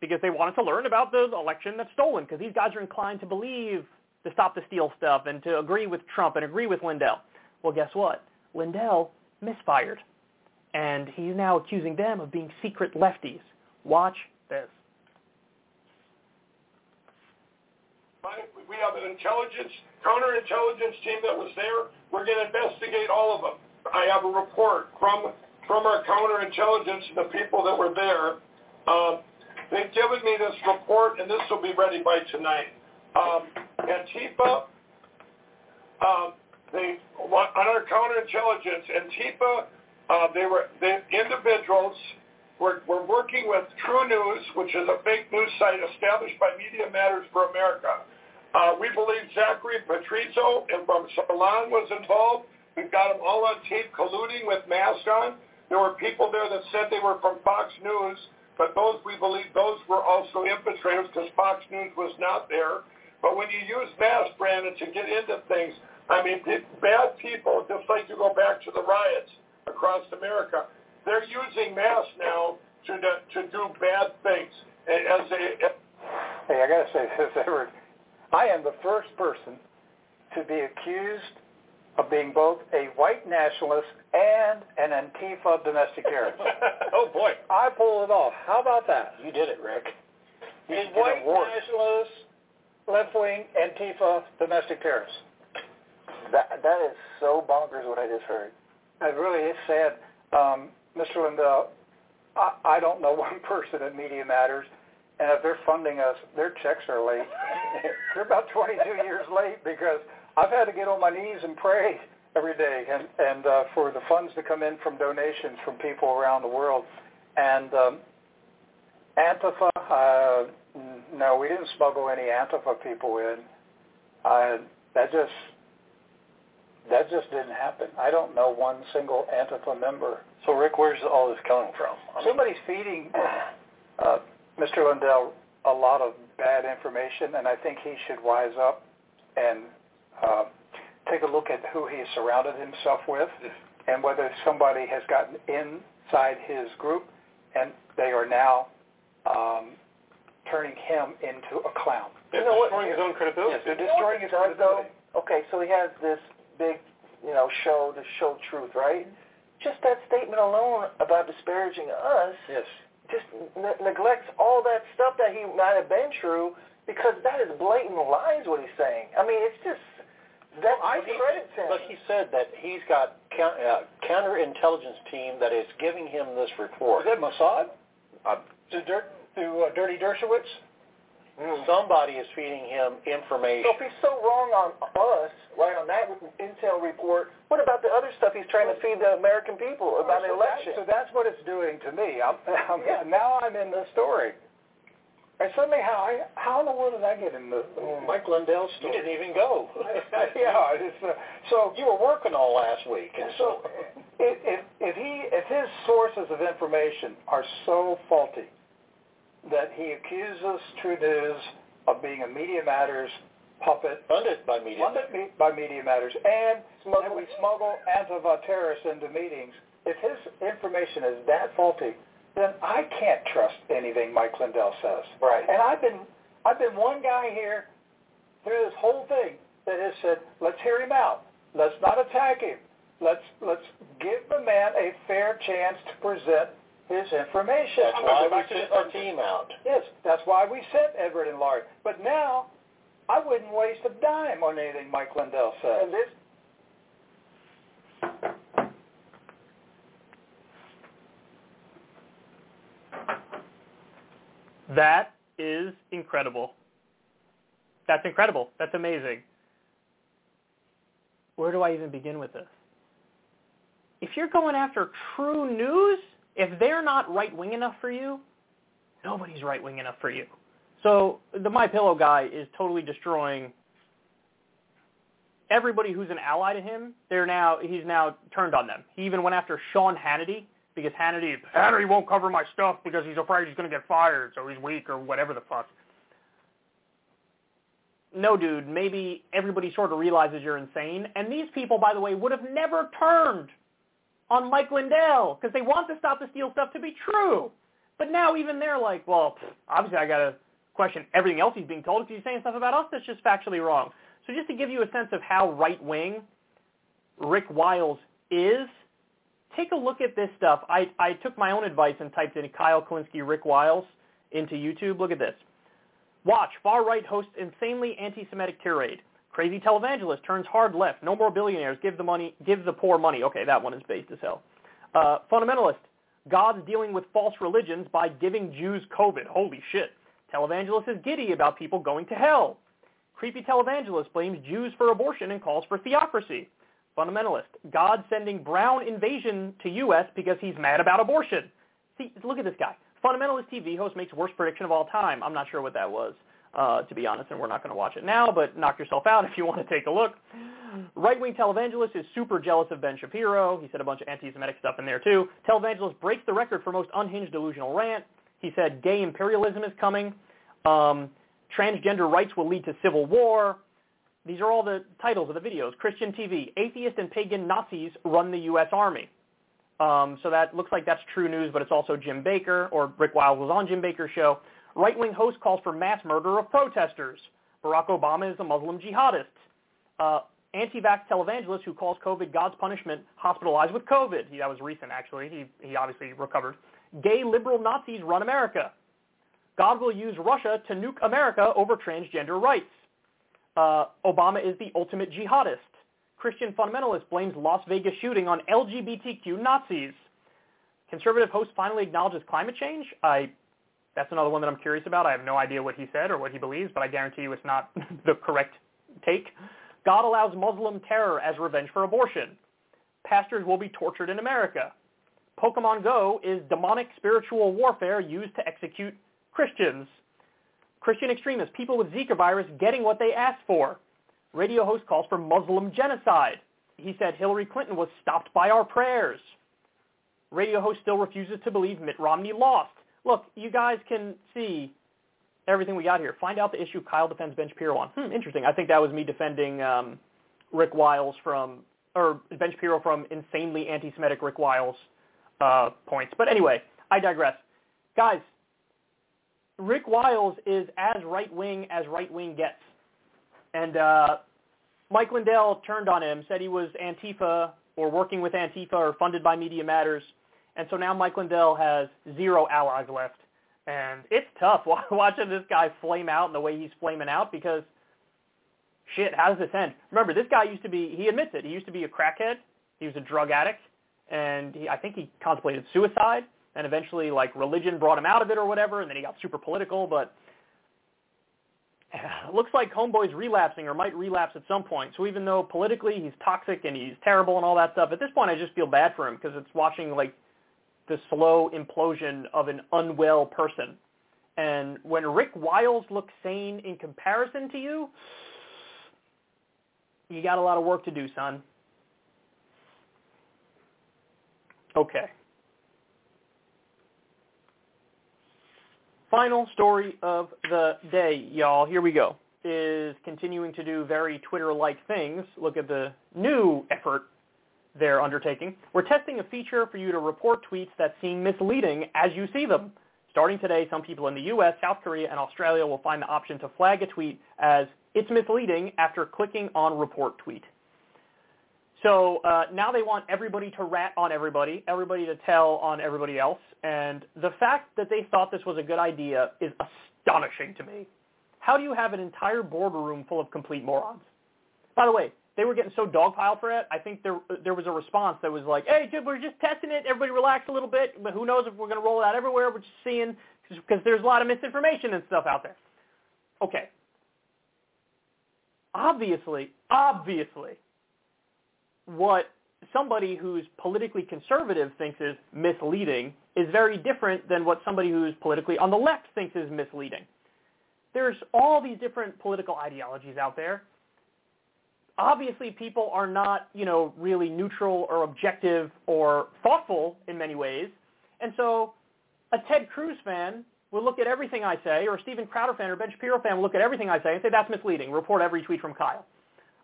Speaker 2: because they wanted to learn about the election that's stolen because these guys are inclined to believe the stop the steal stuff and to agree with Trump and agree with Lindell. Well, guess what? Lindell misfired. And he's now accusing them of being secret lefties. Watch this.
Speaker 18: We have an intelligence, counterintelligence team that was there. We're going to investigate all of them. I have a report from from our counterintelligence, and the people that were there. Um, They've given me this report, and this will be ready by tonight. Um, Antifa, um, they on our counterintelligence, Antifa, uh, they were the individuals were, were working with TruNews, which is a fake news site established by Media Matters for America. Uh, we believe Zachary Petrizzo and from Salon was involved. We've got them all on tape colluding with masks on. There were people there that said they were from Fox News but those, we believe those were also infiltrators because Fox News was not there. But when you use mass, Brandon, to get into things, I mean, bad people, just like you go back to the riots across America, they're using mass now to to do bad things. As a,
Speaker 19: hey, I got to say this, Edward. I am the first person to be accused of being both a white nationalist and an Antifa domestic terrorist. [laughs]
Speaker 6: oh boy.
Speaker 19: I pulled it off. How about that?
Speaker 6: You did it, Rick.
Speaker 19: You a white nationalist, left-wing Antifa domestic terrorist.
Speaker 20: That that is so bonkers what I just heard.
Speaker 19: It really is sad. Um, Mr. Lindell, I, I don't know [laughs] one person at Media Matters, and if they're funding us, their checks are late. [laughs] they're about 22 years late because I've had to get on my knees and pray every day, and and uh, for the funds to come in from donations from people around the world, and um, Antifa. Uh, no, we didn't smuggle any Antifa people in. Uh, that just that just didn't happen. I don't know one single Antifa member.
Speaker 21: So, Rick, where's all this coming from?
Speaker 19: I mean, Somebody's feeding uh, Mr. Lindell a lot of bad information, and I think he should wise up and uh, take a look at who he surrounded himself with and whether somebody has gotten inside his group and they are now um, turning him into a clown.
Speaker 21: You know what? Destroying his own credibility.
Speaker 19: Yes, they're destroying his credibility.
Speaker 20: Okay, so he has this big, you know, show to show truth, right? Just that statement alone about disparaging us
Speaker 21: yes.
Speaker 20: just ne- neglects all that stuff that he might have been true because that is blatant lies what he's saying. I mean, it's just that
Speaker 21: well,
Speaker 20: discredits him.
Speaker 21: But he said that he's got count, uh, counterintelligence team that is giving him this report.
Speaker 19: Is that Mossad?
Speaker 21: Uh,
Speaker 19: to, Dirt, to uh, Dirty Dershowitz?
Speaker 21: Mm. Somebody is feeding him information.
Speaker 20: So if he's so wrong on us, right, on that intel report, what about the other stuff he's trying to feed the American people about
Speaker 19: oh,
Speaker 20: the
Speaker 19: so
Speaker 20: election?
Speaker 19: That, so that's what it's doing to me. I'm, [laughs] I'm, yeah. Now I'm in the story. And suddenly, how I, how in the world did I get in the
Speaker 21: mm.
Speaker 19: Mike Lindell story?
Speaker 21: You didn't even go. [laughs]
Speaker 19: yeah, it's, uh, so
Speaker 21: you were working all last week, and [laughs]
Speaker 19: so if, if if he if his sources of information are so faulty that he accuses TruNews of being a Media Matters puppet,
Speaker 21: funded by Media
Speaker 19: funded me, by Media Matters, and that we smuggle Antifa terrorists into meetings. If his information is that faulty, then I can't trust anything Mike Lindell says.
Speaker 20: Right.
Speaker 19: And I've been I've been one guy here through this whole thing that has said, let's hear him out. Let's not attack him. Let's let's give the man a fair chance to present his information.
Speaker 21: That's why we sent our team out.
Speaker 19: Yes, that's why we sent Everett and Laurie. But now, I wouldn't waste a dime on anything Mike Lindell says.
Speaker 20: And this
Speaker 2: That is incredible. That's incredible. That's amazing. Where do I even begin with this? If you're going after TruNews, if they're not right-wing enough for you, nobody's right-wing enough for you. So the My Pillow guy is totally destroying everybody who's an ally to him. They're now he's now turned on them. He even went after Sean Hannity because Hannity Hannity won't cover my stuff because he's afraid he's going to get fired, so he's weak or whatever the fuck. No, dude, maybe everybody sort of realizes you're insane. And these people, by the way, would have never turned on Mike Lindell because they want the Stop the Steal stuff to be true. But now even they're like, well, obviously I got to question everything else he's being told because he's saying stuff about us that's just factually wrong. So just to give you a sense of how right-wing Rick Wiles is, take a look at this stuff. I, I took my own advice and typed in Kyle Kulinski, Rick Wiles into YouTube. Look at this. Watch, far-right hosts insanely anti-Semitic tirade. Crazy televangelist turns hard left. No more billionaires. Give the money. Give the poor money. Okay, that one is based as hell. Uh, fundamentalist. God's dealing with false religions by giving Jews COVID. Holy shit. Televangelist is giddy about people going to hell. Creepy televangelist blames Jews for abortion and calls for theocracy. Fundamentalist. God sending brown invasion to U.S. because he's mad about abortion. See, look at this guy. Fundamentalist TV host makes worst prediction of all time. I'm not sure what that was uh, to be honest, and we're not going to watch it now, but knock yourself out [laughs] if you want to take a look. Right-wing televangelist is super jealous of Ben Shapiro. He said a bunch of anti-Semitic stuff in there too. Televangelist breaks the record for most unhinged delusional rant. He said gay imperialism is coming. Um, transgender rights will lead to civil war. These are all the titles of the videos. Christian TV, atheist and pagan Nazis run the U.S. Army. Um, so that looks like that's TruNews, but it's also Jim Bakker, or Rick Wiles was on Jim Bakker's show. Right-wing host calls for mass murder of protesters. Barack Obama is a Muslim jihadist. Uh, anti-vax televangelist who calls COVID God's punishment, hospitalized with COVID. He, that was recent, actually. He, he obviously recovered. Gay liberal Nazis run America. God will use Russia to nuke America over transgender rights. Uh, Obama is the ultimate jihadist. Christian fundamentalist blames Las Vegas shooting on LGBTQ Nazis. Conservative host finally acknowledges climate change. I, that's another one that I'm curious about. I have no idea what he said or what he believes, but I guarantee you it's not [laughs] the correct take. God allows Muslim terror as revenge for abortion. Pastors will be tortured in America. Pokemon Go is demonic spiritual warfare used to execute Christians. Christian extremists, people with Zika virus getting what they asked for. Radio host calls for Muslim genocide. He said Hillary Clinton was stopped by our prayers. Radio host still refuses to believe Mitt Romney lost. Look, you guys can see everything we got here. Find out the issue Kyle defends Ben Shapiro on. Hmm, interesting. I think that was me defending um, Rick Wiles from, or Ben Shapiro from insanely anti-Semitic Rick Wiles uh, points. But anyway, I digress. Guys, Rick Wiles is as right-wing as right-wing gets. And uh, Mike Lindell turned on him, said he was Antifa or working with Antifa or funded by Media Matters. And so now Mike Lindell has zero allies left. And it's tough [laughs] watching this guy flame out in the way he's flaming out because, shit, how does this end? Remember, this guy used to be, he admits it, he used to be a crackhead. He was a drug addict. And he, I think he contemplated suicide. And eventually, like, religion brought him out of it or whatever. And then he got super political. But it [sighs] looks like Homeboy's relapsing or might relapse at some point. So even though politically he's toxic and he's terrible and all that stuff, at this point I just feel bad for him because it's watching, like, the slow implosion of an unwell person. And when Rick Wiles looks sane in comparison to you, you got a lot of work to do, son. Okay. Final story of the day, y'all. Here we go. Is continuing to do very Twitter-like things. Look at the new effort they're undertaking. We're testing a feature for you to report tweets that seem misleading as you see them. Starting today, some people in the U.S., South Korea, and Australia will find the option to flag a tweet as it's misleading after clicking on report tweet. So uh, now they want everybody to rat on everybody, everybody to tell on everybody else. And the fact that they thought this was a good idea is astonishing to me. How do you have an entire boardroom full of complete morons? By the way, they were getting so dogpiled for it. I think there there was a response that was like, "Hey, dude, we're just testing it. Everybody relax a little bit. But who knows if we're going to roll it out everywhere? We're just seeing because there's a lot of misinformation and stuff out there." Okay. Obviously, obviously, what somebody who's politically conservative thinks is misleading is very different than what somebody who's politically on the left thinks is misleading. There's all these different political ideologies out there obviously people are not, you know, really neutral or objective or thoughtful in many ways. And so a Ted Cruz fan will look at everything I say, or a Steven Crowder fan or Ben Shapiro fan will look at everything I say and say, that's misleading. Report every tweet from Kyle.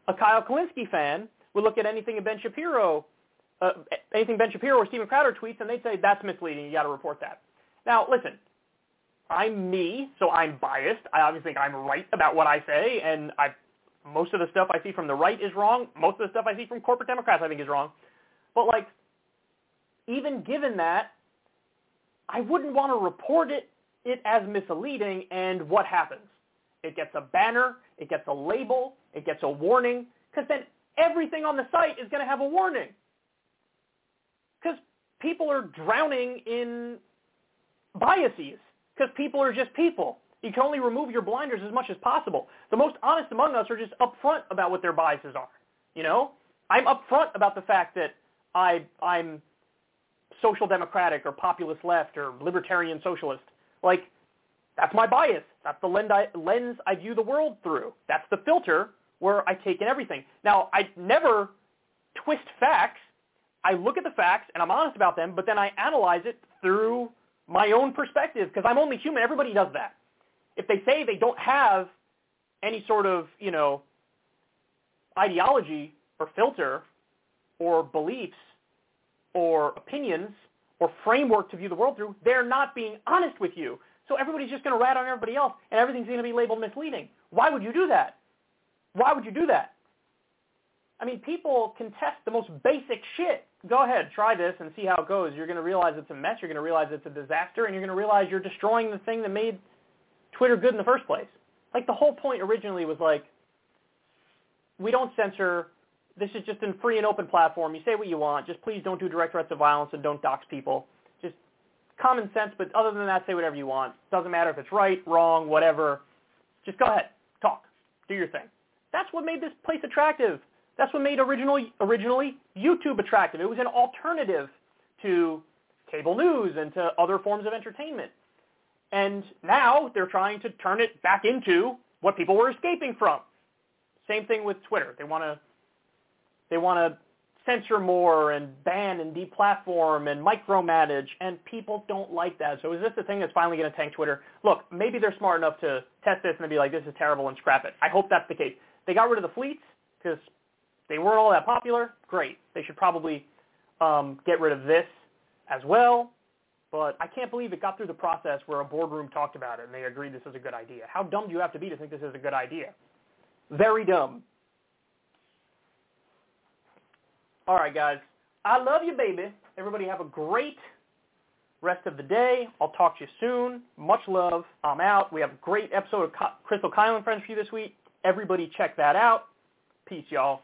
Speaker 2: A Kyle Kulinski fan will look at anything Ben Shapiro, uh, anything Ben Shapiro or Steven Crowder tweets, and they'd say, that's misleading. You got to report that. Now, listen, I'm me, so I'm biased. I obviously think I'm right about what I say, and I've most of the stuff I see from the right is wrong. Most of the stuff I see from corporate Democrats I think is wrong. But like, even given that, I wouldn't want to report it, it as misleading. And what happens? It gets a banner, it gets a label, it gets a warning, because then everything on the site is going to have a warning. Because people are drowning in biases, because people are just people. You can only remove your blinders as much as possible. The most honest among us are just upfront about what their biases are. You know, I'm upfront about the fact that I I'm social democratic or populist left or libertarian socialist. Like that's my bias. That's the lens I, lens I view the world through. That's the filter where I take in everything. Now, I never twist facts. I look at the facts and I'm honest about them, but then I analyze it through my own perspective because I'm only human. Everybody does that if they say they don't have any sort of, you know, ideology or filter or beliefs or opinions or framework to view the world through, they're not being honest with you. So everybody's just going to rat on everybody else and everything's going to be labeled misleading. Why would you do that? Why would you do that? I mean, people contest the most basic shit. Go ahead, try this and see how it goes. You're going to realize it's a mess. You're going to realize it's a disaster, and you're going to realize you're destroying the thing that made Twitter good in the first place. Like the whole point originally was like, we don't censor this is just a free and open platform. You say what you want. Just please don't do direct threats of violence and don't dox people. Just common sense, but other than that, say whatever you want. Doesn't matter if it's right, wrong, whatever. Just go ahead. Talk. Do your thing. That's what made this place attractive. That's what made originally, originally YouTube attractive. It was an alternative to cable news and to other forms of entertainment. And now they're trying to turn it back into what people were escaping from. Same thing with Twitter. They want to they want to censor more and ban and deplatform and micromanage, and people don't like that. So is this the thing that's finally going to tank Twitter? Look, maybe they're smart enough to test this and be like, this is terrible and scrap it. I hope that's the case. They got rid of the fleets because they weren't all that popular. Great. They should probably um, get rid of this as well. But I can't believe it got through the process where a boardroom talked about it and they agreed this is a good idea. How dumb do you have to be to think this is a good idea? Very dumb. All right, guys. I love you, baby. Everybody have a great rest of the day. I'll talk to you soon. Much love. I'm out. We have a great episode of Krystal Kyle and Friends for you this week. Everybody check that out. Peace, y'all.